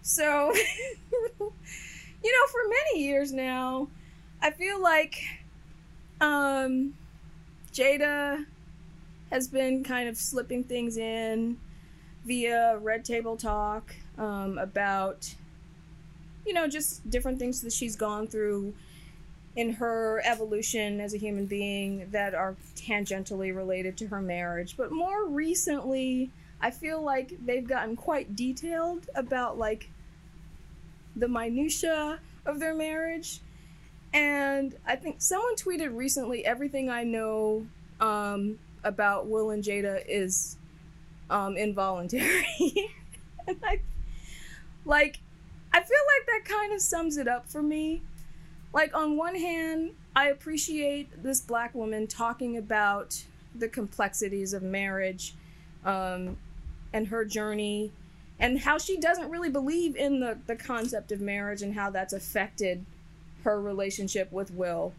so, you know, for many years now, I feel like um, Jada has been kind of slipping things in via Red Table Talk um, about, you know, just different things that she's gone through in her evolution as a human being that are tangentially related to her marriage. But more recently, I feel like they've gotten quite detailed about like the minutia of their marriage. And I think someone tweeted recently everything I know um, about Will and Jada is um, involuntary. and I, like, I feel like that kind of sums it up for me. Like, on one hand, I appreciate this black woman talking about the complexities of marriage um, and her journey and how she doesn't really believe in the, the concept of marriage and how that's affected her relationship with Will.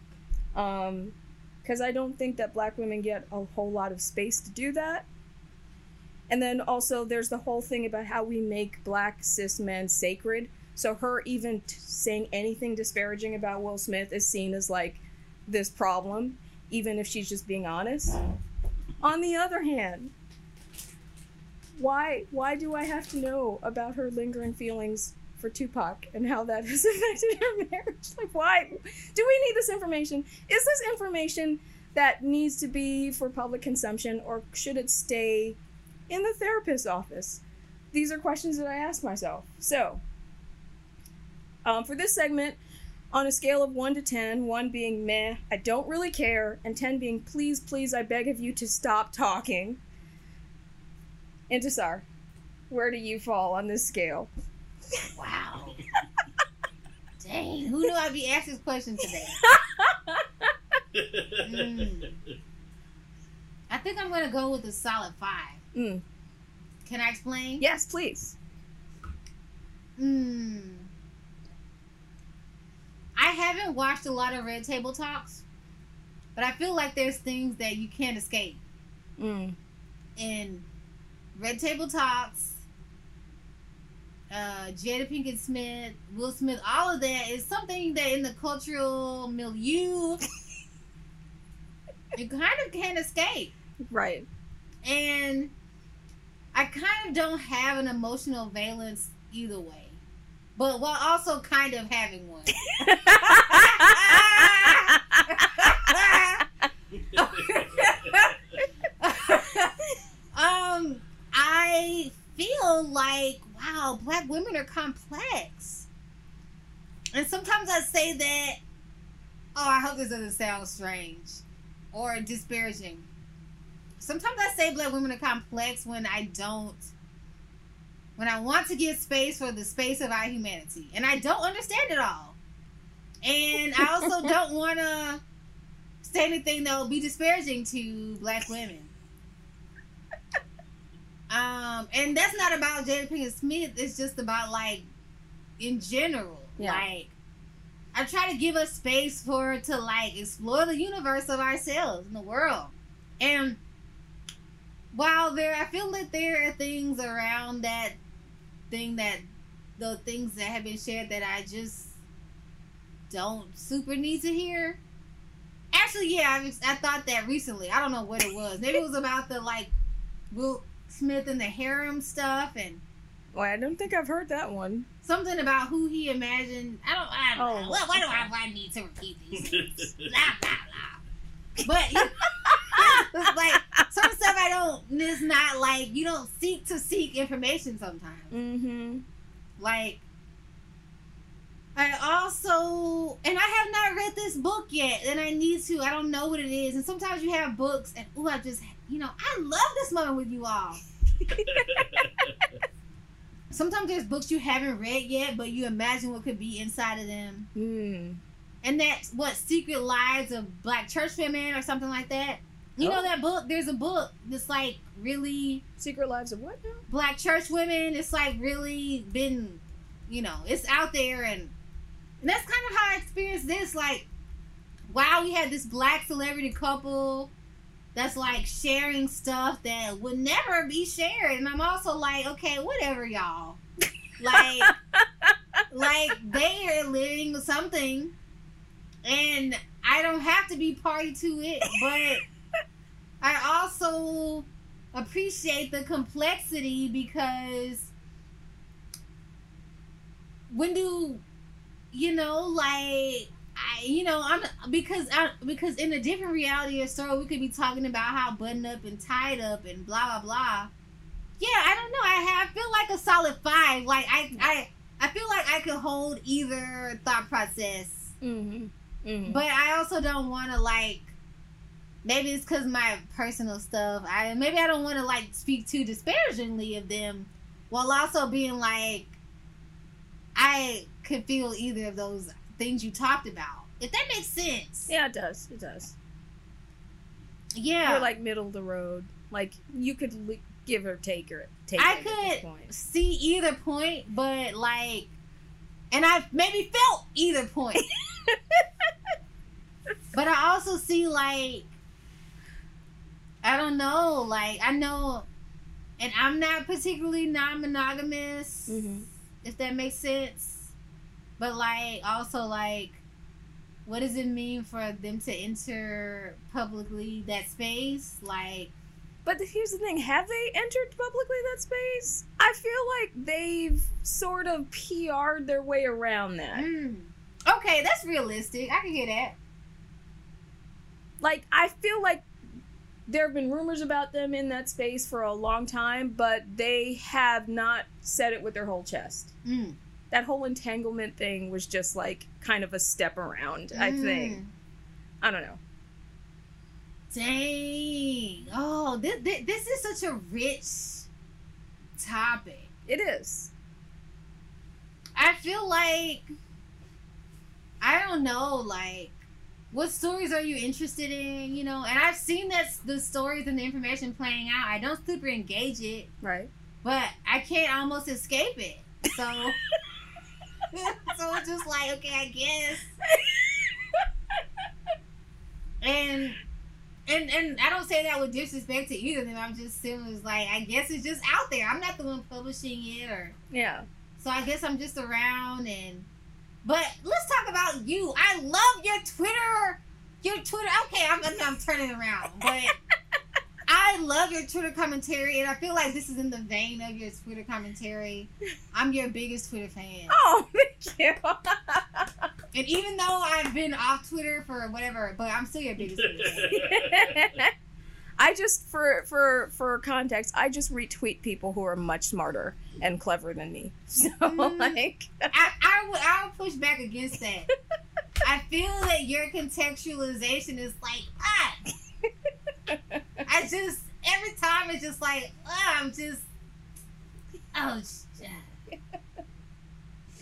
Because I don't think that black women get a whole lot of space to do that. And then also, there's the whole thing about how we make black cis men sacred. So, her even t- saying anything disparaging about Will Smith is seen as like this problem, even if she's just being honest. On the other hand, why why do I have to know about her lingering feelings for Tupac and how that has affected her marriage? Like why do we need this information? Is this information that needs to be for public consumption or should it stay in the therapist's office? These are questions that I ask myself. So, um, for this segment, on a scale of 1 to 10, 1 being meh, I don't really care, and 10 being please, please, I beg of you to stop talking. Intisar, where do you fall on this scale? Wow. Dang, who knew I'd be asked this question today? Mm. I think I'm gonna go with a solid five. Mm. Can I explain? Yes, please. Mm. I haven't watched a lot of Red Table Talks, but I feel like there's things that you can't escape. Mm. in Red Table Talks, uh, Jada Pinkett Smith, Will Smith, all of that is something that in the cultural milieu you kind of can't escape. Right. And I kind of don't have an emotional valence either way. But while also kind of having one. um, I feel like wow, black women are complex, and sometimes I say that. Oh, I hope this doesn't sound strange or disparaging. Sometimes I say black women are complex when I don't. When I want to give space for the space of our humanity, and I don't understand it all, and I also don't want to say anything that will be disparaging to black women. Um, and that's not about Jada Pinkett Smith. It's just about like in general. Yeah. Like I try to give us space for to like explore the universe of ourselves and the world. And while there, I feel that there are things around that thing that the things that have been shared that I just don't super need to hear. Actually, yeah, I, I thought that recently. I don't know what it was. Maybe it was about the like Will Smith and the harem stuff and Well, I don't think I've heard that one. something about who he imagined. I don't. I don't Oh. know. Well, why do I, why need to repeat these things? blah blah blah. But you- it's like some stuff I don't. It's not like you don't seek to seek information sometimes. Mm-hmm. Like I also and I have not read this book yet, and I need to. I don't know what it is. And sometimes you have books, and oh, I just you know I love this moment with you all. Sometimes there's books you haven't read yet, but you imagine what could be inside of them. Mm. And that's what Secret Lives of Black Church Women or something like that. You know Oh. that book? There's a book that's like really Secret Lives of what now? black church women. It's like really been, you know, it's out there, and, and that's kind of how I experienced this. Like, wow, we had this black celebrity couple that's like sharing stuff that would never be shared, and I'm also like, okay, whatever, y'all. Like, like they are living something, and I don't have to be party to it, but I also appreciate the complexity because when do you know like I you know I'm because I, because in a different reality or story we could be talking about how buttoned up and tied up and blah blah blah. Yeah, I don't know. I have I feel like a solid five. Like I I I feel like I could hold either thought process Mm-hmm. Mm-hmm. but I also don't want to like. Maybe it's because my personal stuff. I maybe I don't want to like speak too disparagingly of them, while also being like, I could feel either of those things you talked about. If that makes sense. yeah, it does. It does. Yeah. You're like middle of the road. Like you could li- give or take or take. I it at this could see either point, but like, and I've maybe felt either point. but I also see like, I don't know, like I know, and I'm not particularly non-monogamous, Mhm. if that makes sense. But like, also like, what does it mean for them to enter publicly that space? Like, But here's the thing: have they entered publicly that space? I feel like they've sort of PR'd their way around that. mm, okay, that's realistic. I can hear that. Like I feel like there have been rumors about them in that space for a long time, but they have not said it with their whole chest. Mm. That whole entanglement thing was just like kind of a step around. I think. Mm. I don't know. Dang. Oh, this, this, this is such a rich topic. It is. I feel like, I don't know, like, what stories are you interested in? You know, and I've seen that the stories and the information playing out. I don't super engage it, Right. but I can't almost escape it. So, so it's just like, okay, I guess. and and and I don't say that with disrespect to either of them. I'm just saying it's like I guess it's just out there. I'm not the one publishing it, or Yeah. so I guess I'm just around. And but let's talk about you. I love your Twitter. Your Twitter. Okay, I'm I'm turning around, but I love your Twitter commentary, and I feel like this is in the vein of your Twitter commentary. I'm your biggest Twitter fan. Oh, thank you. And even though I've been off Twitter for whatever, but I'm still your biggest Twitter fan. I just for for for context, I just retweet people who are much smarter and clever than me. So Mm. like, I, I would I would push back against that. I feel that your contextualization is like ah. I just every time it's just like ah, I'm just oh shit.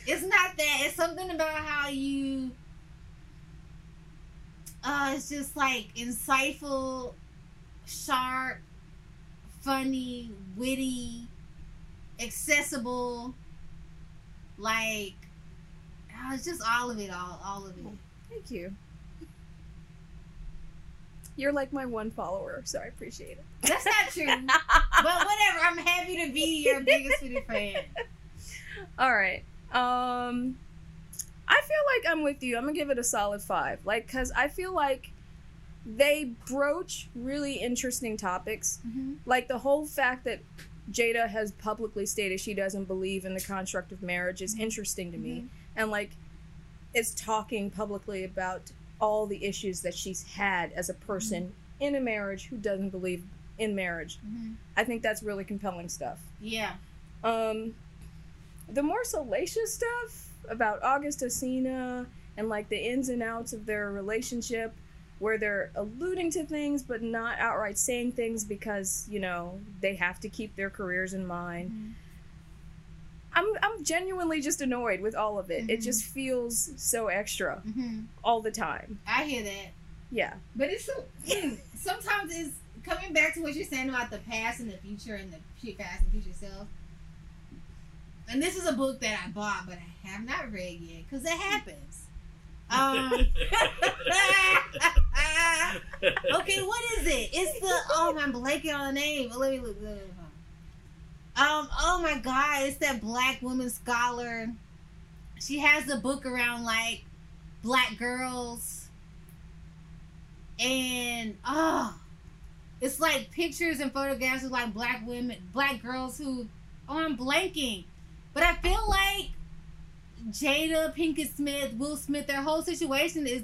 It's not that. It's something about how you. Uh, it's just like insightful, sharp, funny, witty, accessible. Like, oh, it's just all of it. All, all of it. thank you. You're like my one follower, so I appreciate it. That's not true. but whatever. I'm happy to be your biggest Twitter fan. All right. Um, I feel like I'm with you. I'm gonna give it a solid five. Like, cause I feel like they broach really interesting topics. Like the whole fact that Jada has publicly stated she doesn't believe in the construct of marriage is interesting to me, and like, is talking publicly about all the issues that she's had as a person in a marriage who doesn't believe in marriage. Mhm. I think that's really compelling stuff. Yeah. Um, the more salacious stuff about August Alsina and like the ins and outs of their relationship, where they're alluding to things but not outright saying things because you know they have to keep their careers in mind. Mhm. I'm I'm genuinely just annoyed with all of it. It Mhm. just feels so extra hmm all the time. I hear that. Yeah. But it's so, sometimes it's coming back to what you're saying about the past and the future and the past and future self. And this is a book that I bought, but I have not read yet because it happens. Um, okay, what is it? It's the oh I'm blanking on the name. Let me look. look. Um, oh my god, it's that black woman scholar. She has a book around like black girls and oh it's like pictures and photographs of like black women black girls who oh i'm blanking but i feel like jada pinkett smith will smith their whole situation is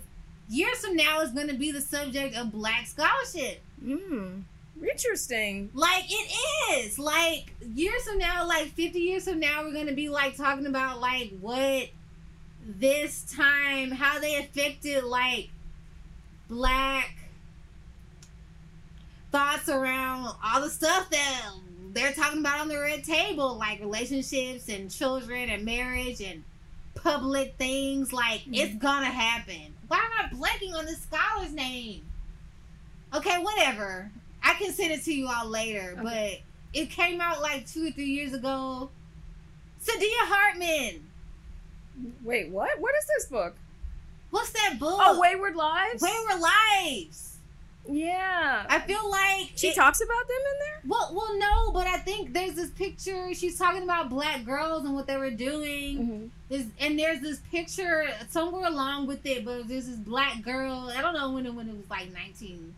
years from now is going to be the subject of black scholarship Mm. Interesting. like it is like years from now like 50 years from now we're going to be like talking about like what this time how they affected like black thoughts around all the stuff that they're talking about on the red table like relationships and children and marriage and public things like it's mm-hmm. gonna happen. Why am i blanking on this scholar's name? Okay whatever. I can send it to you all later but it came out like two or three years ago. Saidiya hartman. Wait, what? What is this book? what's that book? Oh, Wayward Lives. wayward lives Yeah. i feel like she it- talks about them in there. Well, well, no, but I think there's this picture. She's talking about black girls and what they were doing. Mm-hmm. There's, and there's this picture somewhere along with it, but there's this black girl. I don't know when it when it was like 19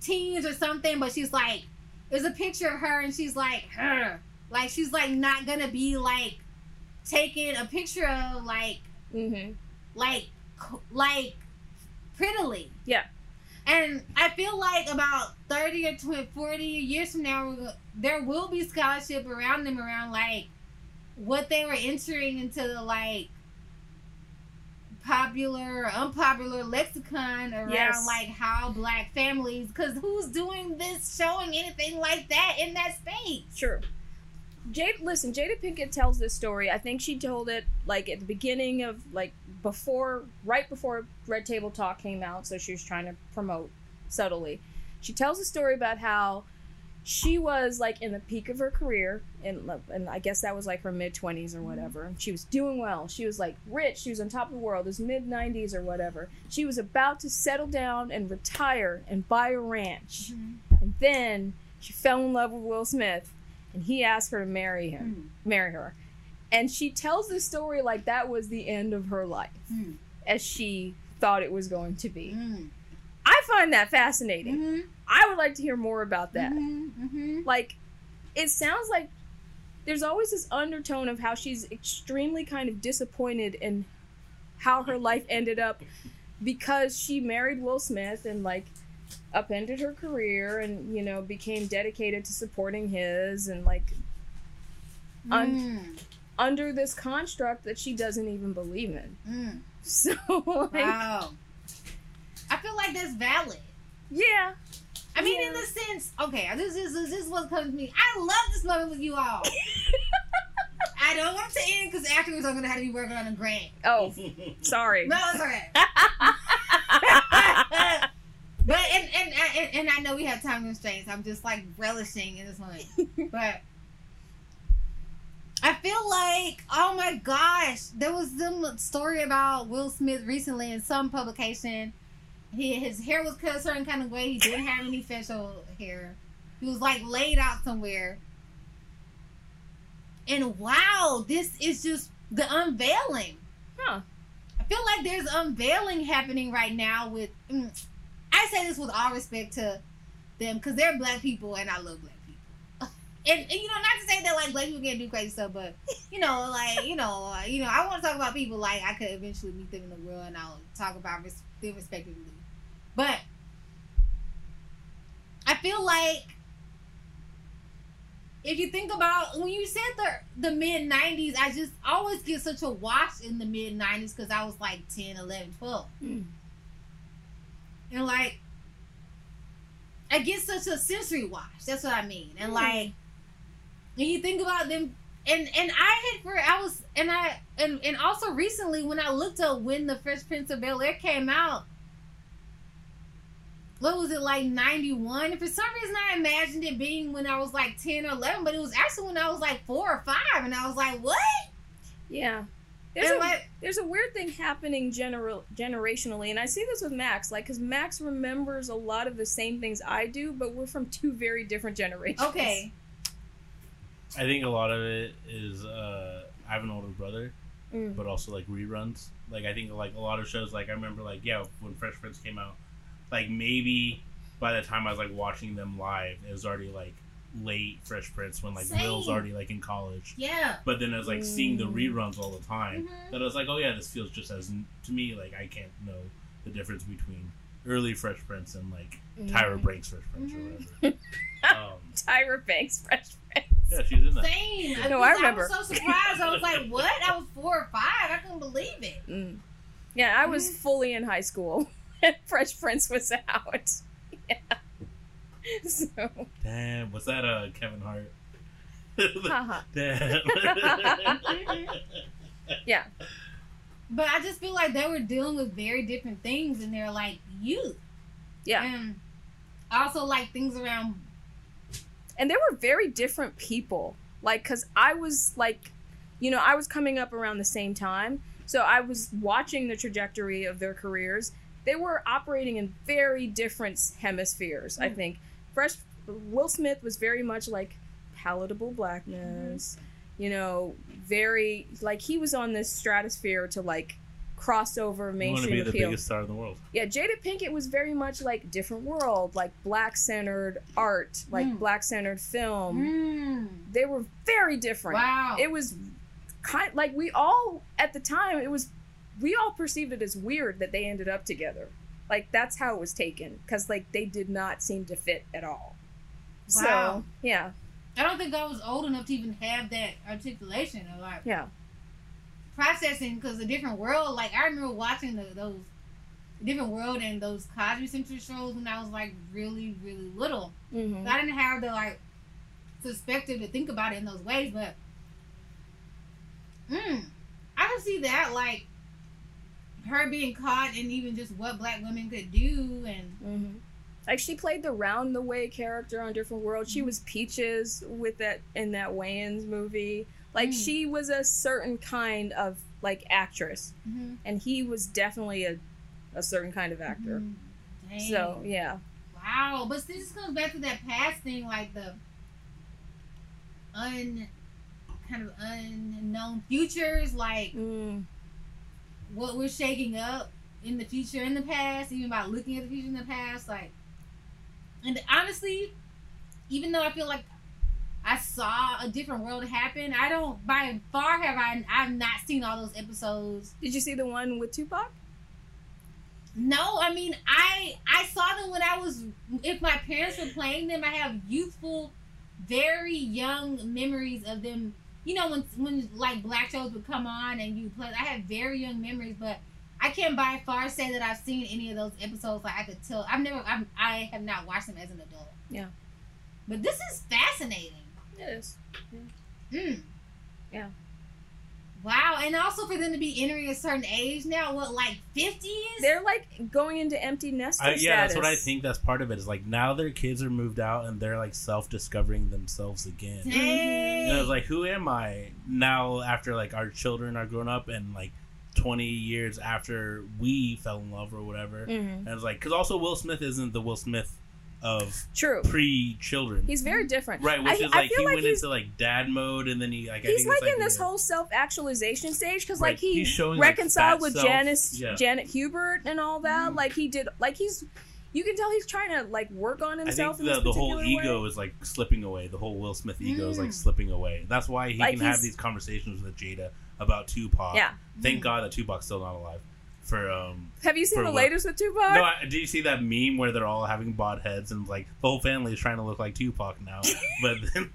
teens or something, but she's like, there's a picture of her, and she's like her, like she's like not gonna be like taking a picture of like Mm-hmm. like like prettily. Yeah. And I feel like about 30 or 20, 40 years from now, there will be scholarship around them around like what they were entering into the like popular or unpopular lexicon around Yes. like how black families, because who's doing this, showing anything like that in that space? Sure. Jade, listen, Jada Pinkett tells this story. I think she told it like at the beginning of like before, right before Red Table Talk came out. So she was trying to promote subtly. She tells a story about how she was like in the peak of her career, and and I guess that was like her mid twenties or mm-hmm. whatever. And she was doing well. She was like rich. She was on top of the world. It was mid nineties or whatever. She was about to settle down and retire and buy a ranch. Mm-hmm. And then she fell in love with Will Smith, and he asked her to marry him, mm-hmm. marry her. And she tells the story like that was the end of her life, Mm. as she thought it was going to be. Mm. I find that fascinating. Mhm. I would like to hear more about that. Mm-hmm. Like, it sounds like there's always this undertone of how she's extremely kind of disappointed in how her life ended up because she married Will Smith and like upended her career and you know became dedicated to supporting his and like un- Mm. Under this construct that she doesn't even believe in. Mm. So like, Wow. I feel like that's valid. yeah, I mean, Yeah. in the sense, okay, this is this is what comes to me. I love this moment with you all. I don't want it to end because afterwards I'm gonna have to be working on a grant. oh, sorry. No, it's okay. but and, and and and I know we have time constraints. I'm just like relishing in this moment. But I feel like, oh my gosh, there was some story about Will Smith recently in some publication. He, his hair was cut a certain kind of way. He didn't have any facial hair. He was like laid out somewhere. And wow, this is just the unveiling. Huh. I feel like there's unveiling happening right now with. Mm, I say this with all respect to them because they're black people and I love black. And, and, you know, not to say that like black people can't do crazy stuff, but you know, like you know, you know, I want to talk about people like I could eventually meet them in the world and I'll talk about res- them respectively. But I feel like if you think about when you said the the mid 90s, I just always get such a wash in the mid 90s because I was like 10, 11, 12. Mm. And like, I get such a sensory wash. That's what I mean. And Mm. like, when you think about them, and and I had for I was and I and and also recently when I looked up when the Fresh Prince of Bel Air came out. What was it like 91? And for some reason I imagined it being when I was like 10 or 11, but it was actually when I was like 4 or 5 and I was like, "What?" Yeah. There's And a, like there's a weird thing happening general generationally, and I see this with Max, like, because Max remembers a lot of the same things I do, but we're from two very different generations. okay. I think a lot of it is uh, I have an older brother, Mm. but also like reruns. Like I think like a lot of shows. Like I remember like yeah when Fresh Prince came out, like maybe by the time I was like watching them live, it was already like late Fresh Prince when like Same. Will's already like in college. Yeah. But then I was like seeing the Mm. reruns all the time. Mhm. That I was like, oh yeah, this feels just as to me like I can't know the difference between early Fresh Prince and like Tyra Mm. Banks Fresh Prince Mhm. or whatever. um, Tyra Banks, Fresh Prince. Yeah, she's in that. Same. No, I remember. I was so surprised. I was like, "What?" I was four or five. I couldn't believe it. Mm. Yeah, I was fully in high school. and Fresh Prince was out. Yeah. So, Damn, was that uh Kevin Hart? haha. Damn. Yeah. But I just feel like they were dealing with very different things in their like youth. Yeah. And also like things around. And they were very different people. Like because i was like you know i was coming up around the same time. So i was watching the trajectory of their careers. They were operating in very different hemispheres i Mm. think. Fresh will smith was very much like palatable blackness you know very like he was on this stratosphere to like cross over you want to mainstream be the appeal biggest star in the world. yeah, Jada Pinkett was very much like different world, like black centered art, like Mm. black centered film. Mm. They were very different. Wow. It was kind like we all at the time it was we all perceived it as weird that they ended up together. Like that's how it was taken cuz like they did not seem to fit at all. Wow. So, yeah. I don't think I was old enough to even have that articulation or like Yeah. Processing because a different world. Like I remember watching the, those different world and those Cosby Central shows when I was like really really little. Mhm. I didn't have the like perspective to think about it in those ways, but mm, I can see that like her being caught and even just what black women could do and hmm Like she played the round the way character on Different World. She Mhm. was Peaches with that in that Wayans movie. Like Mm. she was a certain kind of like actress, mm-hmm. and he was definitely a a certain kind of actor. Dang. So yeah, wow, but this comes back to that past thing, like the un kind of unknown futures, like mm, what we're shaking up in the future in the past, even by looking at the future in the past, like And honestly, even though I feel like I saw a different world happen, I don't by far have I I've not seen all those episodes. Did you see the one with Tupac? No, I mean I I saw them when I was if my parents were playing them, I have youthful, very young memories of them. You know when when like black shows would come on and you play. I have very young memories, but I can't by far say that I've seen any of those episodes. Like I could tell, I've never, I'm, I have not watched them as an adult. Yeah. But this is fascinating. It is. Mm. Yeah. Wow, and also for them to be entering a certain age now, what like fifties? They're like going into empty nester I, yeah, that's what I think. That's part of it. Is like now their kids are moved out and they're like self-discovering themselves again. And I was like, who am I now? After like our children are grown up and like twenty years after we fell in love or whatever, Mhm. and it's like because also Will Smith isn't the Will Smith of True. pre-children, He's very different. right? Which I, is I like he like went into like dad mode and then he like I he's think like it's, in this whole self-actualization stage because Right, like he he's showing, reconciled with self- Janice, yeah. Janet Hubert, and all that. Like he did. Like he's. You can tell he's trying to like work on I himself. think in the, the whole particular ego is like slipping away. The whole Will Smith ego is like Mm. slipping away. That's why he Like, can have these conversations with Jada about Tupac. Yeah. Thank God that Tupac's still not alive. For um, Have you seen the what? latest with Tupac? no, I, do you see that meme where they're all having bod heads and like the whole family is trying to look like Tupac now? but then,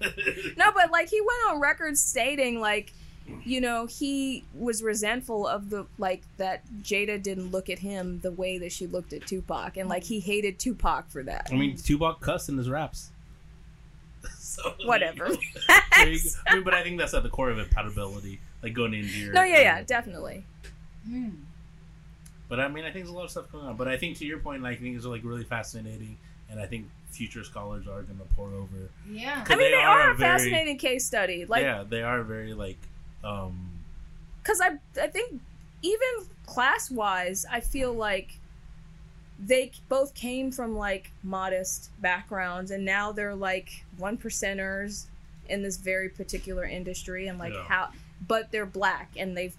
No, but like he went on record stating like, you know, he was resentful of the like that Jada didn't look at him the way that she looked at Tupac, and like he hated Tupac for that. I mean, Tupac cussed in his raps. so Whatever. there you go. I mean, but I think that's at the core of it, compatibility, like going into your. no, yeah, yeah, definitely. Mm. But I mean, I think there's a lot of stuff going on. But I think to your point, I think it's like really fascinating, and I think future scholars are going to pour over. Yeah. I mean, They they, are are, a a very- fascinating case study. Like, yeah, they are very like. um because I I think even class wise, I feel like they both came from like modest backgrounds, and now they're like one percenters in this very particular industry, and like Yeah. how, but they're black, and they've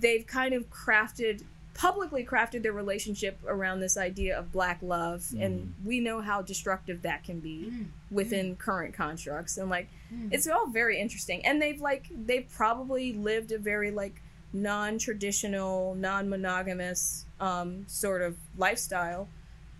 they've kind of crafted publicly crafted their relationship around this idea of black love and we know how destructive that can be Mm. within current constructs and like Mm. it's all very interesting and they've like they've probably lived a very like non-traditional non-monogamous um, sort of lifestyle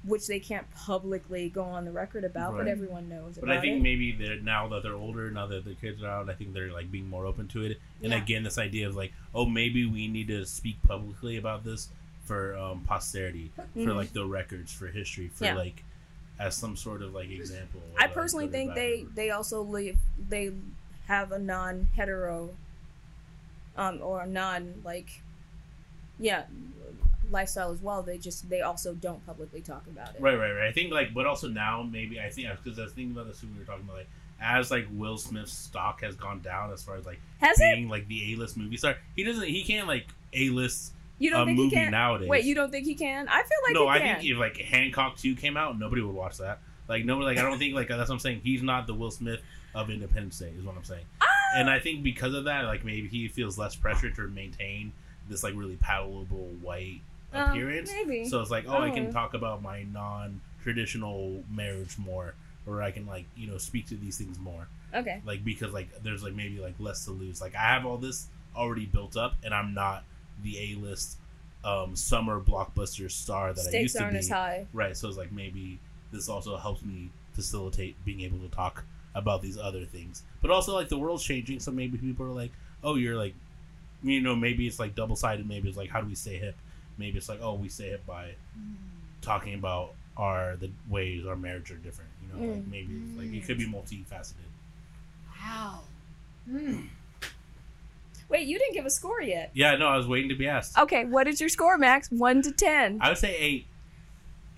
which they can't publicly go on the record about but everyone knows But I think it maybe they're now that they're older, now that their kids are out, I think they're like being more open to it. And Yeah. again, this idea of like, oh, maybe we need to speak publicly about this for um, posterity, for Mhm. like the records, for history, for Yeah. like as some sort of like example. i personally think they they also live they have a non-hetero um or non like yeah lifestyle as well they just they also don't publicly talk about it Right, right, right. I think like, but also now maybe I think because I was thinking about this when we were talking about like as like Will Smith's stock has gone down as far as like has it like the A list movie star. He doesn't. He can't like A list you don't a think he movie can nowadays. wait you don't think he can i feel like no, I think if like Hancock Two came out, nobody would watch that. Like nobody. Like I don't think like that's what I'm saying. He's not the Will Smith of Independence Day, is what I'm saying. Ah! And I think because of that, like maybe he feels less pressure to maintain this like really palatable white Uh, appearance. maybe So it's like, oh, I Oh. can talk about my non-traditional marriage more, or I can like you know speak to these things more, okay like because like there's like maybe like less to lose. Like I have all this already built up, and I'm not the A-list um, summer blockbuster star that I used to be. as high Right. So it's like maybe this also helps me facilitate being able to talk about these other things. But also like the world's changing, so maybe people are like, oh, you're like, you know, maybe it's like double sided. Maybe it's like, how do we stay hip? Maybe it's like, oh, we say it by talking about our the ways our marriage are different. You know, like Mm. maybe it's like it could be multifaceted. Wow. Mm. wait you didn't give a score yet Yeah. No, I was waiting to be asked. okay what is your score max 1 to 10 I would say eight.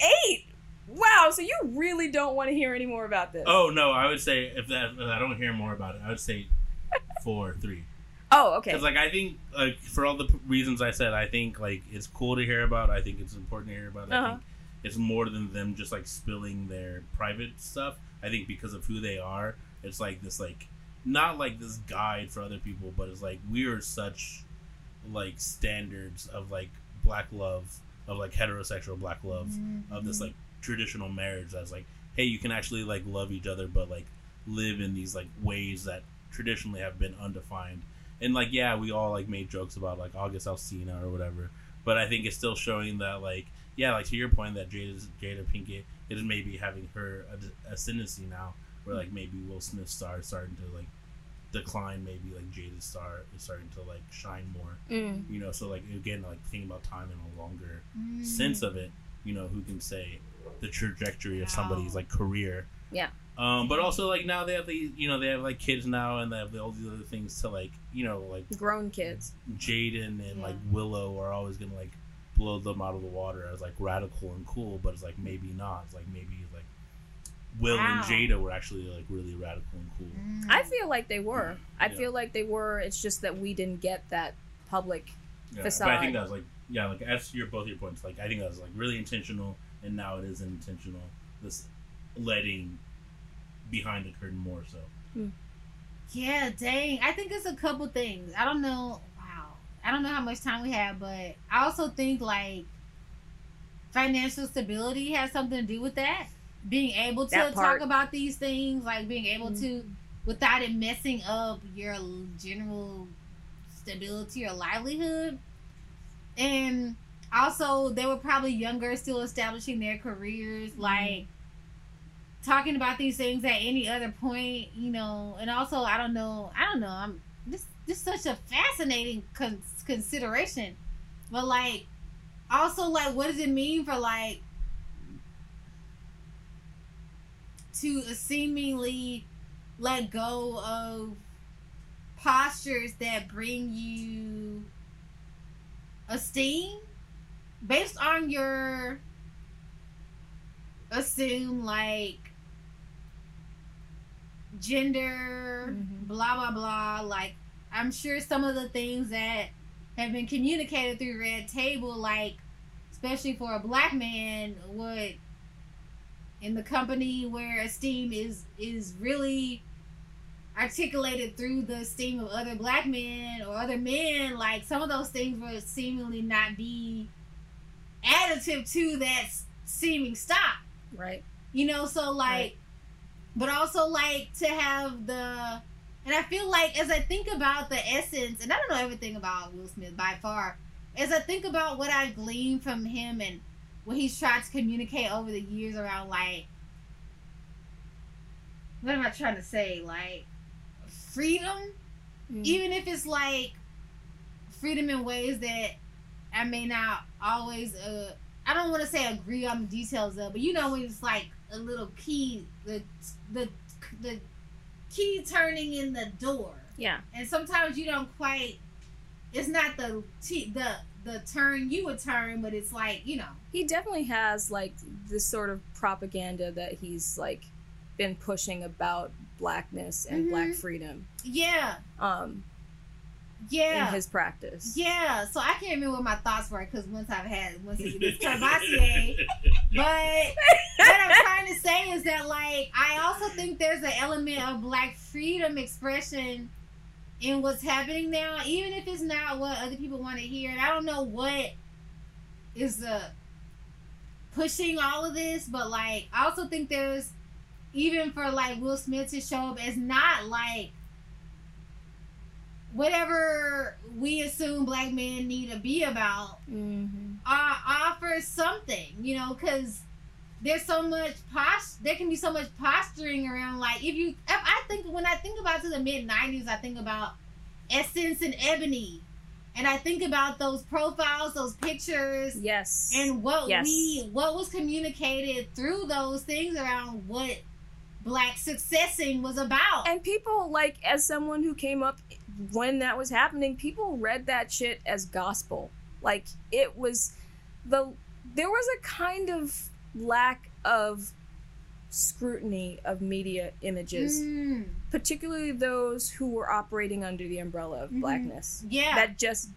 eight wow so you really don't want to hear any more about this Oh no, I would say if that if I don't hear more about it, I would say four, three. Oh okay Because like I think like for all the p- reasons I said, I think like it's cool to hear about. I think it's important to hear about. I Uh-huh. think it's more than them just like spilling their private stuff. I think because of who they are, it's like this like not like this guide for other people, but it's like we are such like standards of like black love of like heterosexual black love of this like traditional marriage that's like hey, you can actually like love each other, but like live in these like ways that traditionally have been undefined. And like, yeah, we all like made jokes about like August Alsina or whatever, but I think it's still showing that like, yeah, like to your point that Jada Jada Pinkett is maybe having her ad- ascendancy now, where like maybe Will Smith's star is starting to like decline, maybe like Jada's star is starting to like shine more. Mm. You know, so like again, like thinking about time in a longer Mm. sense of it, you know, who can say the trajectory of somebody's like career. Yeah. Um, but also like now they have the you know they have like kids now and they have all these other things to like you know like Grown kids. Jaden and like Willow are always gonna like blow them out of the water as like radical and cool, but it's like maybe not. It's like maybe like Will and Jada were actually like really radical and cool. Mm. I feel like they were. I feel like they were. It's just that we didn't get that public. Yeah, Facade. But I think that was like yeah, like as your both your points, like I think that was like really intentional, and now it is intentional. This letting behind the curtain more so. Hmm. Yeah, dang. I think it's a couple things. I don't know. Wow. I don't know how much time we have, but I also think like financial stability has something to do with that. Being able to talk about these things, like being able mm-hmm. to, without it messing up your general stability or livelihood. And also, they were probably younger, still establishing their careers. Mm-hmm. Like, talking about these things at any other point, you know, and also I don't know, I don't know, I'm this this such a fascinating con- consideration, but like also like what does it mean for like to seemingly let go of postures that bring you esteem? Based on your assume like gender, Mhm. blah blah blah. Like I'm sure some of the things that have been communicated through Red Table, like especially for a black man, would in the company where esteem is is really articulated through the esteem of other black men or other men, like some of those things would seemingly not be additive to that seeming stop Right. you know so like Right. But also like to have the and i feel like as i think about the essence and i don't know everything about will smith by far as i think about what i gleaned from him and what he's tried to communicate over the years around like what am i trying to say like freedom Mm. even if it's like freedom in ways that I may not always uh I don't want to say agree on the details of, but you know when it's like a little key the the the key turning in the door, Yeah. and sometimes you don't quite. It's not the t- the the turn you would turn, but it's like you know. He definitely has like this sort of propaganda that he's like been pushing about blackness and Mhm. black freedom Yeah, um yeah. in his practice. Yeah, so I can't remember what my thoughts were because once I've had once it gets Carvassier, but what I'm trying to say is that like I also think there's an element of black freedom expression in what's happening now, even if it's not what other people want to hear. And I don't know what is the pushing all of this, but like I also think there's even for like Will Smith to show up as not like whatever we assume black men need to be about Mm-hmm. uh, offer something, you know, because there's so much post. There can be so much posturing around. Like if you, if I think when I think about to the mid '90s, I think about Essence and Ebony, and I think about those profiles, those pictures, Yes. and what Yes. we, what was communicated through those things around what black successing was about. and people like as someone who came up when that was happening people read that shit as gospel. Like it was the there was a kind of lack of scrutiny of media images Mm, particularly those who were operating under the umbrella of Mhm. blackness. Yeah. that just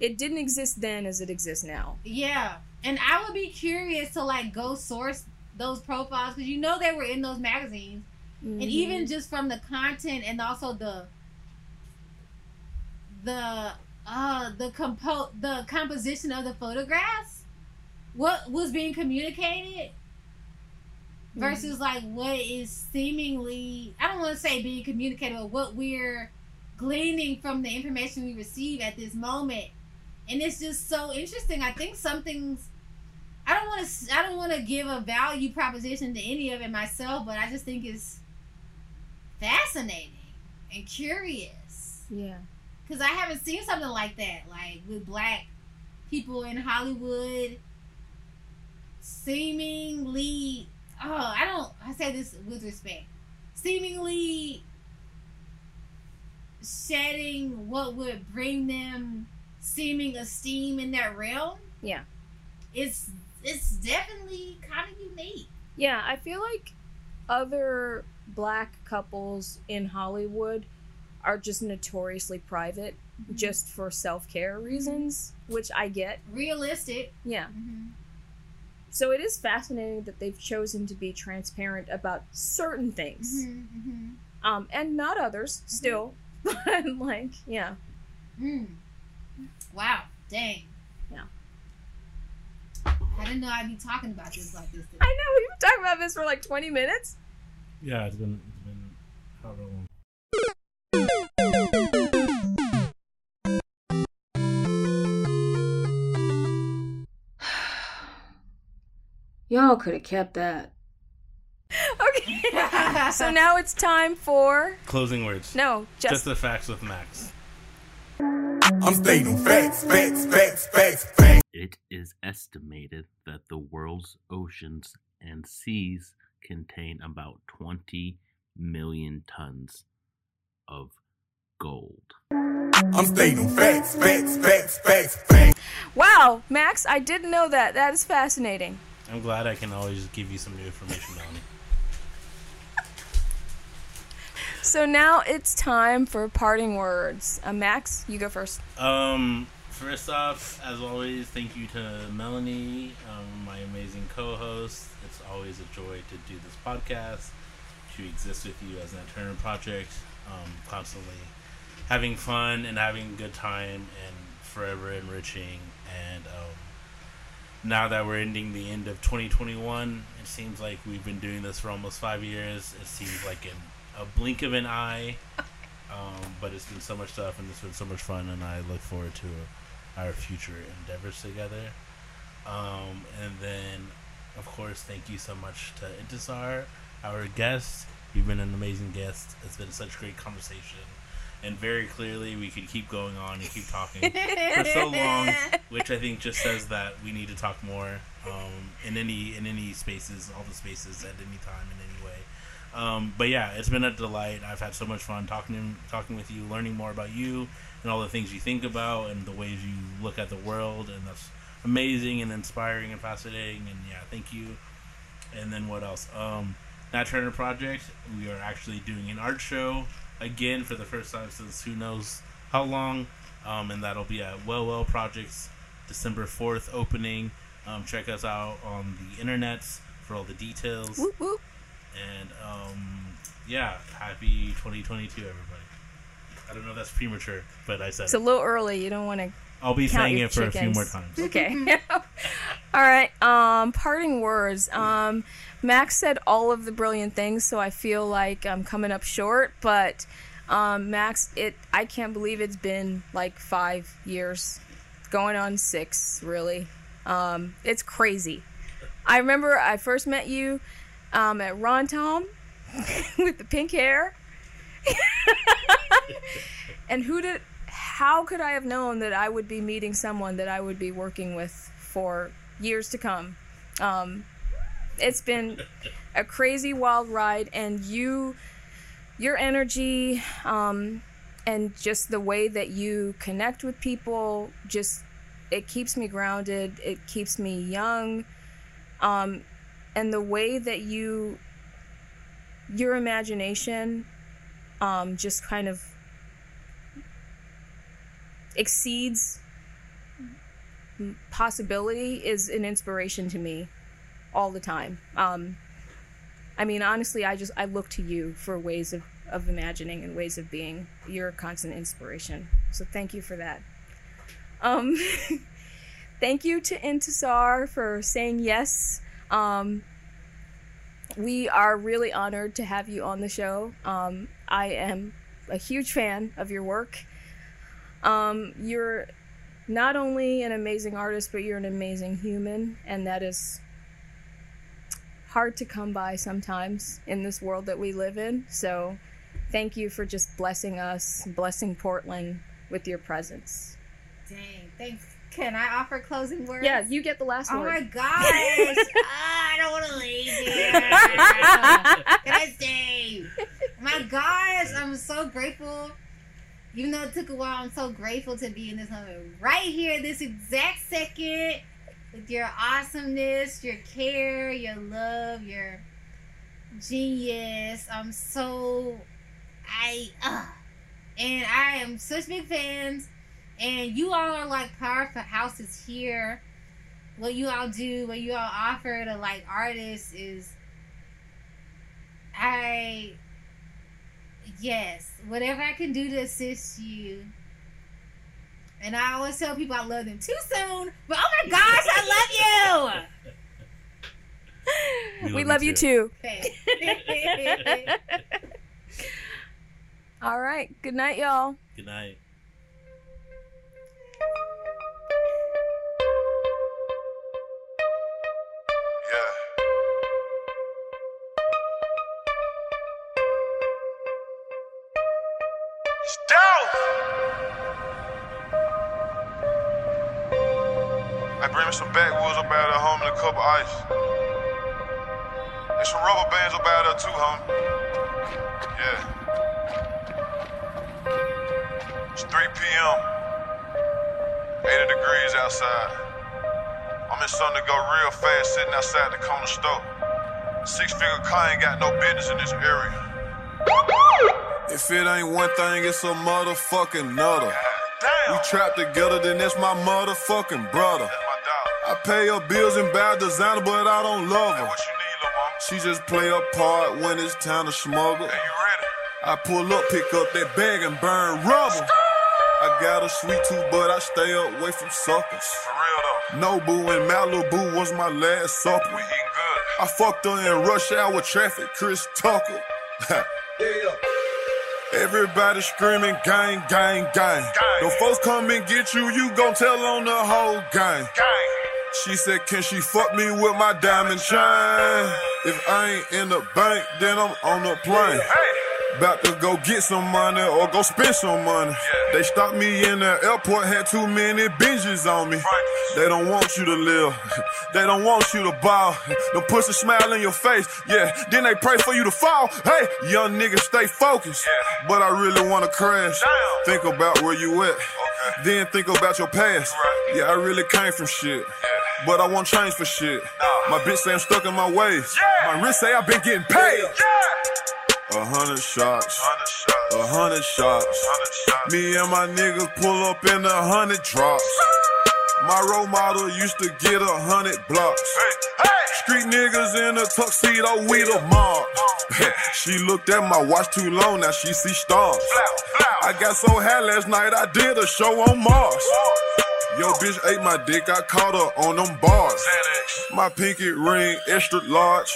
it didn't exist then as it exists now. Yeah, and I would be curious to like go source those profiles because you know they were in those magazines, and even just from the content and also the the uh the compo the composition of the photographs, what was being communicated versus like what is seemingly I don't want to say being communicated, but what we're gleaning from the information we receive at this moment, and it's just so interesting. I think something's I don't want to I don't want to give a value proposition to any of it myself, but I just think it's fascinating and curious Yeah. Because I haven't seen something like that, like with black people in Hollywood seemingly. Oh, I don't. I say this with respect. Seemingly shedding what would bring them seeming esteem in that realm. Yeah. It's it's definitely kind of unique. Yeah, I feel like other black couples in Hollywood are just notoriously private just for self-care reasons, which I get. Realistic. Yeah. Mm-hmm. So it is fascinating that they've chosen to be transparent about certain things. Mm-hmm. Um and not others still. But like, yeah. Mm. Wow. Dang. Yeah. I didn't know I'd be talking about this like this. Today. I know we've been talking about this for like 20 minutes. Yeah, it's been it's been however long. Y'all could have kept that. Okay. so now it's time for Closing words. no, Just just the facts with Max. I'm stating facts, facts, facts, facts, facts. It is estimated that the world's oceans and seas contain about 20 million tons of gold. I'm stating facts, facts, facts, facts, facts. wow, Max. I didn't know that. That is fascinating. I'm glad I can always give you some new information, Melanie. So now it's time for parting words. Uh, Max, you go first. Um, first off, as always, thank you to Melanie, um, my amazing co-host. It's always a joy to do this podcast, to exist with you as Nat Turner project, um, constantly having fun and having a good time and forever enriching. And um, now that we're ending the end of 2021, it seems like we've been doing this for almost five years. It seems like in a blink of an eye. Um, but it's been so much stuff and it's been so much fun, and I look forward to our future endeavors together. Um, and then, of course, thank you so much to Intisar, our guest. You've been an amazing guest. It's been such great conversation, and very clearly we could keep going on and keep talking for so long, which I think just says that we need to talk more um, in any in any spaces, all the spaces at any time in any way. Um, but yeah, it's been a delight. I've had so much fun talking talking with you, learning more about you and all the things you think about and the ways you look at the world, and that's amazing and inspiring and fascinating. And yeah, thank you. And then what else? Um, Nat Turner Project. We are actually doing an art show again for the first time since who knows how long. Um, and that'll be at Well Well Projects, December fourth opening. Um, check us out on the internets for all the details. Whoop, whoop. And um, yeah, happy 2022, everybody. I don't know if that's premature, but I said It's a little early. You don't want to I'll be count saying your it for a few more chickens. times. Okay. all right. Um, parting words. Um, Max said all of the brilliant things, so I feel like I'm coming up short. But um, Max, it I can't believe it's been like five years, going on six. Really, um, it's crazy. I remember I first met you um, at Ron Tom with the pink hair. and who did how could I have known that I would be meeting someone that I would be working with for years to come? Um, it's been a crazy wild ride, and you, your energy, um, and just the way that you connect with people, just it keeps me grounded. It keeps me young, um, and the way that you, your imagination, um, just kind of exceeds possibility is an inspiration to me all the time. Um, I mean, honestly, I just I look to you for ways of, of imagining and ways of being. You're a constant inspiration. So thank you for that. Um, thank you to Intisar for saying yes. Um, we are really honored to have you on the show. Um, I am a huge fan of your work. Um, you're not only an amazing artist, but you're an amazing human, and that is hard to come by sometimes in this world that we live in. So, thank you for just blessing us, blessing Portland with your presence. Dang, thanks. Can I offer closing words? Yeah, you get the last one. Oh word. my gosh! Ah, I don't want to leave here. Can I stay? My gosh, I'm so grateful. Even though it took a while, I'm so grateful to be in this moment right here, this exact second, with your awesomeness, your care, your love, your genius. I'm so, I, uh, and I am such big fans. And you all are like powerful houses here what you all do, what you all offer to like artists is I yes, whatever I can do to assist you. And I always tell people I love them too soon, but oh my gosh, I love you. we love you too. Thanks. All right. Good night, y'all. Good night. I some backwoods up out of home and a cup of ice. There's some rubber bands up out there too, homie. Yeah. It's 3 p.m. 80 degrees outside. I'm in something to go real fast sitting outside the corner store. Six figure car ain't got no business in this area. If it ain't one thing, it's a motherfucking nutter. We trapped together, then that's my motherfucking brother. That's my dog. I pay her bills and buy designer, but I don't love Hey, her. what you need. She just play a part when it's time to smuggle. Hey, you ready? I pull up, pick up that bag and burn rubber. I got a sweet tooth, but I stay away from suckers. For real though. Nobu and Malibu was my last supper. We eating good. I fucked her in rush hour traffic, Chris Tucker. Everybody screaming, gang, gang, gang. The folks come and get you, you gon' tell on the whole gang. Gang. She said, Can she fuck me with my diamond chain? If I ain't in the bank, then I'm on the plane. About to go get some money or go spend some money. They stopped me in the airport, had too many binges on me. They don't want you to live. They don't want you to ball. The pussy smile in your face. Yeah, then they pray for you to fall. Hey, young nigga, stay focused. Yeah. But I really wanna crash. Damn. Think about where you at. Okay. Then think about your past. Right. Yeah, I really came from shit. Yeah. But I won't change for shit. My bitch say I'm stuck in my ways. My wrist say I've been getting paid. A hundred shots. Hundred shots. A hundred shots. Me and my niggas pull up in a hundred drops. My role model used to get a hundred blocks. Street niggas in a tuxedo, we the mob. she looked at my watch too long, now she see stars. I got so high last night, I did a show on Mars. Yo, bitch ate my dick, I caught her on them bars. My pinky ring, extra large.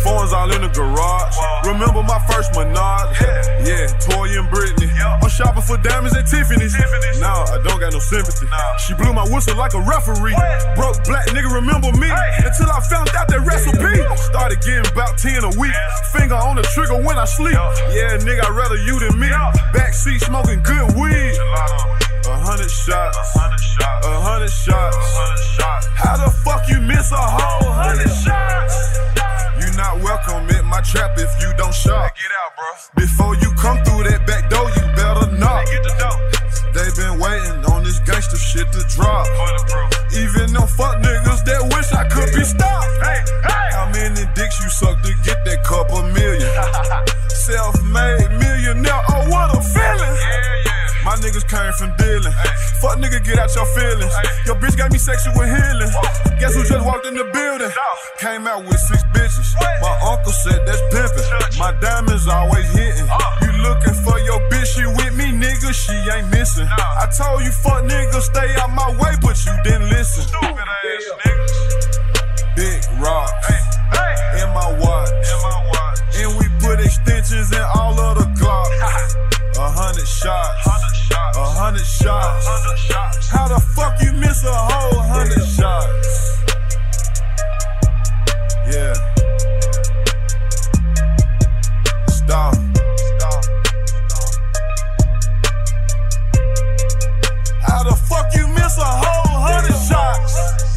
Phones all in the garage. Remember my first Menard? Yeah, Toy and Britney. I'm shopping for diamonds at Tiffany's. Nah, I don't got no sympathy. She blew my whistle like a referee. Broke black nigga, remember me? Until I found out that recipe. Started getting about 10 a week. Finger on the trigger when I sleep. Yeah. Nigga, I'd rather you than me. Backseat smoking good weed. A of them. A hundred shots. Hundred shots. A hundred shots. Hundred shots. How the fuck you miss a whole hundred shots? You not welcome at my trap if you don't shop. Get out, bro. Before you come through that back door, you better knock. Get the dope. They been waiting on this gangster shit to drop. Even them fuck niggas that wish I could be stopped. Hey. Hey. How many dicks you suck to get that couple million? Self-made millionaire, oh what a feeling! Yeah. My niggas came from dealing. Fuck nigga, get out your feelings. Your bitch got me sexual healing. Guess who just walked in the building? Came out with six bitches. My uncle said that's pimpin'. My diamonds always hitting. You looking for your bitch, she with me, nigga, she ain't missing. I told you fuck nigga, stay out my way, but you didn't listen. Stupid ass niggas. Big rocks in my watch extensions and all of the clock. A hundred shots. A hundred shots. How the fuck you miss a whole hundred shots? Yeah. Stop. How the fuck you miss a whole hundred shots?